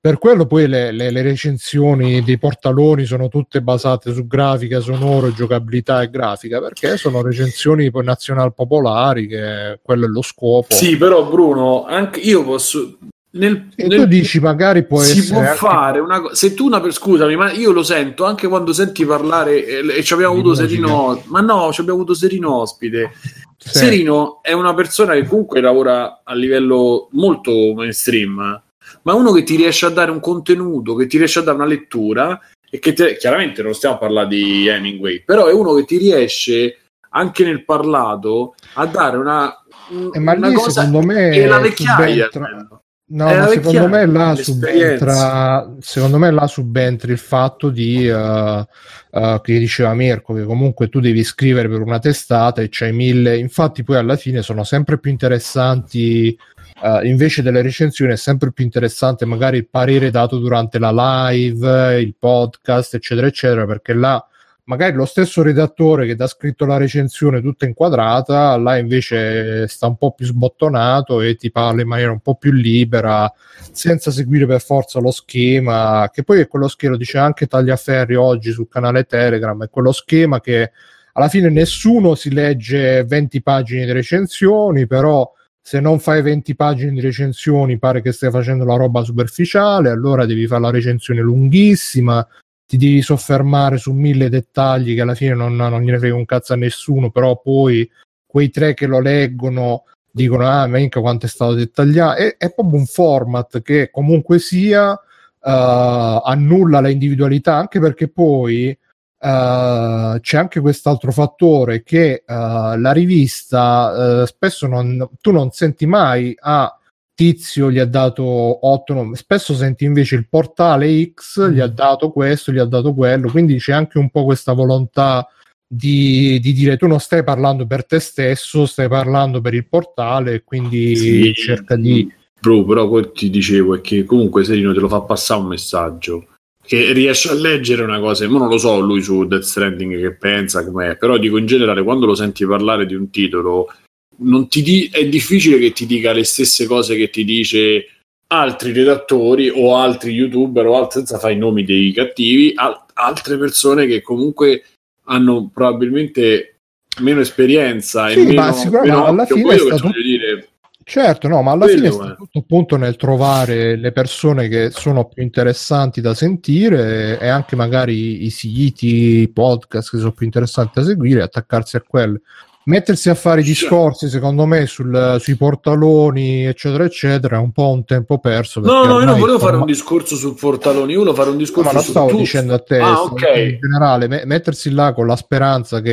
Per quello poi le, le- le recensioni dei portaloni sono tutte basate su grafica, sonoro, giocabilità e grafica, perché sono recensioni poi nazional popolari, che quello è lo scopo.
Sì, però Bruno, anche io posso... Nel,
E
nel-
tu dici magari può
si può
anche-
fare una cosa. Se tu una per scusami, ma io lo sento anche quando senti parlare eh, e ci abbiamo avuto. Serino, ma no, ci abbiamo avuto Serino ospite.
Sì.
Serino è una persona che comunque lavora a livello molto mainstream, ma è uno che ti riesce a dare un contenuto, che ti riesce a dare una lettura e che te- chiaramente non stiamo a parlare di Hemingway, però è uno che ti riesce anche nel parlato a dare una,
Eh, ma
una
lì
cosa
secondo me
che la vecchiaia
subentra-. No,
È
ma secondo me là subentra, secondo me là subentra il fatto di eh, eh, che diceva Mirko, che comunque tu devi scrivere per una testata e c'hai mille, infatti poi alla fine sono sempre più interessanti, eh, invece delle recensioni è sempre più interessante magari il parere dato durante la live, il podcast, eccetera, eccetera, perché là magari lo stesso redattore che ti ha scritto la recensione tutta inquadrata, là invece sta un po' più sbottonato e ti parla in maniera un po' più libera, senza seguire per forza lo schema, che poi è quello schema, lo dice anche Tagliaferri oggi sul canale Telegram, è quello schema che alla fine nessuno si legge 20 pagine di recensioni, però se non fai 20 pagine di recensioni pare che stai facendo la roba superficiale, allora devi fare la recensione lunghissima, ti devi soffermare su mille dettagli che alla fine non, non gliene frega un cazzo a nessuno, però poi quei tre che lo leggono dicono ah minchia quanto è stato dettagliato. È, è proprio un format che comunque sia eh, annulla la individualità anche perché poi eh, c'è anche quest'altro fattore che eh, la rivista eh, spesso non, tu non senti mai a tizio gli ha dato 8 no, spesso senti invece il portale X gli ha dato questo gli ha dato quello quindi c'è anche un po' questa volontà di, di dire tu non stai parlando per te stesso stai parlando per il portale quindi
Sì.
cerca di
Bro, però quel ti dicevo è che comunque Serino te lo fa passare un messaggio che riesce a leggere una cosa, ma non lo so lui su Death Stranding che pensa com'è, però dico in generale quando lo senti parlare di un titolo non ti di- è difficile che ti dica le stesse cose che ti dice altri redattori o altri youtuber o alt- senza fare i nomi dei cattivi, al- altre persone che comunque hanno probabilmente meno esperienza
Sì,
e meno,
ma
meno
alla
occhio.
fine
Poi io dire
Certo, no, ma alla
Quello
fine sta tutto appunto nel trovare le persone che sono più interessanti da sentire e anche magari i siti, i podcast che sono più interessanti da seguire, attaccarsi a quelli. Mettersi a fare i discorsi, secondo me, sul- sui portaloni, eccetera, eccetera, è un po' un tempo perso.
No, no, io non volevo fare un discorso su Portaloni, io volevo fare un
No,
discorso
ma lo stavo
tutto.
dicendo a te,
Ah,
stavo
ok.
dicendo in generale, me- mettersi là con la speranza che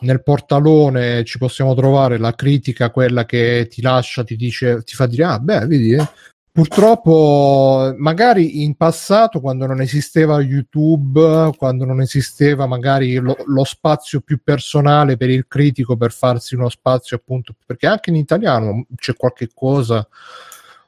nel portalone ci possiamo trovare la critica, quella che ti lascia, ti dice, ti fa dire, ah, beh, vedi, eh. Purtroppo, magari in passato, quando non esisteva YouTube, quando non esisteva magari lo, lo spazio più personale per il critico per farsi uno spazio, appunto, perché anche in italiano c'è qualche cosa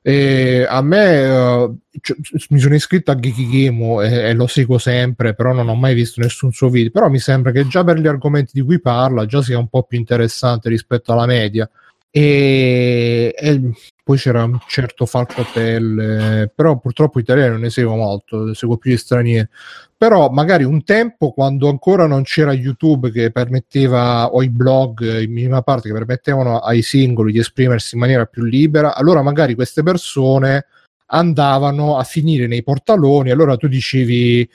e a me eh, cioè, mi sono iscritto a Geekigemo e, e lo seguo sempre, però non ho mai visto nessun suo video. Però mi sembra che già per gli argomenti di cui parla già sia un po' più interessante rispetto alla media. E, e poi c'era un certo Falco Hotel, però purtroppo italiano non ne seguo molto, seguo più gli stranieri. Però magari un tempo, quando ancora non c'era YouTube che permetteva, o i blog in minima parte che permettevano ai singoli di esprimersi in maniera più libera, allora magari queste persone andavano a finire nei portaloni. Allora tu dicevi,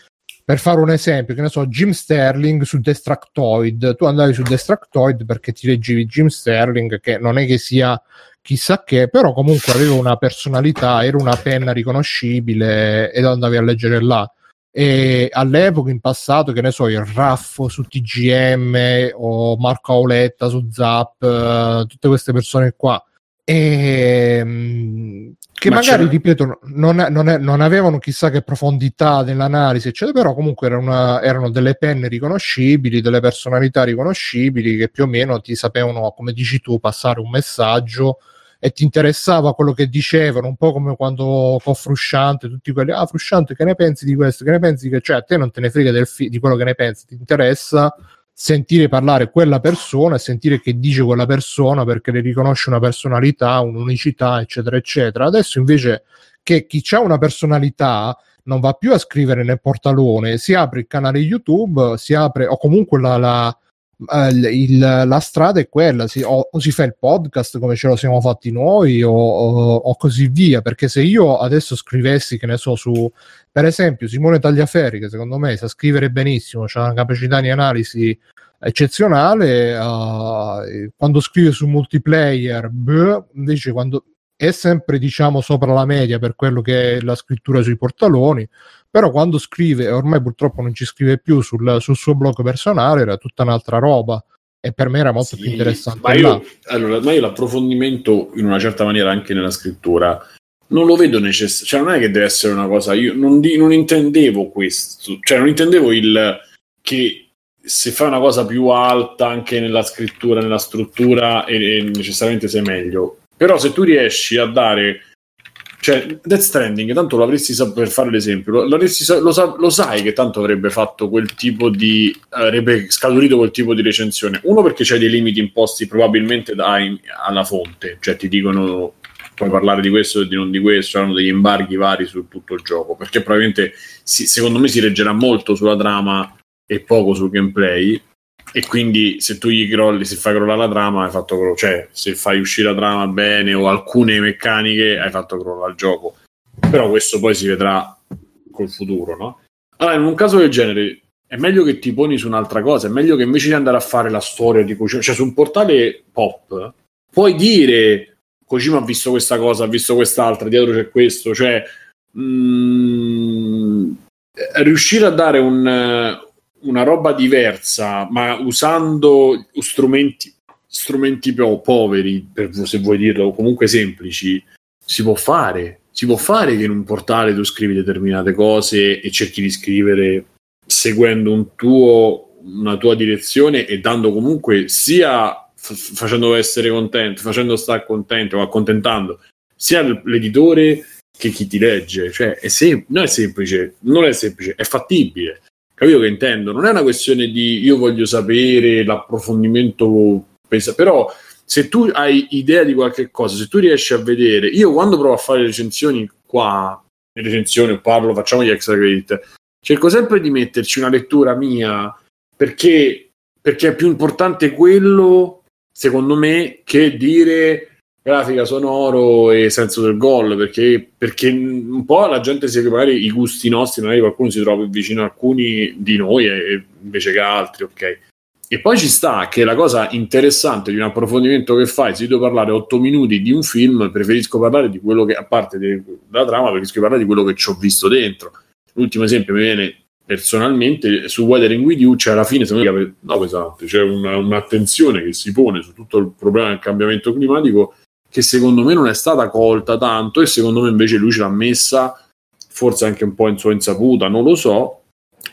per fare un esempio, che ne so, Jim Sterling su Destructoid. Tu andavi su Destructoid perché ti leggevi Jim Sterling, che non è che sia chissà che, però comunque aveva una personalità, era una penna riconoscibile ed andavi a leggere là. E all'epoca, in passato, che ne so, il Raffo su TGM o Marco Auletta su Zap, eh, tutte queste persone qua. E, mm, che
Ma
magari,
c'era-
ripeto, non, non non avevano chissà che profondità nell'analisi, eccetera, però comunque era una- erano delle penne riconoscibili, delle personalità riconoscibili che più o meno ti sapevano, come dici tu, passare un messaggio e ti interessava quello che dicevano, un po' come quando con Frusciante, tutti quelli, ah Frusciante, che ne pensi di questo? Che ne pensi che, cioè a te non te ne frega del fi- di quello che ne pensi, ti interessa sentire parlare quella persona e sentire che dice quella persona perché le riconosce una personalità, un'unicità, eccetera, eccetera. Adesso invece che chi ha una personalità non va più a scrivere nel portalone, si apre il canale YouTube, si apre o comunque la, la- eh, il- la strada è quella, si- o, o si fa il podcast come ce lo siamo fatti noi o, o- o così via, perché se io adesso scrivessi, che ne so, su, per esempio, Simone Tagliaferri, che secondo me sa scrivere benissimo, ha una capacità di analisi eccezionale, eh, quando scrive su multiplayer, beh, invece quando è sempre diciamo sopra la media per quello che è la scrittura sui portaloni, però quando scrive, ormai purtroppo non ci scrive più sul, sul suo blog personale, era tutta un'altra roba e per me era molto
Sì,
più interessante.
Ma io, allora, ma io l'approfondimento in una certa maniera anche nella scrittura non lo vedo necessario, cioè non è che deve essere una cosa, io non, di- non intendevo questo, cioè non intendevo il che se fai una cosa più alta anche nella scrittura, nella struttura, e, e necessariamente sei meglio. Però se tu riesci a dare cioè Death Stranding tanto l'avresti saputo per fare l'esempio sa- lo, sa- lo sai che tanto avrebbe fatto quel tipo di avrebbe scaturito quel tipo di recensione? Uno perché c'hai dei limiti imposti probabilmente dai alla fonte cioè ti dicono puoi parlare di questo e di non di questo hanno degli embarghi vari su tutto il gioco perché probabilmente si- secondo me si reggerà molto sulla trama e poco sul gameplay e quindi se tu gli crolli, se fai crollare la trama, hai fatto cro- cioè se fai uscire la trama bene o alcune meccaniche, hai fatto crollare il gioco. Però questo poi si vedrà col futuro, no? Allora, in un caso del genere è meglio che ti poni su un'altra cosa, è meglio che invece di andare a fare la storia di Kojima, cioè su un portale pop, puoi dire Kojima ha visto questa cosa, ha visto quest'altra, dietro c'è questo, cioè mm, riuscire a dare un, una roba diversa, ma usando strumenti, strumenti più poveri, per- se vuoi dirlo, comunque semplici, si può fare. Si può fare che in un portale tu scrivi determinate cose e cerchi di scrivere seguendo un tuo, una tua direzione e dando comunque sia f- facendo essere contento, facendo stare contento accontentando sia l'editore che chi ti legge. Cioè, è sem- non è semplice, non è semplice, è fattibile. Capito che intendo? Non è una questione di io voglio sapere l'approfondimento, pesa- però se tu hai idea di qualche cosa, se tu riesci a vedere, io quando provo a fare le recensioni qua, le recensioni parlo, facciamo gli extra credit, cerco sempre di metterci una lettura mia perché, perché è più importante quello, secondo me, che dire grafica, sonoro e senso del gol perché, perché un po' la gente si magari i gusti nostri, magari qualcuno si trova vicino a alcuni di noi e, invece che altri, ok? E poi ci sta che la cosa interessante di un approfondimento che fai, se io devo parlare 8 minuti di un film, preferisco parlare di quello che, a parte de- della trama, preferisco parlare di quello che ci ho visto dentro. L'ultimo esempio mi viene personalmente su Weathering With You c'è alla fine secondo me no pesante c'è una- un'attenzione che si pone su tutto il problema del cambiamento climatico che secondo me non è stata colta tanto e secondo me invece lui ce l'ha messa forse anche un po' in sua insaputa non lo so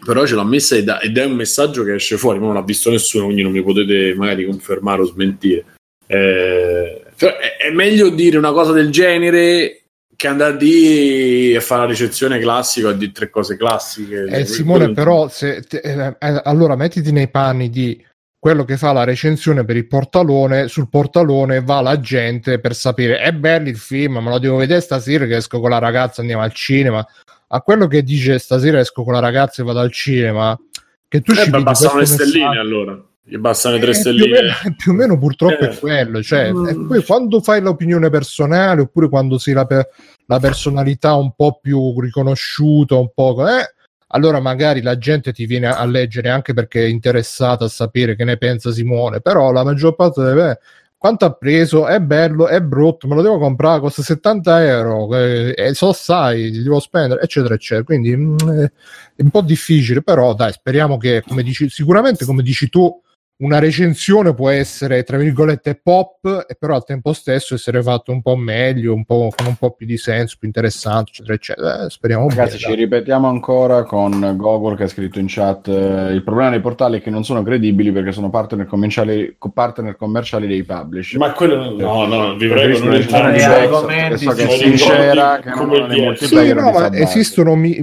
però ce l'ha messa ed, è un messaggio che esce fuori ma non l'ha visto nessuno quindi non mi potete magari confermare o smentire. Eh, è, meglio dire una cosa del genere che andare lì a fare la ricezione classica e dire tre cose classiche.
Eh, Simone, però, se, te- eh, eh, allora mettiti nei panni di quello che fa la recensione per il portalone. Sul portalone va la gente per sapere è bello il film, me lo devo vedere stasera che esco con la ragazza, andiamo al cinema. A quello che dice stasera esco con la ragazza e vado al cinema, che tu
Eh,
ci
beh, bastano le stelline
messaggio-
allora gli bastano le tre
Eh, più, o
stelline
meno, più o meno purtroppo
Eh.
è quello. Cioè,
Mm.
e poi quando fai l'opinione personale, oppure quando sei la, pe- la personalità un po' più riconosciuta, un po'. Eh, allora magari la gente ti viene a leggere anche perché è interessata a sapere che ne pensa Simone, però la maggior parte delle quanto ha preso, è bello, è brutto, me lo devo comprare, costa 70 euro, eh, e so sai, li devo spendere, eccetera, eccetera. Quindi mm, è è un po' difficile, però dai, speriamo che, come dici, sicuramente come dici tu, una recensione può essere tra virgolette pop, e però al tempo stesso essere fatto un po' meglio, un po' con un po' più di senso, più interessante, eccetera, eccetera. Eh, speriamo
Ragazzi,
bene.
ci ripetiamo ancora con Gogol che ha scritto in chat eh, il problema dei portali è che non sono credibili perché sono partner commerciali, co- partner commerciali dei publisher.
ma quello no no vi prego non entrare
Eh,
in
argomenti
che sincera, che non.
Sì, no, ma esistono mi-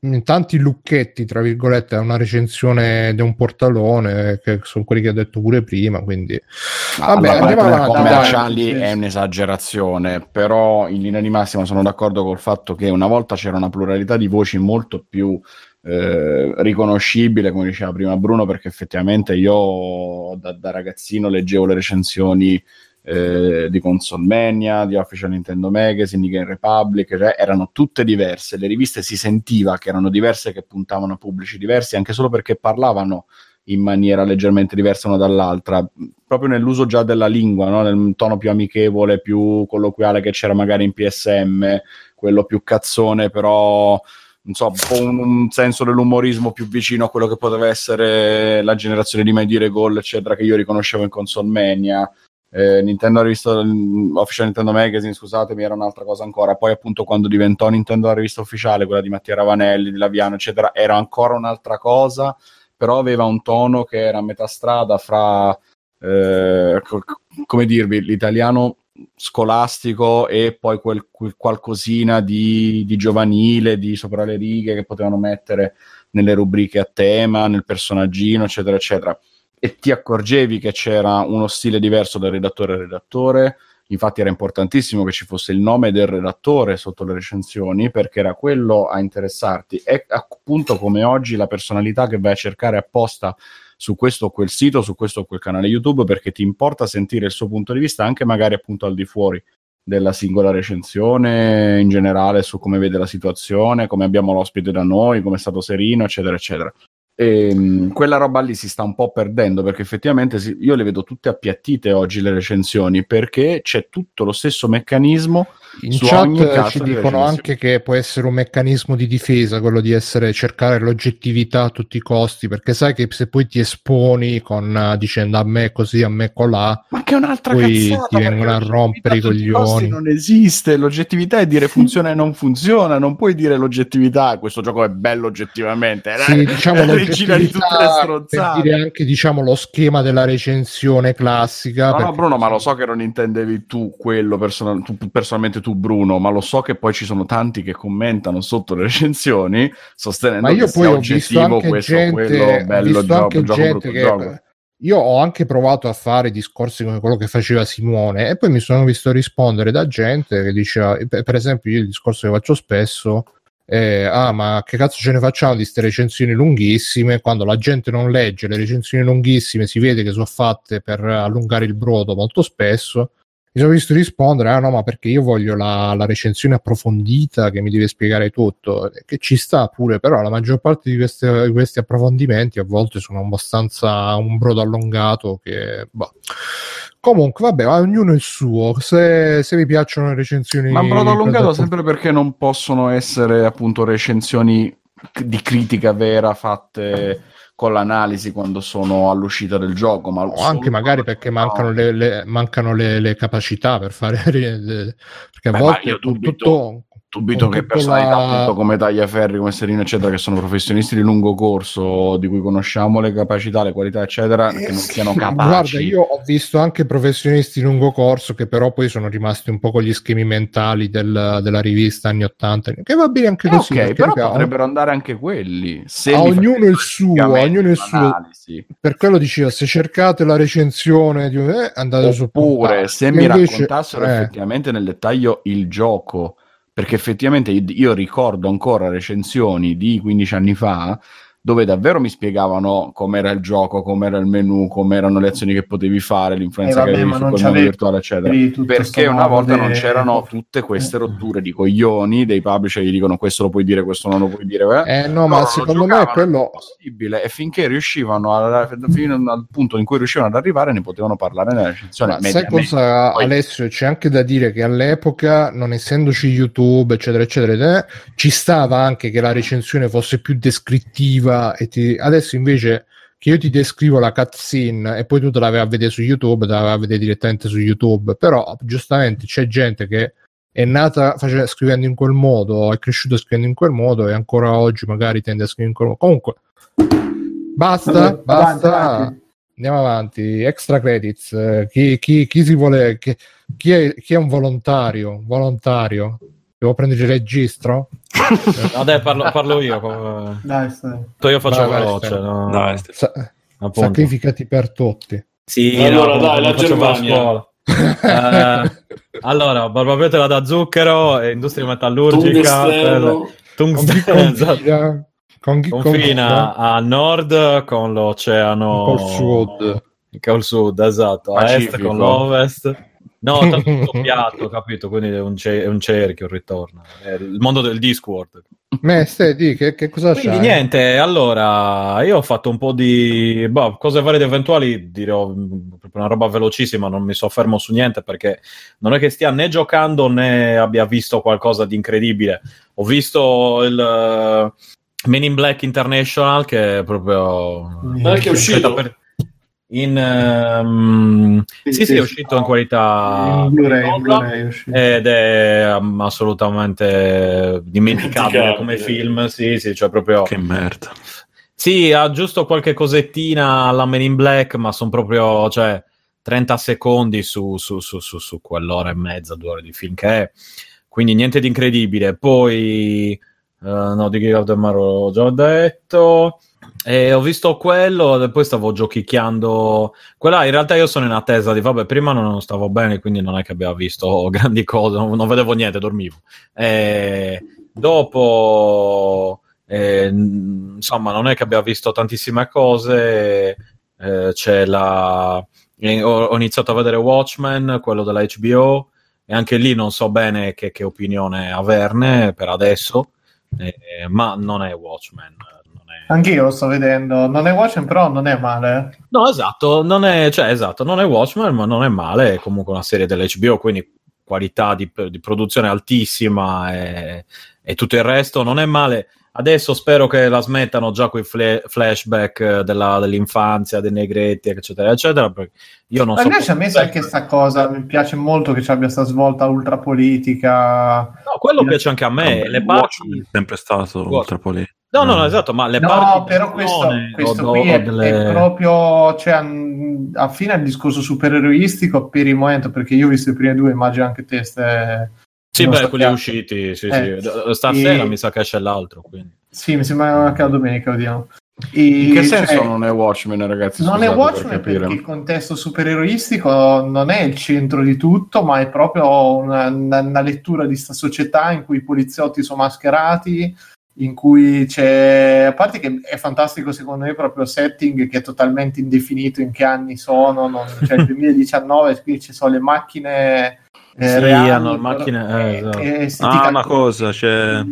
mh, tanti lucchetti, tra virgolette, a una recensione di un portalone, che sono quelli che ho detto pure prima, quindi... Vabbè,
allora,
andiamo
partner
avanti,
commerciali
dai.
è un'esagerazione, però in linea di massima sono d'accordo col fatto che una volta c'era una pluralità di voci molto più eh, riconoscibile, come diceva prima Bruno, perché effettivamente io da, da ragazzino leggevo le recensioni eh, di Console Mania, di Official Nintendo Magazine, di Game Republic, cioè erano tutte diverse, le riviste si sentiva che erano diverse, che puntavano a pubblici diversi, anche solo perché parlavano in maniera leggermente diversa una dall'altra, proprio nell'uso già della lingua, no? nel tono più amichevole, più colloquiale che c'era magari in PSM, quello più cazzone, però non so, un un, senso dell'umorismo più vicino a quello che poteva essere la generazione di Mai Dire Gol, eccetera, che io riconoscevo in Console Mania. Eh, Nintendo ha rivista Official Nintendo Magazine, scusatemi, era un'altra cosa ancora. Poi, appunto, quando diventò Nintendo la rivista ufficiale, quella di Mattia Ravanelli, di Laviano, eccetera, era ancora un'altra cosa però aveva un tono che era a metà strada fra, eh, co- come dirvi, l'italiano scolastico e poi quel, quel qualcosina di, di, giovanile, di sopra le righe che potevano mettere nelle rubriche a tema, nel personaggino, eccetera, eccetera. E ti accorgevi che c'era uno stile diverso da redattore a redattore, Infatti era importantissimo che ci fosse il nome del redattore sotto le recensioni perché era quello a interessarti. È appunto come oggi la personalità che vai a cercare apposta su questo o quel sito, su questo o quel canale YouTube perché ti importa sentire il suo punto di vista anche magari appunto al di fuori della singola recensione in generale su come vede la situazione, come abbiamo l'ospite da noi, come è stato serino, eccetera, eccetera. E, ehm, quella roba lì si sta un po' perdendo perché effettivamente si, io le vedo tutte appiattite oggi le recensioni perché c'è tutto lo stesso meccanismo
in chat ci dicono anche che può essere un meccanismo di difesa quello di essere cercare l'oggettività a tutti i costi perché sai che se poi ti esponi con uh, dicendo a me così a me colà
ma che è un'altra
poi
cazzata,
ti vengono a rompere i coglioni.
non esiste l'oggettività è dire funziona e non funziona non puoi dire l'oggettività questo gioco è bello oggettivamente
sì, diciamo regina di tutte le stronzate. Per dire anche diciamo lo schema della recensione classica
no, no Bruno ma lo so che non intendevi tu quello personal- tu personalmente tu Bruno, ma lo so che poi ci sono tanti che commentano sotto le recensioni sostenendo
ma io
che
poi ho visto anche questo, gente, quello, bello visto gioco, anche gioco, gente che gioco. io ho anche provato a fare discorsi come quello che faceva Simone e poi mi sono visto rispondere da gente che diceva, per esempio io il discorso che faccio spesso eh, ah ma che cazzo ce ne facciamo di queste recensioni lunghissime? Quando la gente non legge le recensioni lunghissime si vede che sono fatte per allungare il brodo molto spesso mi sono visto rispondere, ah no, ma perché io voglio la, la, recensione approfondita che mi deve spiegare tutto, che ci sta pure, però la maggior parte di, queste, di questi approfondimenti a volte sono abbastanza un brodo allungato che... Boh. Comunque, vabbè, ognuno il suo. Se, se vi piacciono le recensioni...
Ma un brodo allungato sempre perché non possono essere appunto recensioni di critica vera fatte con l'analisi quando sono all'uscita del gioco, ma
o anche magari perché mancano, le, le, mancano le, le, capacità per fare perché a
Beh,
volte
tutto dubito che personalità la... appunto come Tagliaferri, come Serino, eccetera, che sono professionisti di lungo corso, di cui conosciamo le capacità, le qualità, eccetera, eh, che non siano capaci.
Guarda, io ho visto anche professionisti di lungo corso che però poi sono rimasti un po' con gli schemi mentali del, della rivista anni 80, che va bene anche
eh,
così.
Ok, però carità, potrebbero andare anche quelli.
Se a ognuno il suo, ognuno il suo. Per quello dicevo, se cercate la recensione di eh, andate
Oppure, su Oppure, se mi invece, raccontassero eh. effettivamente nel dettaglio il gioco perché effettivamente io ricordo ancora recensioni di 15 anni fa dove davvero mi spiegavano com'era il gioco, com'era il menu, com'erano le azioni che potevi fare, l'influenza eh vabbè, che avevi su quel mondo virtuale, eccetera. Perché una volta non c'erano tutte queste rotture di coglioni dei publisher che gli dicono questo lo puoi dire, questo non lo puoi dire.
Eh, eh no, ma secondo me quello
possibile e finché riuscivano a, fino al punto in cui riuscivano ad arrivare ne potevano parlare nella recensione.
Ma sai cosa, Poi... Alessio? C'è anche da dire che all'epoca, non essendoci YouTube, eccetera, eccetera, ci stava anche che la recensione fosse più descrittiva descriva e ti... adesso invece che io ti descrivo la cutscene e poi tu te la vai a vedere su YouTube, te la vai a vedere direttamente su YouTube, però giustamente c'è gente che è nata face... scrivendo in quel modo, è cresciuto scrivendo in quel modo e ancora oggi magari tende a scrivere in quel modo. Comunque, basta, basta. Avanti. Andiamo avanti. Extra credits. Chi, chi, chi si vuole, chi, è, chi è un volontario? Volontario. Devo prendere il registro?
no, dai, parlo, parlo io. Dai, stai. Io faccio vai, veloce. Vai, no?
dai, Sa- sacrificati per tutti.
Sì, allora no, dai, la Germania.
eh, allora, barbabietola da zucchero, industria metallurgica, tungsteno, esatto.
Con chi
confina a nord con l'oceano
Col sud.
col sud, esatto, a est
Pacifico.
con l'ovest. No, tanto tutto piatto, capito? Quindi è un, ce- è un cerchio, ritorna. È il mondo del Discord.
Meste, di che, che cosa
Quindi
c'hai?
niente, allora io ho fatto un po' di boh, cose varie ed eventuali, dirò proprio una roba velocissima, non mi soffermo su niente perché non è che stia né giocando né abbia visto qualcosa di incredibile. Ho visto il eh, Men in Black International che è proprio
Ma che è uscito?
per- in ehm, sì, sì, è uscito in qualità
in Blu-ray, in Blu-ray è
ed è um, assolutamente dimenticabile come film, sì, sì, cioè proprio
Che merda.
sì, ha giusto qualche cosettina alla Men in Black, ma sono proprio, cioè, 30 secondi su, su, su, su, su quell'ora e mezza, due ore di film che è. Quindi niente di incredibile. Poi, eh, no, di Gear of the Mar ho già detto. E ho visto quello, poi stavo giochicchiando. Quella in realtà io sono in attesa di, vabbè, prima non stavo bene, quindi non è che abbia visto grandi cose, non, vedevo niente, dormivo. E dopo, eh, insomma, non è che abbia visto tantissime cose. eh, c'è la. Ho, ho iniziato a vedere Watchmen, quello della HBO, e anche lì non so bene che, che opinione averne per adesso, eh, ma non è Watchmen.
Anch'io lo sto vedendo. Non è Watchmen, però non è male.
No, esatto, non è, cioè, esatto, non è Watchmen, ma non è male, è comunque una serie dell'HBO, quindi qualità di, di produzione altissima e, e tutto il resto non è male. Adesso spero che la smettano già con i flashback eh, della- dell'infanzia, dei negretti, eccetera, eccetera. Perché io non
Ma
so.
invece a me sai che sta cosa mi piace molto che ci abbia sta svolta ultra politica.
No, quello piace anche a me. Le parti...
È sempre stato ultra politico.
No, no, no,
Mm.
esatto, ma le
No,
parti
però questo, questo qui è,
delle-
è proprio, cioè, an- affine al discorso supereroistico per il momento, perché io ho visto i primi due, immagino anche te. Ste...
Sì, beh, quelli
che-
usciti, sì,
Eh,
sì. Stasera
e-
mi sa che esce l'altro, quindi.
Sì, mi sembra anche la domenica, vediamo. E,
In che senso
cioè,
non è Watchmen, ragazzi?
Non è
per
Watchmen
capire.
perché il contesto supereroistico non è il centro di tutto, ma è proprio una, una- lettura di sta società in cui i poliziotti sono mascherati, in cui c'è, a parte che è fantastico secondo me proprio il setting che è totalmente indefinito in che anni sono, non, cioè il 2019, qui ci sono le macchine eh,
Sì,
reali,
hanno le macchine,
però-
eh, esatto.
Ah, una cosa, c'è,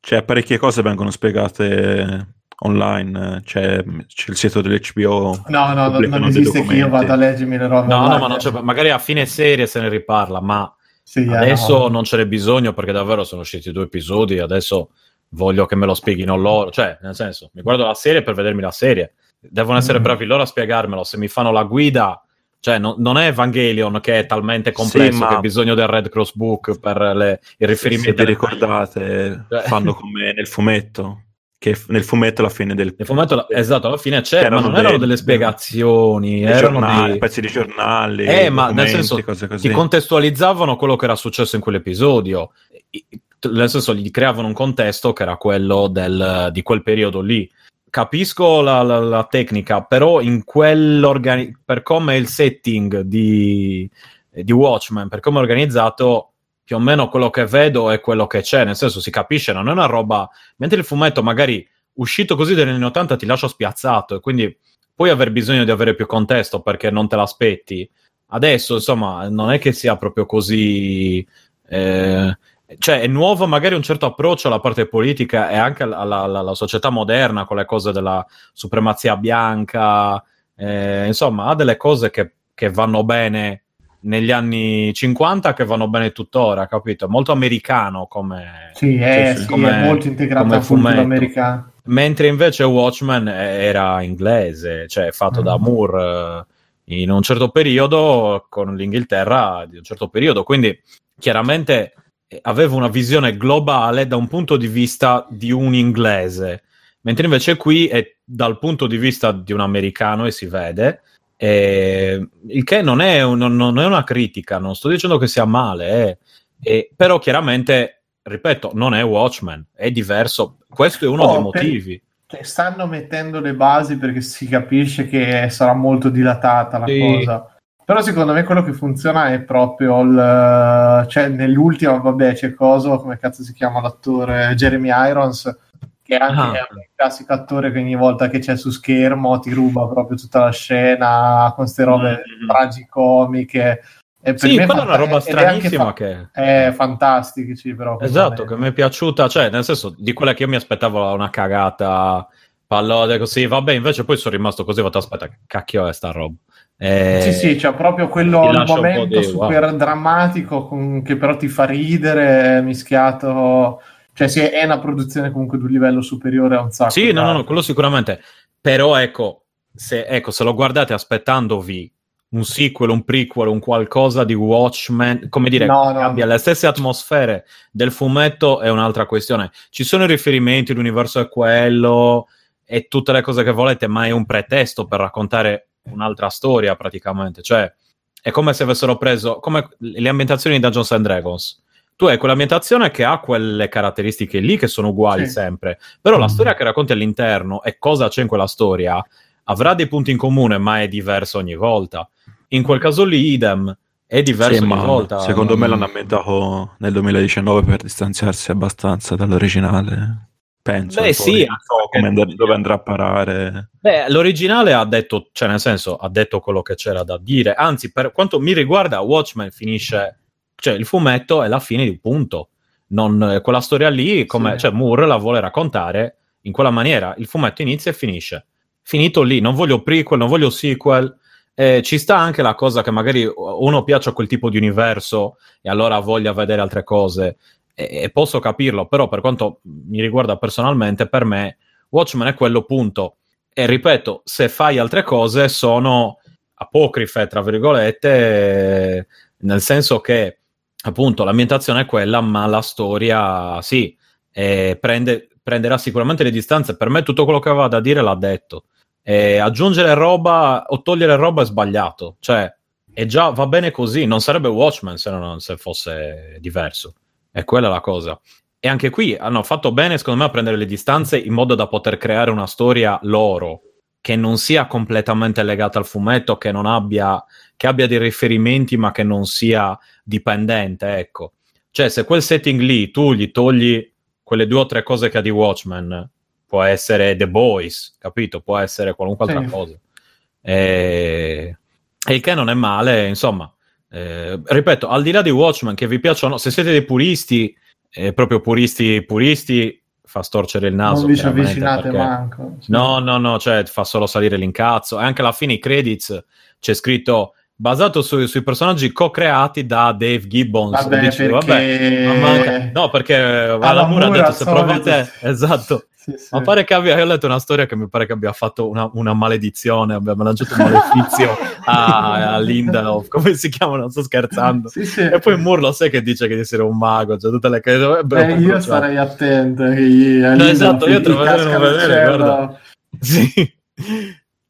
c'è parecchie cose vengono spiegate online, c'è, c'è il sito dell'HBO.
No, no, non esiste che io vada a leggermi le robe.
No, no, ma non c'è, magari a fine serie se ne riparla, ma
Sì, eh,
adesso
no.
non ce n'è bisogno perché davvero sono usciti due episodi. Adesso voglio che me lo spieghino loro. Cioè, nel senso, mi guardo la serie per vedermi la serie. Devono essere
Mm.
bravi loro a spiegarmelo. Se mi fanno la guida, cioè, no- non è Evangelion che è talmente complesso
Sì, ma-
che ha bisogno del Red Cross Book per le, i
Se
riferimenti.
vi ricordate,
Cioè-
fanno come nel fumetto, che nel fumetto alla fine del
fumetto, esatto, alla fine c'è,
Erano
ma non erano
dei-
delle spiegazioni,
dei
erano
giornali,
dei...
pezzi di giornali,
Eh, ma nel senso, ti contestualizzavano quello che era successo in quell'episodio. Nel senso, gli creavano un contesto che era quello del- di quel periodo lì. Capisco la, la- la tecnica, però in quell'organi- per come il setting di, di Watchmen, per come è organizzato, più o meno quello che vedo è quello che c'è. Nel senso, si capisce, non è una roba. Mentre il fumetto, magari uscito così dagli anni 80, ti lascia spiazzato e quindi puoi aver bisogno di avere più contesto perché non te l'aspetti. Adesso, insomma, non è che sia proprio così. eh, cioè, è nuovo magari un certo approccio alla parte politica e anche alla, alla- alla società moderna con le cose della supremazia bianca. eh, insomma, ha delle cose che, che vanno bene negli anni 50 che vanno bene tuttora, capito? È molto americano come.
Sì, è,
Sì, sì,
sì,
come-
è molto integrato cultura
fumetto.
americana.
Mentre invece Watchmen era inglese, cioè fatto
Mm.
da Moore eh, in un certo periodo con l'Inghilterra di un certo periodo, quindi chiaramente aveva una visione globale da un punto di vista di un inglese, mentre invece qui è dal punto di vista di un americano e si vede, eh, il che non è, un- non è una critica, non sto dicendo che sia male, eh, eh, però chiaramente, ripeto, non è Watchmen, è diverso, questo è uno
Oh,
dei
per-
motivi.
Cioè, stanno mettendo le basi perché si capisce che sarà molto dilatata la
Sì.
cosa. Però secondo me quello che funziona è proprio il... Cioè, nell'ultima, vabbè, c'è coso, come cazzo si chiama l'attore? Jeremy Irons, che anche
Ah.
è un classico attore che ogni volta che c'è su schermo ti ruba proprio tutta la scena con queste robe
Mm.
tragicomiche. E per
Sì,
me
quella è una roba
ed è
stranissima
fa-
che...
È fantastici però.
Esatto, che mi è piaciuta, cioè, nel senso, di quella che io mi aspettavo una cagata, pallone così, vabbè, invece poi sono rimasto così, ho fatto, aspetta, cacchio è sta roba? Eh,
Sì, sì, c'è proprio quello,
po'
momento super drammatico con- che però ti fa ridere, mischiato... Cioè sì, è una produzione comunque di un livello superiore a un sacco.
Sì, no, no, no, quello sicuramente. Però ecco se, ecco, se lo guardate aspettandovi un sequel, un prequel, un qualcosa di Watchmen, come dire,
No, no.
abbia le stesse atmosfere del fumetto è un'altra questione. Ci sono i riferimenti, l'universo è quello e tutte le cose che volete, ma è un pretesto per raccontare un'altra storia praticamente. Cioè, è come se avessero preso come le ambientazioni di Dungeons and Dragons. Tu hai quell'ambientazione che ha quelle caratteristiche lì che sono uguali
Sì.
sempre, però la
Mm.
storia che racconti all'interno e cosa c'è in quella storia avrà dei punti in comune, ma è diverso ogni volta. In quel caso lì, idem, è diverso
Sì,
ogni
ma
volta.
secondo me
Non-
l'hanno ambientato nel 2019 per distanziarsi abbastanza dall'originale. Penso.
Beh, sì,
non so come and- dove andrà a parare.
Beh, l'originale ha detto, cioè nel senso, ha detto quello che c'era da dire. Anzi, per quanto mi riguarda, Watchmen finisce, cioè il fumetto è la fine di un punto. Non, quella storia lì, come,
Sì.
cioè Moore la vuole raccontare in quella maniera. Il fumetto inizia e finisce. Finito lì, non voglio prequel, non voglio sequel. Eh, ci sta anche la cosa che magari uno piace a quel tipo di universo e allora voglia vedere altre cose. E, posso capirlo, però per quanto mi riguarda personalmente, per me Watchmen è quello punto. E ripeto, se fai altre cose sono apocrife, tra virgolette, eh, nel senso che appunto l'ambientazione è quella, ma la storia sì, eh, prende- prenderà sicuramente le distanze. Per me tutto quello che aveva da dire l'ha detto. E aggiungere roba o togliere roba è sbagliato. Cioè, è già va bene così. Non sarebbe Watchmen se, non, se fosse diverso. È quella la cosa. E anche qui hanno fatto bene, secondo me, a prendere le distanze in modo da poter creare una storia loro che non sia completamente legata al fumetto, che non abbia, che abbia dei riferimenti, ma che non sia dipendente. Ecco, cioè, se quel setting lì tu gli togli quelle due o tre cose che ha di Watchmen, può essere The Boys, capito? Può essere qualunque altra
Sì.
cosa. E... e il che non è male, insomma. Eh, ripeto, al di là di Watchmen, che vi piacciono, se siete dei puristi, eh, proprio puristi, puristi, fa storcere il naso.
non vi ci avvicinate
perché-
manco. Sì.
No, no, no, cioè fa solo salire l'incazzo. E anche alla fine i credits c'è scritto basato su- sui personaggi co-creati da Dave Gibbons.
Vabbè,
E dici,
perché...
vabbè, ma manca- No, perché Moore ha detto se provate... Esatto.
Sì, sì.
Ma pare che abbia, io ho letto una storia che mi pare che abbia fatto una, una maledizione, abbia lanciato un malefizio a, a Lindelof, come si chiama? Non sto scherzando.
Sì.
E poi Moore lo sai che dice che di essere un mago, cioè tutte le cose.
Beh, io starei attento. Che gli,
No, esatto, io
casca il
vedere, guarda. Sì.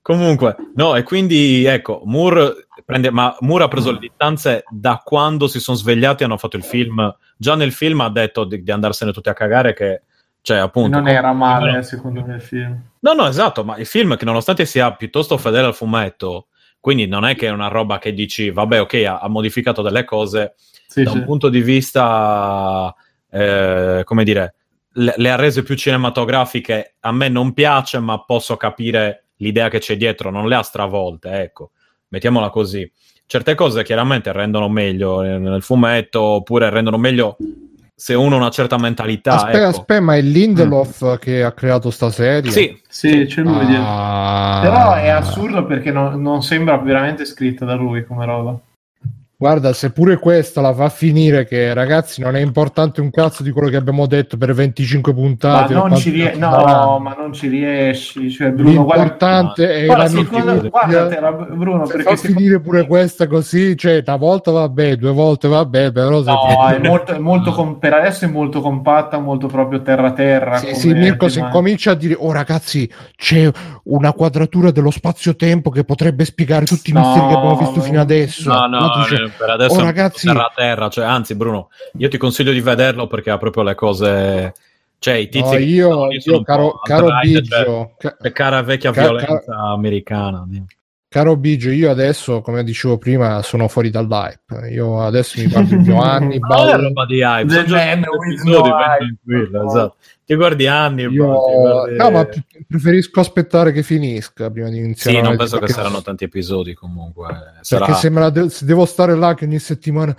Comunque, no, e quindi ecco, Moore, prende, ma Moore ha preso le distanze da quando si sono svegliati e hanno fatto il film. Già nel film ha detto di, di andarsene tutti a cagare che, cioè appunto...
Non era male, eh, secondo me, il film.
No, no, esatto, ma il film che nonostante sia piuttosto fedele al fumetto, quindi non è che è una roba che dici, vabbè, ok, ha, ha modificato delle cose,
Sì,
da
sì.
un punto di vista, eh, come dire, le, le ha rese più cinematografiche. A me non piace, ma posso capire l'idea che c'è dietro, non le ha stravolte, ecco, mettiamola così. Certe cose chiaramente rendono meglio nel fumetto, oppure rendono meglio se uno ha una certa mentalità.
Aspetta,
ecco.
aspetta, ma è Lindelof che ha creato sta serie?
Sì,
Sì, c'è lui.
Ah.
Però è assurdo perché non, non sembra veramente scritta da lui come roba.
Guarda, se pure questa la fa finire che ragazzi non è importante un cazzo di quello che abbiamo detto per 25
Ma
puntate. o
non, ci rie- no,
saranno.
ma non ci riesci. Cioè, Bruno, guarda,
L'importante è
guarda,
la nitidezza.
guardatela, Bruno,
Se
perché
fa finire pure questa così, cioè una volta vabbè, due volte vabbè, però
No, è molto, è molto com- per adesso è molto compatta, molto proprio terra terra.
Sì, sì, Mirko, se comincia a dire, oh ragazzi, c'è una quadratura dello spazio-tempo che potrebbe spiegare tutti i
No,
misteri che abbiamo visto
ma-
fino adesso.
No, no, per adesso
"Oh, ragazzi,
terra a terra, cioè, anzi Bruno, io ti consiglio di vederlo perché ha proprio le cose, cioè i tizi
no, io,
sono lì sono
io caro, caro
cioè,
Biggio, ca-
le cara vecchia
Ca-
violenza americana.
Caro Biggio, io adesso, come dicevo prima, sono fuori dall'hype. Io adesso mi guardo il mio anni,
Ma non è roba di hype, sono già episodi,
no
tranquillo, esatto. Ti guardi anni,
Io...
guardi-
No, ma preferisco aspettare che finisca prima di iniziare.
Sì, non penso che
perché-
saranno tanti episodi comunque.
Perché
Sarà...
se, me la de- se devo stare là che ogni settimana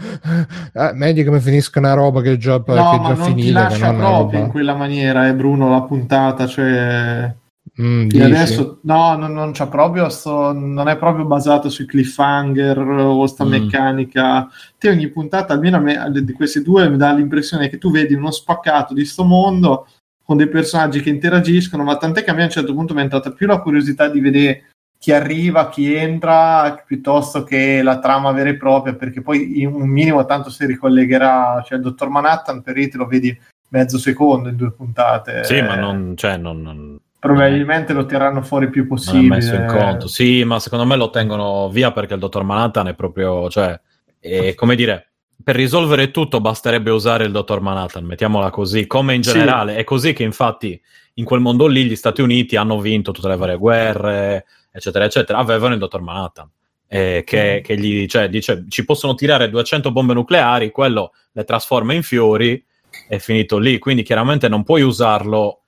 eh, meglio che mi finisca una roba che è già, che è
No,
già
ma non ti
finita.
lascia proprio
roba-
in quella maniera, eh, Bruno, la puntata, cioè...
Mm,
adesso no, non, non c'ha proprio sto, non è proprio basato sui cliffhanger o sta
Mm.
meccanica. Te ogni puntata, almeno me, di questi due, mi dà l'impressione che tu vedi uno spaccato di sto mondo con dei personaggi che interagiscono, ma tant'è che a me a un certo punto mi è entrata più la curiosità di vedere chi arriva, chi entra, piuttosto che la trama vera e propria, perché poi in un minimo tanto si ricollegherà, cioè il dottor Manhattan per te lo vedi mezzo secondo in due puntate.
Sì, ma
Eh,
non, cioè, non, non-
probabilmente lo terranno fuori più
non è
possibile.
messo in conto. Sì, ma secondo me lo tengono via perché il dottor Manhattan è proprio, cioè, è, come dire, per risolvere tutto basterebbe usare il dottor Manhattan, mettiamola così, come in
Sì.
generale. È così che infatti in quel mondo lì gli Stati Uniti hanno vinto tutte le varie guerre, eccetera, eccetera. Avevano il dottor Manhattan. eh, che,
Mm.
che gli cioè, dice ci possono tirare 200 bombe nucleari, quello le trasforma in fiori, è finito lì. Quindi chiaramente non puoi usarlo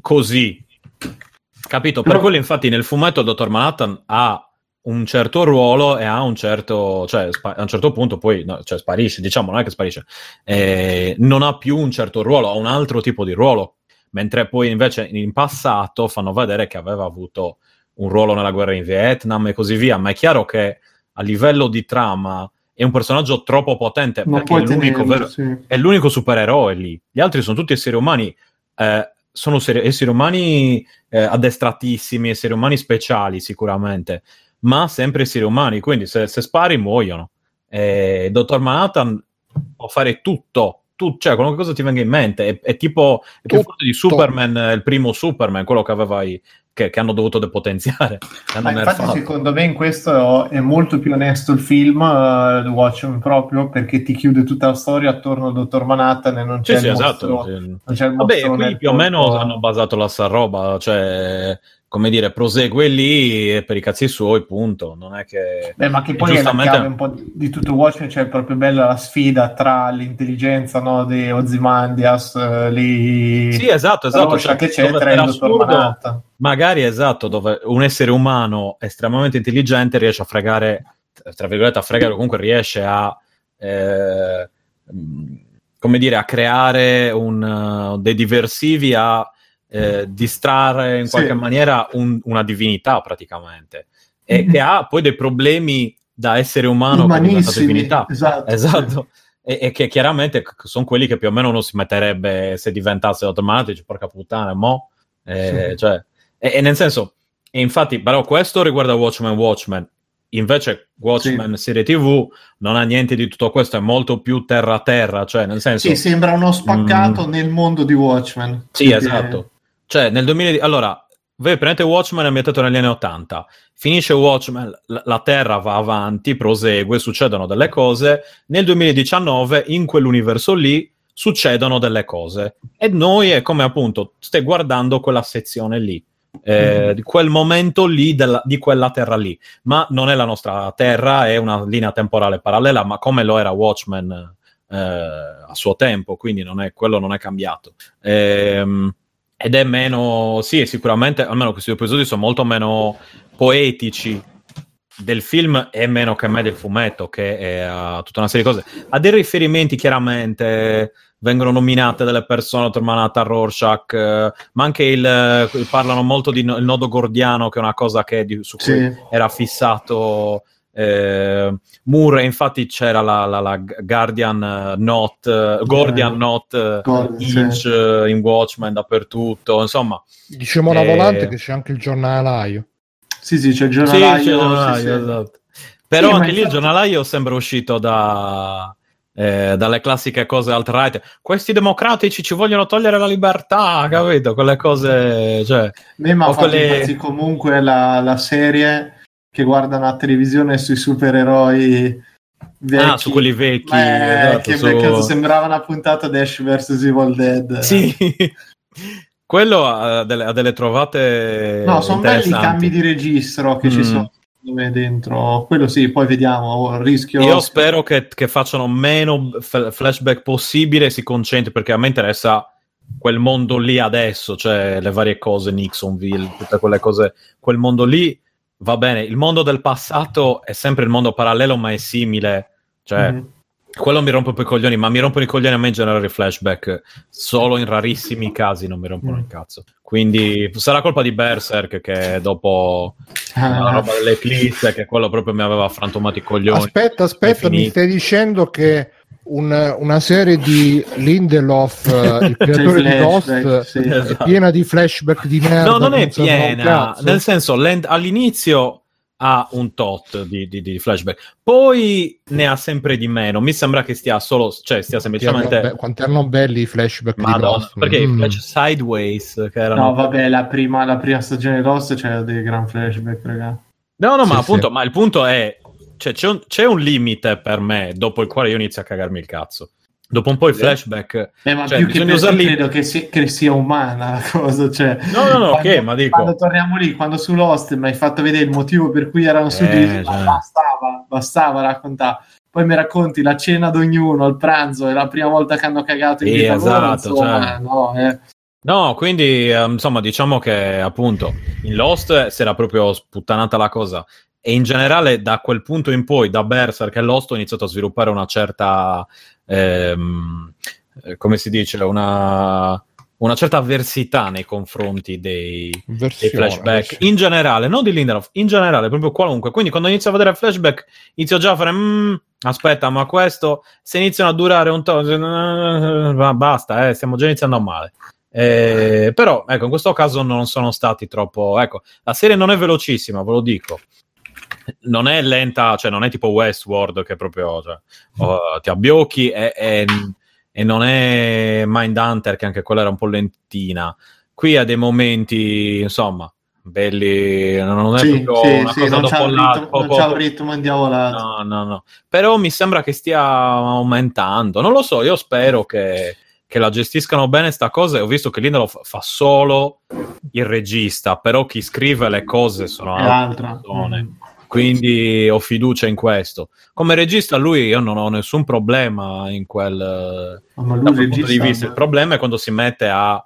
così. Capito? Per
Però-
quello, infatti, nel fumetto il dottor Manhattan ha un certo ruolo e ha un certo, cioè, spa- a un certo punto poi no, cioè, sparisce, diciamo, non è che sparisce, eh, non ha più un certo ruolo, ha un altro tipo di ruolo, mentre poi invece in passato fanno vedere che aveva avuto un ruolo nella guerra in Vietnam e così via, ma è chiaro che a livello di trama è un personaggio troppo potente
non
perché è l'unico,
tenerlo,
vero-
sì.
è l'unico supereroe lì. Gli altri sono tutti esseri umani, eh, sono seri- esseri umani eh, addestratissimi, esseri umani speciali sicuramente, ma sempre esseri umani, quindi se, se spari muoiono. Eh, Dottor Manhattan può fare tutto, tu- cioè qualunque cosa ti venga in mente, è, è tipo è più forte di Superman, il primo Superman, quello che aveva i- che, che hanno dovuto depotenziare.
infatti, secondo me, in questo è molto più onesto il film, The Watchmen, proprio perché ti chiude tutta la storia attorno al dottor Manhattan e non c'è
Sì,
il
sì,
mostro-
esatto. sì.
non c'è il
Vabbè, qui più o meno hanno basato la sta roba, cioè, come dire, prosegue lì e per i cazzi suoi, punto. Non è che...
Beh, ma che poi è la
giustamente-
un po' di, tutto Watchmen, c'è proprio bella la sfida tra l'intelligenza no, di Ozymandias, eh, lì,
Sì, esatto, esatto. Cioè,
eccetera,
dove
e il dottor
magari esatto, dove un essere umano estremamente intelligente riesce a fregare, tra virgolette, a fregare, o comunque riesce a, eh, mh, come dire, a creare un, uh, dei diversivi, a eh, distrarre in
Sì.
qualche maniera un- una divinità praticamente, e
Mhm.
che ha poi dei problemi da essere umano diventa
Umanissimi,
divinità.
esatto,
Esatto. E, e che chiaramente sono quelli che più o meno uno si metterebbe se diventasse automatico, porca puttana, mo. Eh,
Sì.
cioè, e, e nel senso, e infatti, però questo riguarda Watchmen Watchmen. Invece Watchmen serie TV non ha niente di tutto questo, è molto più terra a terra, cioè nel senso...
Sì, sembra uno spaccato
Mm.
nel mondo di Watchmen.
Sì,
Perché-
esatto. Cioè, nel 2000... Allora, voi prendete Watchmen è ambientato negli anni 80, finisce Watchmen, la, Terra va avanti, prosegue, succedono delle cose. Nel 2019, in quell'universo lì, succedono delle cose. E noi è come appunto, stai guardando quella sezione lì. eh, di quel momento lì della- di quella terra lì ma non è la nostra terra è una linea temporale parallela ma come lo era Watchmen eh, a suo tempo quindi non è, quello non è cambiato Ehm, ed è meno, sì, sicuramente, almeno questi due episodi sono molto meno poetici del film e meno che me del fumetto, che è uh, tutta una serie di cose. Ha dei riferimenti, chiaramente, vengono nominate delle persone, Dottor Manhattan, Rorschach, eh, ma anche il, eh, parlano molto di no- il nodo gordiano, che è una cosa che, di- su cui
Sì.
era fissato eh, Moore, infatti c'era la, la- la Guardian eh, Not, eh, Gordian
Eh,
Not
sì.
Inch eh, in Watchmen dappertutto, insomma.
Diciamo una
Eh,
volante che c'è anche il giornalaio.
Sì, sì, c'è il
Sì,
giornalaio.
c'è il giornalaio,
sì, sì.
esatto. Però
Sì,
anche lì il
infatti-
giornalaio sembra uscito da, eh, dalle classiche cose alt-right. Questi democratici ci vogliono togliere la libertà, capito? Quelle cose, cioè...
Me mi ha
O
fatto
quelle-
comunque la, la serie che guardano a televisione sui supereroi vecchi.
Ah, su quelli vecchi,
Eh,
esatto,
che cazzo, sembrava una puntata di Ash vs Evil Dead.
Sì, quello ha delle, ha delle trovate
No, sono belli i cambi di registro che ci
Mm.
sono. secondo me dentro. Quello sì, poi vediamo. Il rischio.
Io spero che, che facciano meno f- flashback possibile e si concentri perché a me interessa quel mondo lì adesso, cioè le varie cose, Nixonville, tutte quelle cose, quel mondo lì va bene. Il mondo del passato è sempre il mondo parallelo, ma è simile. Cioè,
Mhm.
quello mi rompe i coglioni, ma mi rompono i coglioni a me in generale i flashback. Solo in rarissimi casi non mi rompono
Mm.
il cazzo. Quindi sarà colpa di Berserk che dopo la
Ah,
roba dell'Eclipse, che quello proprio mi aveva frantumato i coglioni.
Aspetta, aspetta, mi stai dicendo che un- una serie di Lindelof, eh, il creatore di
i flashback, sì.
è
Esatto.
piena di flashback di merda.
No, non è piena, nel senso, l'end- all'inizio ha un tot di, di- di flashback, poi ne ha sempre di meno. Mi sembra che stia solo, cioè stia semplicemente.
be- quanti erano belli i flashback di
Madonna,
Lost.
perché i
Mm.
flash sideways che erano
No, vabbè, la prima, la prima stagione di Lost c'era dei gran flashback, raga.
No, no, ma
Sì,
appunto,
sì.
ma il punto è, cioè, c'è, un, c'è un limite per me dopo il quale io inizio a cagarmi il cazzo. Dopo un po' i flashback...
Eh, ma
Cioè,
più che
bisogna
per
usarli-
credo che, si- che sia umana la cosa. Cioè,
No, no, no,
quando,
ok, ma dico-
Quando torniamo lì, quando su Lost mi hai fatto vedere il motivo per cui erano su
Eh,
di ma
cioè.
bastava, bastava raccontare. Poi mi racconti la cena d'ognuno, il pranzo, è la prima volta che hanno cagato in vita
esatto,
insomma,
cioè.
no, eh.
No, quindi, ehm, insomma, diciamo che, appunto, in Lost si era proprio sputtanata la cosa. E in generale, da quel punto in poi, da Berserk e Lost, ho iniziato a sviluppare una certa... ehm, eh, come si dice? Una... Una certa avversità nei confronti dei, dei flashback
versione.
in generale, non di Lindelof, in generale, proprio qualunque. Quindi quando inizio a vedere flashback, inizio già a fare "Mm, aspetta, ma questo se iniziano a durare un to' ma basta, eh, stiamo già iniziando male. Eh, però, ecco, in questo caso non sono stati troppo. Ecco, la serie non è velocissima, ve lo dico. Non è lenta, cioè non è tipo Westworld che proprio cioè, oh, ti abbiocchi e, e- e non è Mindhunter che anche quella era un po' lentina. Qui ha dei momenti, insomma, belli, non è
Sì,
proprio
sì,
una
sì,
cosa dopo
ritmo, non c'ha un ritmo indiavolato.
No, no, no. Però mi sembra che stia aumentando. Non lo so, io spero che, che la gestiscano bene sta cosa. Ho visto che Lindelof fa solo il regista, però chi scrive le cose sono altre persone.
Mm.
Quindi ho fiducia in questo. Come regista, lui io non ho nessun problema in quel, quel punto di vista. Il problema è quando si mette a,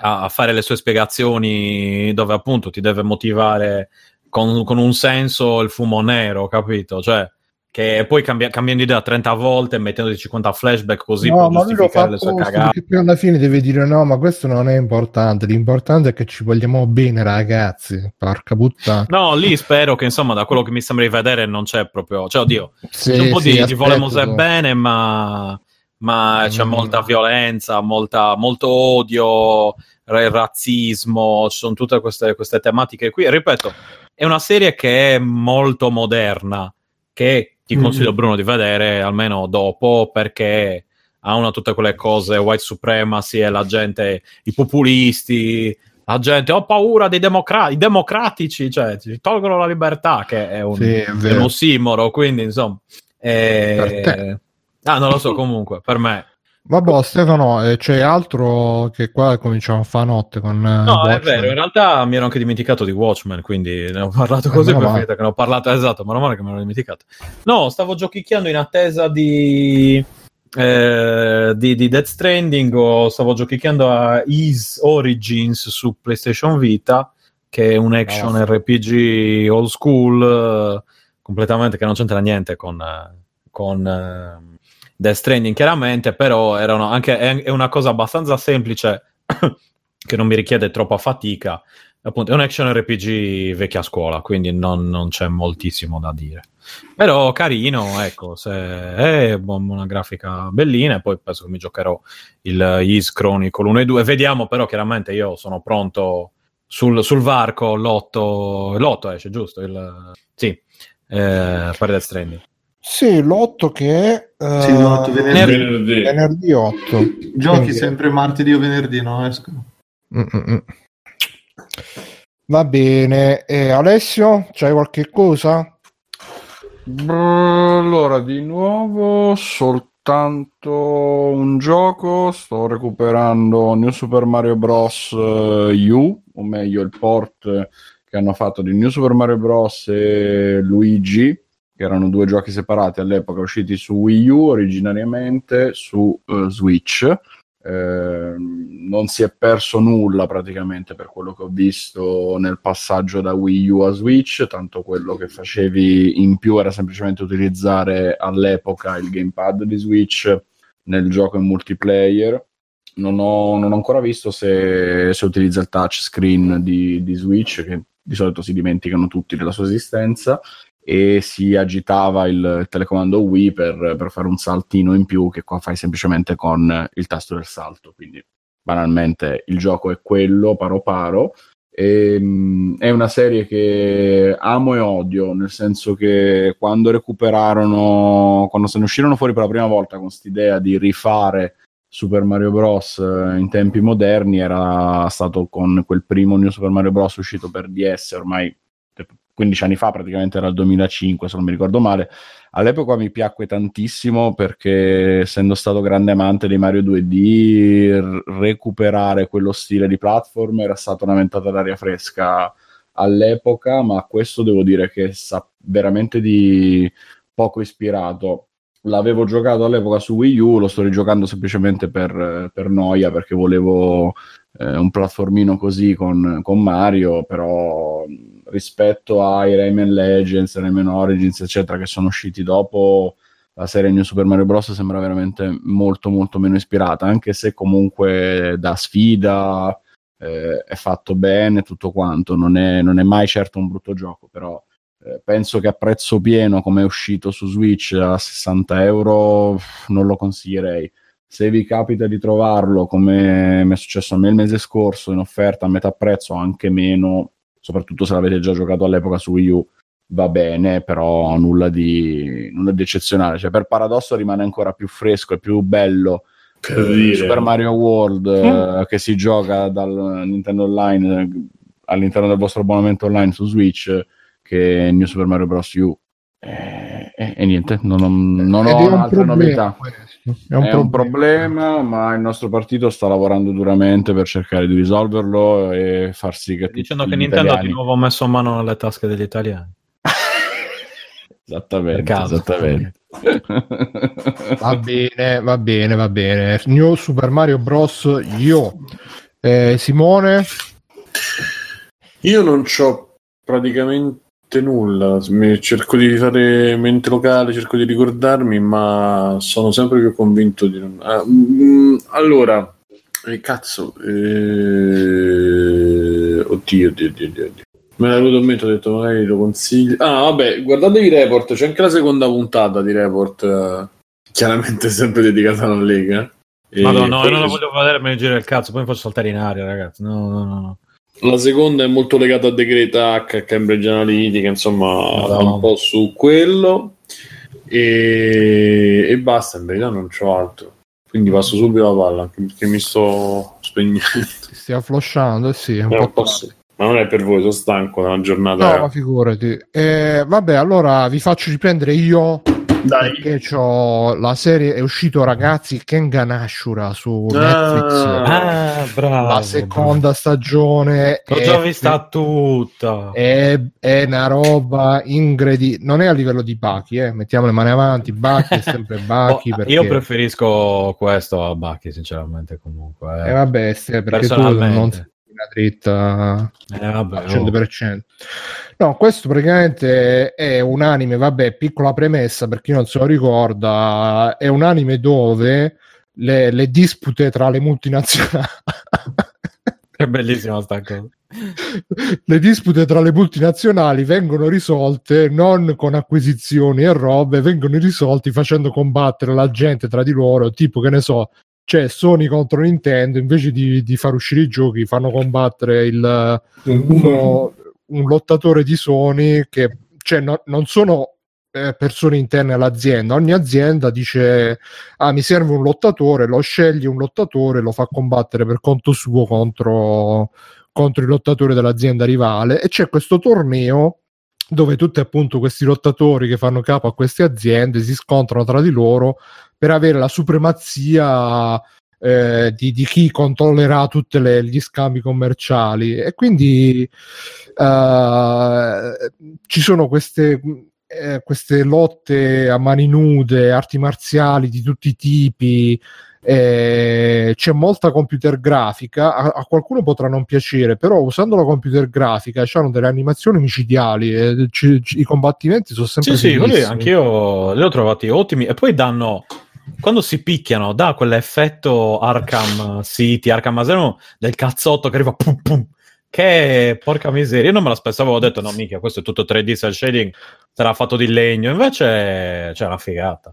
a fare le sue spiegazioni dove appunto ti deve motivare con, con un senso il fumo nero, capito? Cioè, che poi cambia, cambiando idea 30 volte, mettendoti 50 flashback così
no,
per
ma lui lo fa
giustificare le sue cagate.
poi alla fine deve dire no, ma questo non è importante. L'importante è che ci vogliamo bene, ragazzi. Porca puttana.
No, lì spero che insomma, da quello che mi sembra di vedere, non c'è proprio. Cioè, oddio,
Sì,
c'è un po'
sì,
di, volemose
tu.
bene, ma, ma c'è
Mm.
molta violenza, molta, molto odio, ra- razzismo, ci sono tutte queste, queste tematiche qui. Ripeto, è una serie che è molto moderna, che ti
Mm.
consiglio Bruno di vedere almeno dopo, perché ha una tutte quelle cose, white supremacy e la gente, i populisti, la gente, ho paura dei democra- i democratici, cioè ci tolgono la libertà, che è un,
Sì, è
un ossimoro, quindi insomma... eh. Ah, non lo so, comunque, per me.
Vabbè, Stefano, eh, c'è altro che qua cominciamo a fare notte con... eh,
No, è
Watchmen?
vero, in realtà mi ero anche dimenticato di Watchmen, quindi ne ho parlato così
Eh, meno
per
male.
finita che ne ho parlato, esatto, meno male che me l'ho dimenticato. No, stavo giochicchiando in attesa di... eh, di, di Death Stranding o stavo giochicchiando a Ease Origins su PlayStation Vita che è un action
Ah,
RPG old school eh, completamente che non c'entra niente con, eh, con Death Stranding chiaramente però anche, è, una cosa abbastanza semplice che non mi richiede troppa fatica. Appunto è un action RPG vecchia scuola quindi non, non c'è moltissimo da dire. Però carino ecco se è una grafica bellina e poi penso che mi giocherò il Is Chronicle 1 e 2 vediamo però chiaramente io sono pronto sul, sul varco l'8 l'8 esce giusto? Il, sì eh, per Death Stranding
Sì, l'8 che è... eh,
Sì, l'8 venerdì.
Venerdì.
venerdì 8.
Giochi
Quindi-
sempre martedì o venerdì, no? Escono.
Mm, mm, mm. Va bene, e Alessio, c'hai qualche cosa?
Allora, di nuovo soltanto un gioco. Sto recuperando New Super Mario Bros. eh, U, o meglio il port che hanno fatto di New Super Mario Bros. e Luigi, che erano due giochi separati all'epoca usciti su Wii U originariamente, su eh, Switch. Eh, non si è perso nulla praticamente per quello che ho visto nel passaggio da Wii U a Switch, tanto quello che facevi in più era semplicemente utilizzare all'epoca il gamepad di Switch nel gioco in multiplayer. Non ho, non ho ancora visto se, se utilizza il touchscreen di, di Switch, che di solito si dimenticano tutti della sua esistenza e si agitava il telecomando Wii per, per, fare un saltino in più che qua fai semplicemente con il tasto del salto quindi banalmente il gioco è quello paro paro e, mh, è una serie che amo e odio nel senso che quando recuperarono quando se ne uscirono fuori per la prima volta con quest'idea di rifare Super Mario Bros. in tempi moderni era stato con quel primo New Super Mario Bros. uscito per DS ormai 15 anni fa, praticamente era il 2005 se non mi ricordo male. All'epoca mi piacque tantissimo perché essendo stato grande amante di Mario 2D, r- recuperare quello stile di platform era stata una ventata d'aria fresca all'epoca, ma questo devo dire che sa veramente di poco ispirato. L'avevo giocato all'epoca su Wii U, lo sto rigiocando semplicemente per, per noia perché volevo eh, un platformino così con, con Mario, però rispetto ai Rayman Legends, Rayman Origins, eccetera, che sono usciti dopo la serie New Super Mario Bros. sembra veramente molto molto meno ispirata, anche se comunque da sfida eh, è fatto bene tutto quanto, non è, non è, mai certo un brutto gioco, però eh, penso che a prezzo pieno come è uscito su Switch a 60 euro non lo consiglierei. Se vi capita di trovarlo come mi è successo a me il mese scorso in offerta a metà prezzo, anche meno, soprattutto se l'avete già giocato all'epoca su Wii U, va bene, però nulla di, nulla di eccezionale. Cioè, per paradosso rimane ancora più fresco e più bello eh, Super Mario World mm. eh, che si gioca dal Nintendo Online eh, all'interno del vostro abbonamento online su Switch che New Super Mario Bros. U. E, e, e niente, non ho, non ho altre novità. È, un, è un, problema, ma il nostro partito sta lavorando duramente per cercare di risolverlo e far sì che
dicendo che Nintendo ha di nuovo messo mano nelle tasche degli italiani.
esattamente, esattamente.
va bene, va bene, va bene. New Super Mario Bros. Io. Eh, Simone?
Io non ho praticamente nulla, cerco di fare mente locale, cerco di ricordarmi, ma sono sempre più convinto di non... Ah, mm, allora, eh, cazzo, eh... oddio, oddio, oddio, oddio. Me l'ha venuto in mente, ho detto magari lo consiglio. Ah, vabbè, guardatevi Report, c'è anche la seconda puntata di Report, eh, chiaramente sempre dedicata alla Lega.
Madonna, no, io non la voglio vedere, me ne gira il cazzo, poi mi faccio saltare in aria, ragazzi. No, no, no.
La seconda è molto legata a Decreta H, Cambridge Analytica, insomma, no. un po' su quello. E, e basta, in verità non c'ho altro. Quindi passo subito la palla, perché mi sto spegnendo.
Ti stia flossando, eh sì, è un
eh,
po'
posso... Ma non è per voi, sono stanco da una giornata.
No, ma figurati. Eh, vabbè, allora vi faccio riprendere io dai. Perché c'ho la serie è uscito ragazzi Kengan Ashura su ah, Netflix.
Ah, bravo,
la seconda bravo. stagione.
L'ho è, già vista tutta.
È, è una roba incredibile. Non è a livello di Baki, eh. mettiamo le mani avanti. Baki è sempre Baki.
oh, perché... Io preferisco questo a Baki, sinceramente. Comunque,
eh. eh vabbè, perché tu non una dritta eh, vabbè, al 100%. Oh. No, questo praticamente è un anime, vabbè, piccola premessa per chi non se lo ricorda, è un anime dove le, le dispute tra le multinazionali...
è bellissima sta cosa.
Le dispute tra le multinazionali vengono risolte non con acquisizioni e robe, vengono risolte facendo combattere la gente tra di loro, tipo che ne so, cioè Sony contro Nintendo invece di, di far uscire i giochi fanno combattere il, uno, un lottatore di Sony che cioè, no, non sono eh, persone interne all'azienda. Ogni azienda dice ah mi serve un lottatore lo sceglie un lottatore lo fa combattere per conto suo contro, contro il lottatore dell'azienda rivale. E c'è questo torneo dove tutti appunto questi lottatori che fanno capo a queste aziende si scontrano tra di loro per avere la supremazia eh, di, di chi controllerà tutti gli scambi commerciali e quindi eh, ci sono queste, eh, queste lotte a mani nude, arti marziali di tutti i tipi. C'è molta computer grafica a, a, qualcuno potrà non piacere però usando la computer grafica hanno delle animazioni micidiali c- c- i combattimenti sono sempre
sì sì quelli anch'io li ho trovati ottimi e poi danno quando si picchiano dà quell'effetto Arkham City Arkham Asylum del cazzotto che arriva pum pum. Che porca miseria, io non me l'aspettavo, avevo detto no mica, questo è tutto 3D cell shading, sarà fatto di legno, invece c'è una figata.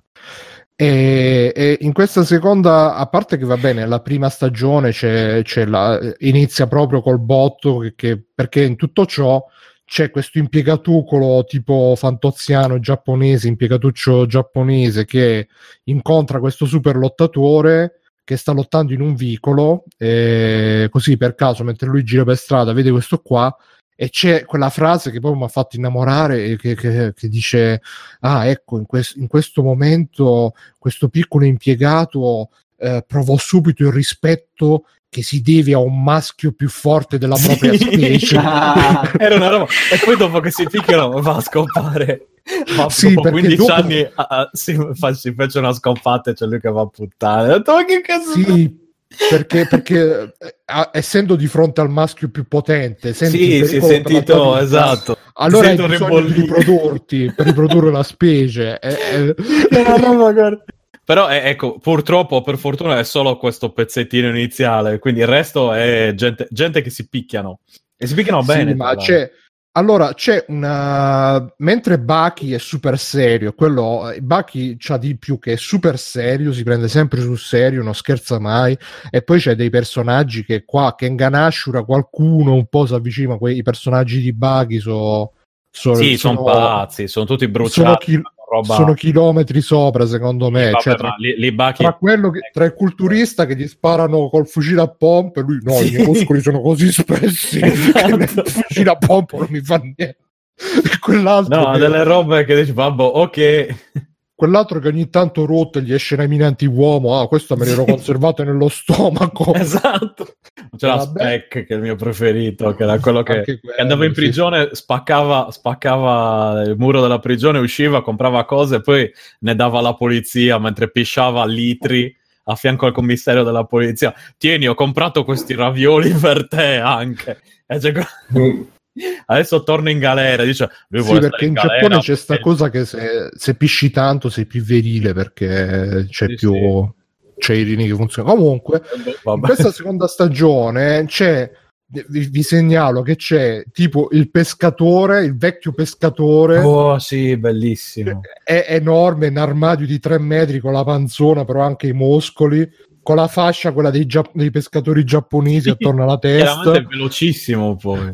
E, e, in questa seconda, a parte che va bene, la prima stagione c'è, c'è la, inizia proprio col botto, che, che, perché in tutto ciò c'è questo impiegatucolo tipo fantoziano giapponese, impiegatuccio giapponese che incontra questo super lottatore che sta lottando in un vicolo, eh, così per caso, mentre lui gira per strada, vede questo qua e c'è quella frase che poi mi ha fatto innamorare che, che, che dice ah ecco in, quest- in, questo momento questo piccolo impiegato eh, provò subito il rispetto che si deve a un maschio più forte della propria sì. specie
era una roba e poi dopo che si picchiano va a scopare ma sì, dopo 15 dopo... anni ah, ah, si, fa, si, fece una sconfatta e c'è lui che va a puttane. Ho detto, ma che cazzo?
Sì, perché, perché eh, essendo di fronte al maschio più potente,
sì, si è sentito esatto.
Allora hai bisogno di riprodurti per riprodurre la specie. Eh,
no, no, magari. Però eh, ecco, purtroppo, per fortuna, è solo questo pezzettino iniziale, quindi il resto è gente, gente che si picchiano. E si picchiano bene.
Sì, ma c'è, allora, c'è una... Mentre Bucky è super serio, quello... Bucky c'ha di più che è super serio, si prende sempre sul serio, non scherza mai, e poi c'è dei personaggi che qua, che Ganashura qualcuno un po' si avvicina, quei personaggi di Bucky sono...
So, sì, sono, sono pazzi, sono tutti bruciati. Sono, chi
roba... sono chilometri sopra, secondo me. Vabbè, cioè, tra, li, li bachi... tra, quello che, tra il culturista che gli sparano col fucile a pompe, lui no, sì. i miei muscoli sono così spessi esatto. che il fucile a pompa non mi fa niente. E quell'altro
no,
che...
delle robe che dici, babbo, ok
quell'altro che ogni tanto rotte gli esce nei minanti uomo, ah, questo me l'ero conservato nello stomaco.
Esatto. C'è la Spec che è il mio preferito, che era quello che, quello, che andava in prigione, sì. spaccava, spaccava il muro della prigione, usciva, comprava cose e poi ne dava alla polizia mentre pisciava litri a fianco al commissario della polizia. Tieni, ho comprato questi ravioli per te anche. E c'è adesso torna in galera. Dice,
sì, perché in, in Giappone c'è questa cosa che se, se, pisci tanto sei più virile perché c'è sì, più. Sì. C'è i rini che funzionano. Comunque, Vabbè. in questa seconda stagione c'è. Vi, vi, segnalo che c'è tipo il pescatore, il vecchio pescatore.
Oh, sì, bellissimo.
È enorme, in armadio di tre metri con la panzona, però anche i muscoli con la fascia, quella dei, gia- dei pescatori giapponesi sì, attorno alla testa.
Veramente velocissimo poi.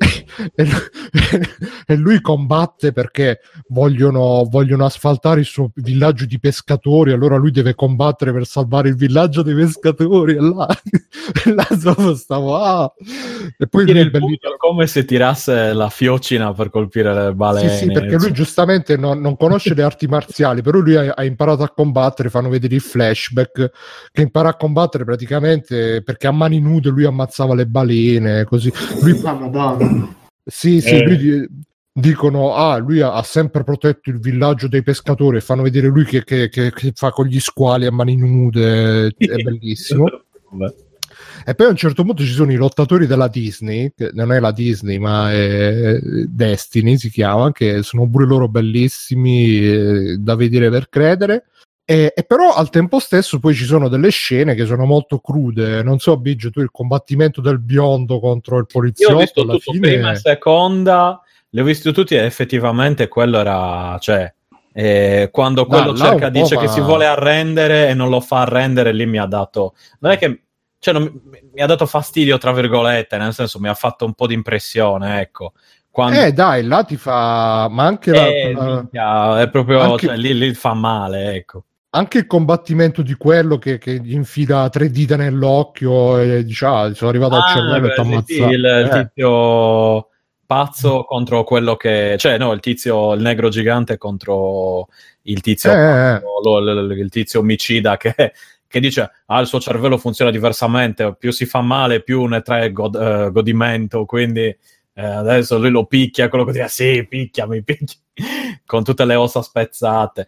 e lui combatte perché vogliono, vogliono, asfaltare il suo villaggio di pescatori allora lui deve combattere per salvare il villaggio dei pescatori e là, e là stavo ah.
e poi lui bellissimo... come se tirasse la fiocina per colpire le balene
sì, sì perché lui giustamente non, non conosce le arti marziali però lui ha, ha, imparato a combattere fanno vedere il flashback che impara a combattere praticamente perché a mani nude lui ammazzava le balene così lui
ah.
Sì, sì, eh. lui, dicono, ah, lui ha, ha, sempre protetto il villaggio dei pescatori e fanno vedere lui che, che, che, che fa con gli squali a mani nude, è bellissimo. E poi a un certo punto ci sono i lottatori della Disney, che non è la Disney ma è Destiny si chiama, che sono pure loro bellissimi eh, da vedere per credere. E, e, però al tempo stesso poi ci sono delle scene che sono molto crude. Non so, Biggio, tu il combattimento del biondo contro il poliziotto. Io ho
visto tutto fine... prima e seconda, li ho visti tutti e effettivamente quello era. Cioè, eh, quando quello da, cerca, dice ma... che si vuole arrendere e non lo fa arrendere, lì mi ha dato. Non è che. Cioè, non, mi ha dato fastidio, tra virgolette, nel senso mi ha fatto un po' di impressione, ecco.
Quando... Eh dai, là ti fa... Ma anche
eh, la... È proprio... Anche... Cioè, lì, lì fa male, ecco
anche il combattimento di quello che, che gli infila tre dita nell'occhio e dice ah sono arrivato ah, al cervello beh, e ti ammazza sì,
il, eh. il tizio pazzo contro quello che cioè no il tizio il negro gigante contro il tizio eh, lo, lo, il tizio omicida che, che dice ah il suo cervello funziona diversamente, più si fa male più ne trae god- eh, godimento, quindi eh, adesso lui lo picchia, quello che dice sì picchiami, picchia, con tutte le ossa spezzate.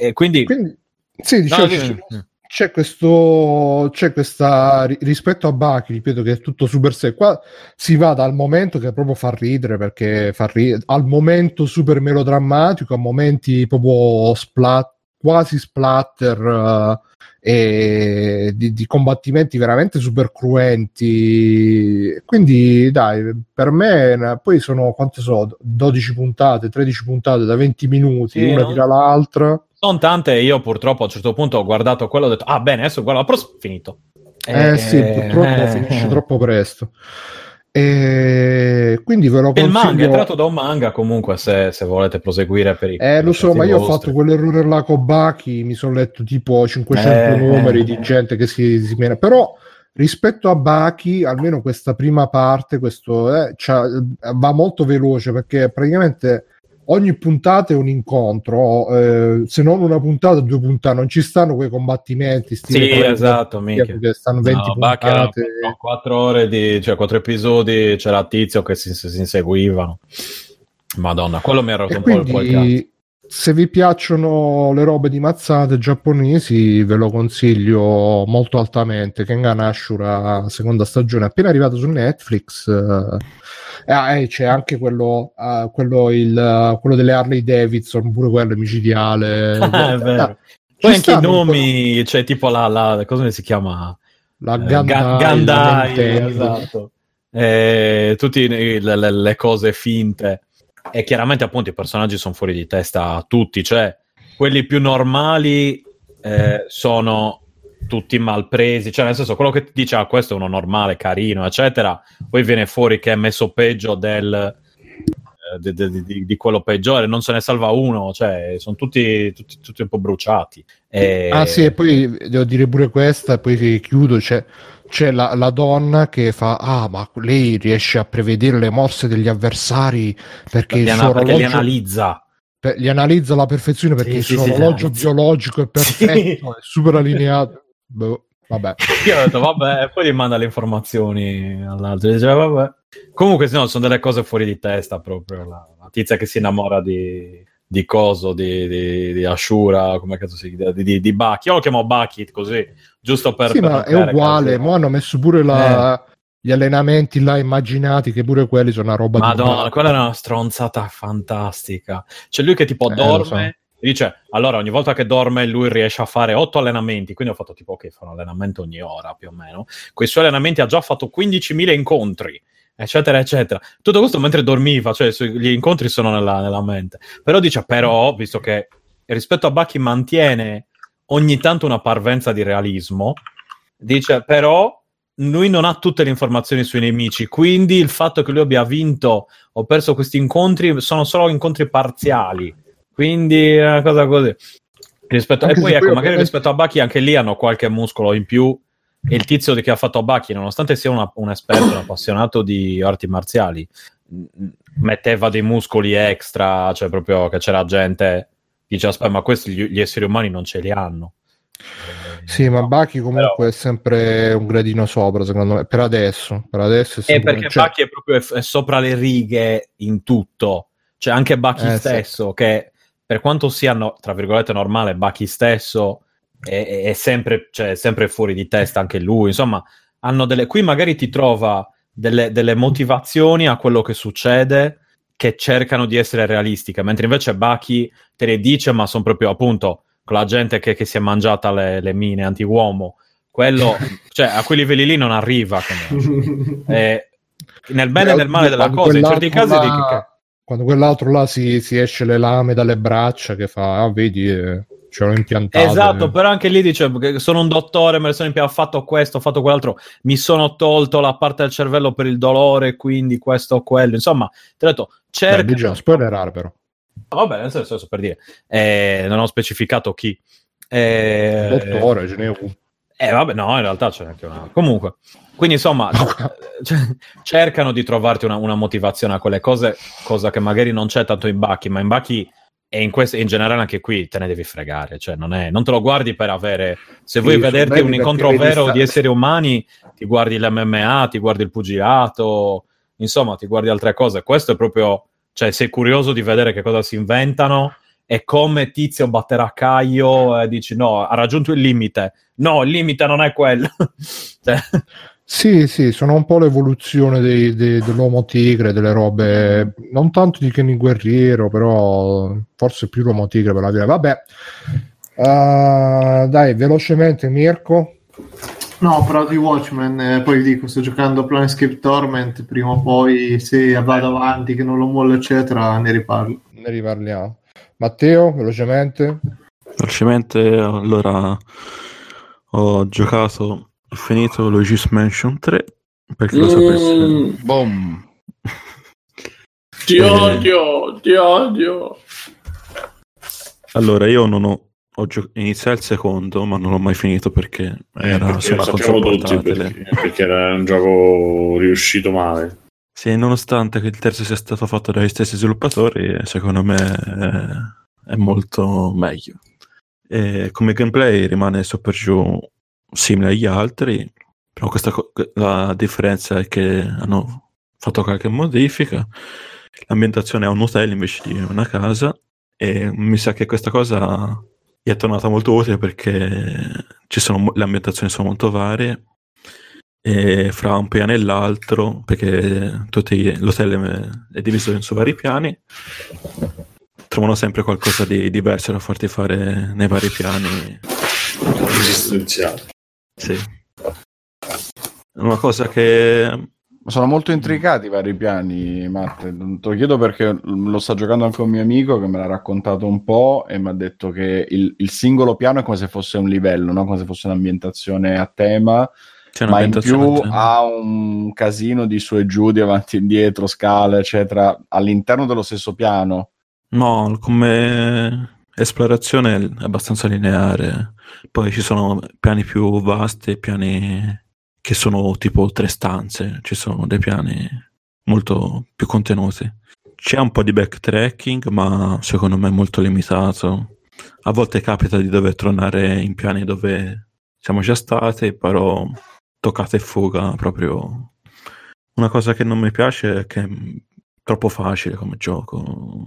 E quindi...
Quindi, sì, dicevo,
No,
c'è- questo c'è questa ri- rispetto a Baki ripeto che è tutto super sé qua si va dal momento che proprio fa ridere perché fa ridere al momento super melodrammatico a momenti proprio splat quasi splatter eh, e di, di combattimenti veramente super cruenti. Quindi dai per me poi sono quante sono 12 puntate 13 puntate da 20 minuti
Sì,
una
no?
tira l'altra
Sono tante, io purtroppo a un certo punto ho guardato quello e ho detto, ah bene, adesso guardo la prossima, finito.
Eh, sì, purtroppo
eh,
finisce troppo presto. E quindi ve lo
Il manga è
consiglio.
tratto da un manga comunque se, se volete proseguire per i
Eh, lo so, ma io ho
vostri.
fatto quell'errore là con Baki, mi sono letto tipo 500
Eh,
numeri
eh,
di
eh.
gente che si, si mena. Però rispetto a Baki, almeno questa prima parte, questo eh, va molto veloce perché praticamente ogni puntata è un incontro, eh, se non una puntata, due puntate, non ci stanno quei combattimenti. stile
Sì, esatto, minchia.
Stanno 20
No,
puntate.
quattro ore di, cioè quattro episodi, c'era Tizio che si, si inseguivano. Madonna, quello mi ha rotto un po' il po' il cazzo.
quindi, se vi piacciono le robe di mazzate giapponesi, ve lo consiglio molto altamente. Kengan Ashura, seconda stagione, appena arrivato su Netflix. eh, ah, e c'è anche quello, ah, quello, il, eh, quello delle Harley Davidson, pure quello è micidiale.
Ah, è vero.
Ah,
Poi anche i nomi, c'è tipo la, la come si chiama?
La
Eh,
Gandai,
Gandai, esatto. Eh, tutte le, le- le cose finte. E chiaramente appunto i personaggi sono fuori di testa tutti, cioè quelli più normali eh, sono tutti malpresi, cioè nel senso quello che ti dice ah questo è uno normale, carino, eccetera, poi viene fuori che è messo peggio del, eh, di, di- di- quello peggiore, non se ne salva uno, cioè sono tutti, tutti, tutti un po' bruciati. E-
Ah sì, e poi devo dire pure questa, poi chiudo, c'è, c'è la, la donna che fa, ah ma lei riesce a prevedere le mosse degli avversari perché
ana-
suo
perché li
orologio
analizza.
per- li analizza alla perfezione perché
Sì,
il
sì,
suo
sì,
orologio
analizza.
biologico è perfetto, è super allineato. Boh, vabbè.
Io ho detto, vabbè, poi gli manda le informazioni all'altro. Dice, vabbè. Comunque, no, sono delle cose fuori di testa proprio. La, la tizia che si innamora di, di Coso, di, di, di Ashura, come cazzo si chiama, di, di, Baki. Io lo chiamo Baki così, giusto per...
sì,
per
ma è uguale, mo hanno messo pure la- gli allenamenti là immaginati che pure quelli sono una roba di
Madonna, quella è una stronzata fantastica. C'è lui che tipo
Eh,
dorme. Dice, allora ogni volta che dorme lui riesce a fare otto allenamenti, quindi ho fatto tipo, ok, fa un allenamento ogni ora più o meno. Con i suoi allenamenti ha già fatto 15.000 incontri, eccetera, eccetera. Tutto questo mentre dormiva, cioè gli incontri sono nella, nella mente. Però dice, però, visto che rispetto a Bucky mantiene ogni tanto una parvenza di realismo, dice, però lui non ha tutte le informazioni sui nemici, quindi il fatto che lui abbia vinto o perso questi incontri sono solo incontri parziali. Quindi è una cosa così. Rispetto, e poi ecco, magari rispetto a Baki anche lì hanno qualche muscolo in più. E il tizio che ha fatto Baki, nonostante sia una- un esperto, un appassionato di arti marziali, metteva dei muscoli extra, cioè proprio che c'era gente dice aspetta ma questi gli, esseri umani non ce li hanno.
Sì, ma Baki comunque
Però-
è sempre un gradino sopra, secondo me, per adesso. Per adesso è sempre-
perché
cioè,
Bucky è proprio è sopra le righe in tutto. Cioè, anche Bucky
Eh, sì.
stesso, che per quanto sia, no- tra virgolette, normale, Bucky stesso è, è- sempre, cioè, è sempre fuori di testa anche lui. Insomma, hanno delle... qui magari ti trova delle, delle motivazioni a quello che succede che cercano di essere realistiche, mentre invece Bucky te le dice, ma sono proprio appunto con la gente che, che si è mangiata le, le mine anti-uomo. Quello, cioè, a quei livelli lì non arriva. come- eh, nel bene e nel male della cosa, in certi casi
quell'altro
dico
là-
che-
quando quell'altro là si, si esce le lame dalle braccia che fa, ah, vedi, eh, ce l'ho impiantato.
Esatto, però anche lì dice che sono un dottore, me ne sono impiantato, ho fatto questo, ho fatto quell'altro, mi sono tolto la parte del cervello per il dolore, quindi questo o quello. Insomma, ti ho detto, cerca...
Beh, bisogna spoilerare però.
Vabbè, nel senso, per dire, eh, non ho specificato chi. Eh,
Dottore, ce n'è uno.
Eh, vabbè, no, in realtà c'è anche una. Comunque, quindi insomma, cioè, cercano di trovarti una, una motivazione a quelle cose, cosa che magari non c'è tanto in Bucky, ma in Bucky e in, questo, in generale anche qui te ne devi fregare, cioè non, è, non te lo guardi per avere, se vuoi
Sì,
vederti un incontro vero
sta-
di esseri umani, ti guardi l'MMA, ti guardi il pugilato, insomma ti guardi altre cose, questo è proprio, cioè sei curioso di vedere che cosa si inventano e come Tizio batterà Caio e dici no, ha raggiunto il limite, no, il limite non è quello. Cioè,
Sì, sì, sono un po' l'evoluzione dei- dei- dell'uomo tigre, delle robe, non tanto di Kenny Guerriero, però forse più l'uomo tigre per la vita. Vabbè, Ah, dai, velocemente Mirko.
No, però di Watchmen, eh, poi dico, sto giocando a Planescape Torment, prima o poi se vado avanti, che non lo mollo, eccetera, ne riparlo.
Ne riparliamo. Matteo, velocemente.
Velocemente, allora ho giocato, ho finito Luigi's Mansion 3 perché lo.
Mm,
Boom.
ti
Eh.
odio, ti odio.
Allora, io non ho, ho gio- iniziato il secondo, ma non l'ho mai finito perché era
Perché
su
lo
una
sappiamo
console
tutti perché, perché era un gioco riuscito male.
Sì, nonostante che il terzo sia stato fatto dagli stessi sviluppatori, secondo me è, è molto meglio. E come gameplay rimane su per giù simile agli altri, però questa co- la differenza è che hanno fatto qualche modifica. L'ambientazione è un hotel invece di una casa e mi sa che questa cosa gli è tornata molto utile perché sono, le ambientazioni sono molto varie e fra un piano e l'altro, perché tutti, l'hotel è diviso su vari piani, trovano sempre qualcosa di diverso da farti fare nei vari piani. Sì. Una cosa che
Sono molto intricati i vari piani, Matt. Te lo chiedo perché lo sta giocando anche un mio amico che me l'ha raccontato un po' e mi ha detto che il, il singolo piano è come se fosse un livello, no? come se fosse un'ambientazione a tema, ma in più ha un casino di su e giù, di avanti e indietro, scale, eccetera, all'interno dello stesso piano.
No, come esplorazione abbastanza lineare. Poi ci sono piani più vasti, piani che sono tipo tre stanze, ci sono dei piani molto più contenuti. C'è un po' di backtracking, ma secondo me molto limitato. A volte capita di dover tornare in piani dove siamo già stati, però toccata e fuga proprio. Una cosa che non mi piace è che è troppo facile come gioco.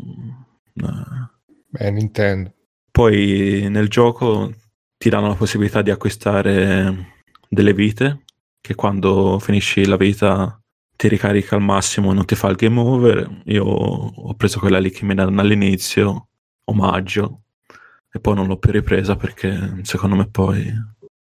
Eh,
Beh, Nintendo.
poi nel gioco ti danno la possibilità di acquistare delle vite che quando finisci la vita ti ricarica al massimo e non ti fa il game over. Io ho preso quella lì che mi danno all'inizio, omaggio, e poi non l'ho più ripresa perché secondo me poi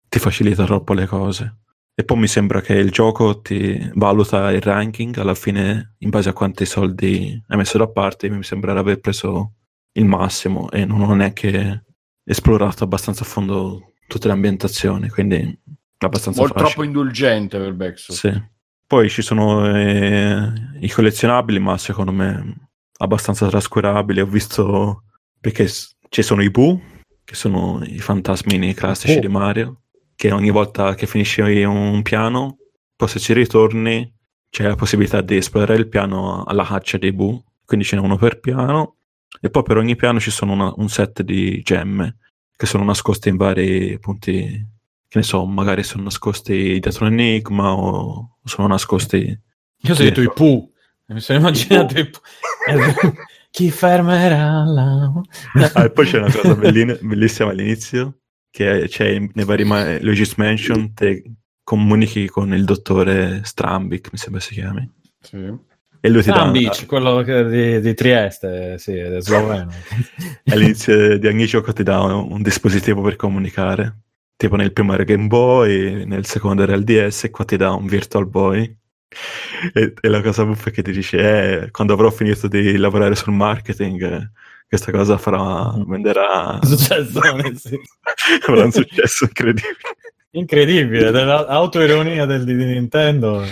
ti facilita troppo le cose. E poi mi sembra che il gioco ti valuta il ranking alla fine in base a quanti soldi hai messo da parte. Mi sembra di aver preso il massimo e non ho neanche esplorato abbastanza a fondo tutte le ambientazioni, quindi abbastanza
Molto
facile.
troppo indulgente per Bexo.
Sì. Poi ci sono eh, i collezionabili, ma secondo me abbastanza trascurabili. Ho visto perché s- ci sono i Boo, che sono i fantasmini classici
Oh.
di Mario, che ogni volta che finisci un piano, poi se ci ritorni c'è la possibilità di esplorare il piano alla caccia dei Boo, quindi ce n'è uno per piano, e poi per ogni piano ci sono una- un set di gemme che sono nascoste in vari punti che ne so, magari sono nascosti dietro un enigma o sono nascosti...
Io ho
Sì.
detto i Pooh. Mi sono immaginato i Pooh. Chi fermerà la...
Ah, e poi c'è una cosa bellina- bellissima all'inizio, che c'è nei vari ma- Luigi's Mansion, te comunichi con il dottore Strambic, mi sembra si chiami,
Sì.
E lui ti dà...
Sambic, quello di, di Trieste, sì, è sloveno.
all'inizio di ogni gioco ti dà un, un dispositivo per comunicare. Tipo nel primo era Game Boy, nel secondo era il DS, e qua ti dà un Virtual Boy. E, e la cosa buffa è che ti dice, eh, quando avrò finito di lavorare sul marketing, questa cosa farà, venderà,
successo, sì.
avrà un successo incredibile.
Incredibile, l'autoironia del, di Nintendo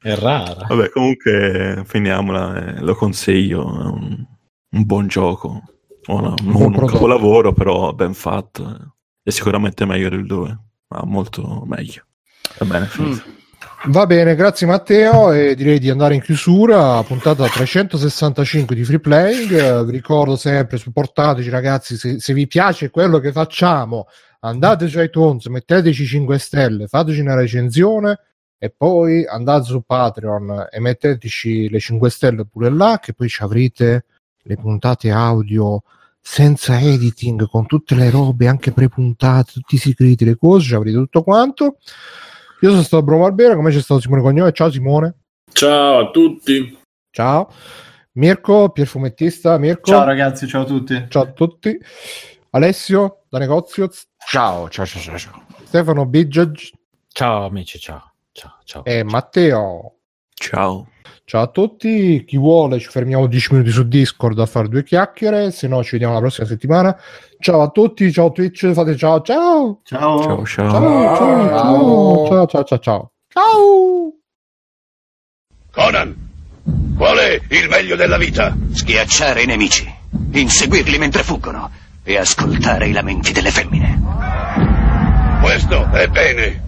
è rara.
Vabbè, comunque finiamola, eh, lo consiglio, è un, un buon gioco. Non un
prodotto.
capolavoro, però ben fatto. eh. È sicuramente meglio del 2, ma molto meglio. Va bene,
Mm.
Va bene, grazie Matteo e direi di andare in chiusura, puntata 365 di Free Playing, vi ricordo sempre, supportateci ragazzi, se, se vi piace quello che facciamo, andate su iTunes, metteteci 5 stelle, fateci una recensione e poi andate su Patreon e metteteci le 5 stelle pure là, che poi ci avrete le puntate audio senza editing, con tutte le robe anche prepuntate, tutti i segreti, le cose, ci avrete tutto quanto. Io sono stato Bruno Barbera, come c'è stato Simone Cognome. Ciao Simone.
Ciao a tutti.
Ciao. Mirko, Pierfumettista. Mirko.
Ciao ragazzi, ciao a tutti.
Ciao a tutti. Alessio, da negozio.
Ciao, ciao, ciao, ciao, ciao.
Stefano Biggiage
Ciao amici, ciao. Ciao, ciao.
E Matteo.
Ciao.
Ciao a tutti, chi vuole ci fermiamo 10 minuti su Discord a fare due chiacchiere, se no ci vediamo la prossima settimana. Ciao a tutti, ciao Twitch, fate ciao
ciao.
Ciao ciao
ciao. Ciao ciao ciao ciao ciao. Ciao. ciao.
Conan, qual è il meglio della vita?
Schiacciare i nemici, inseguirli mentre fuggono e ascoltare i lamenti delle femmine.
Questo è bene.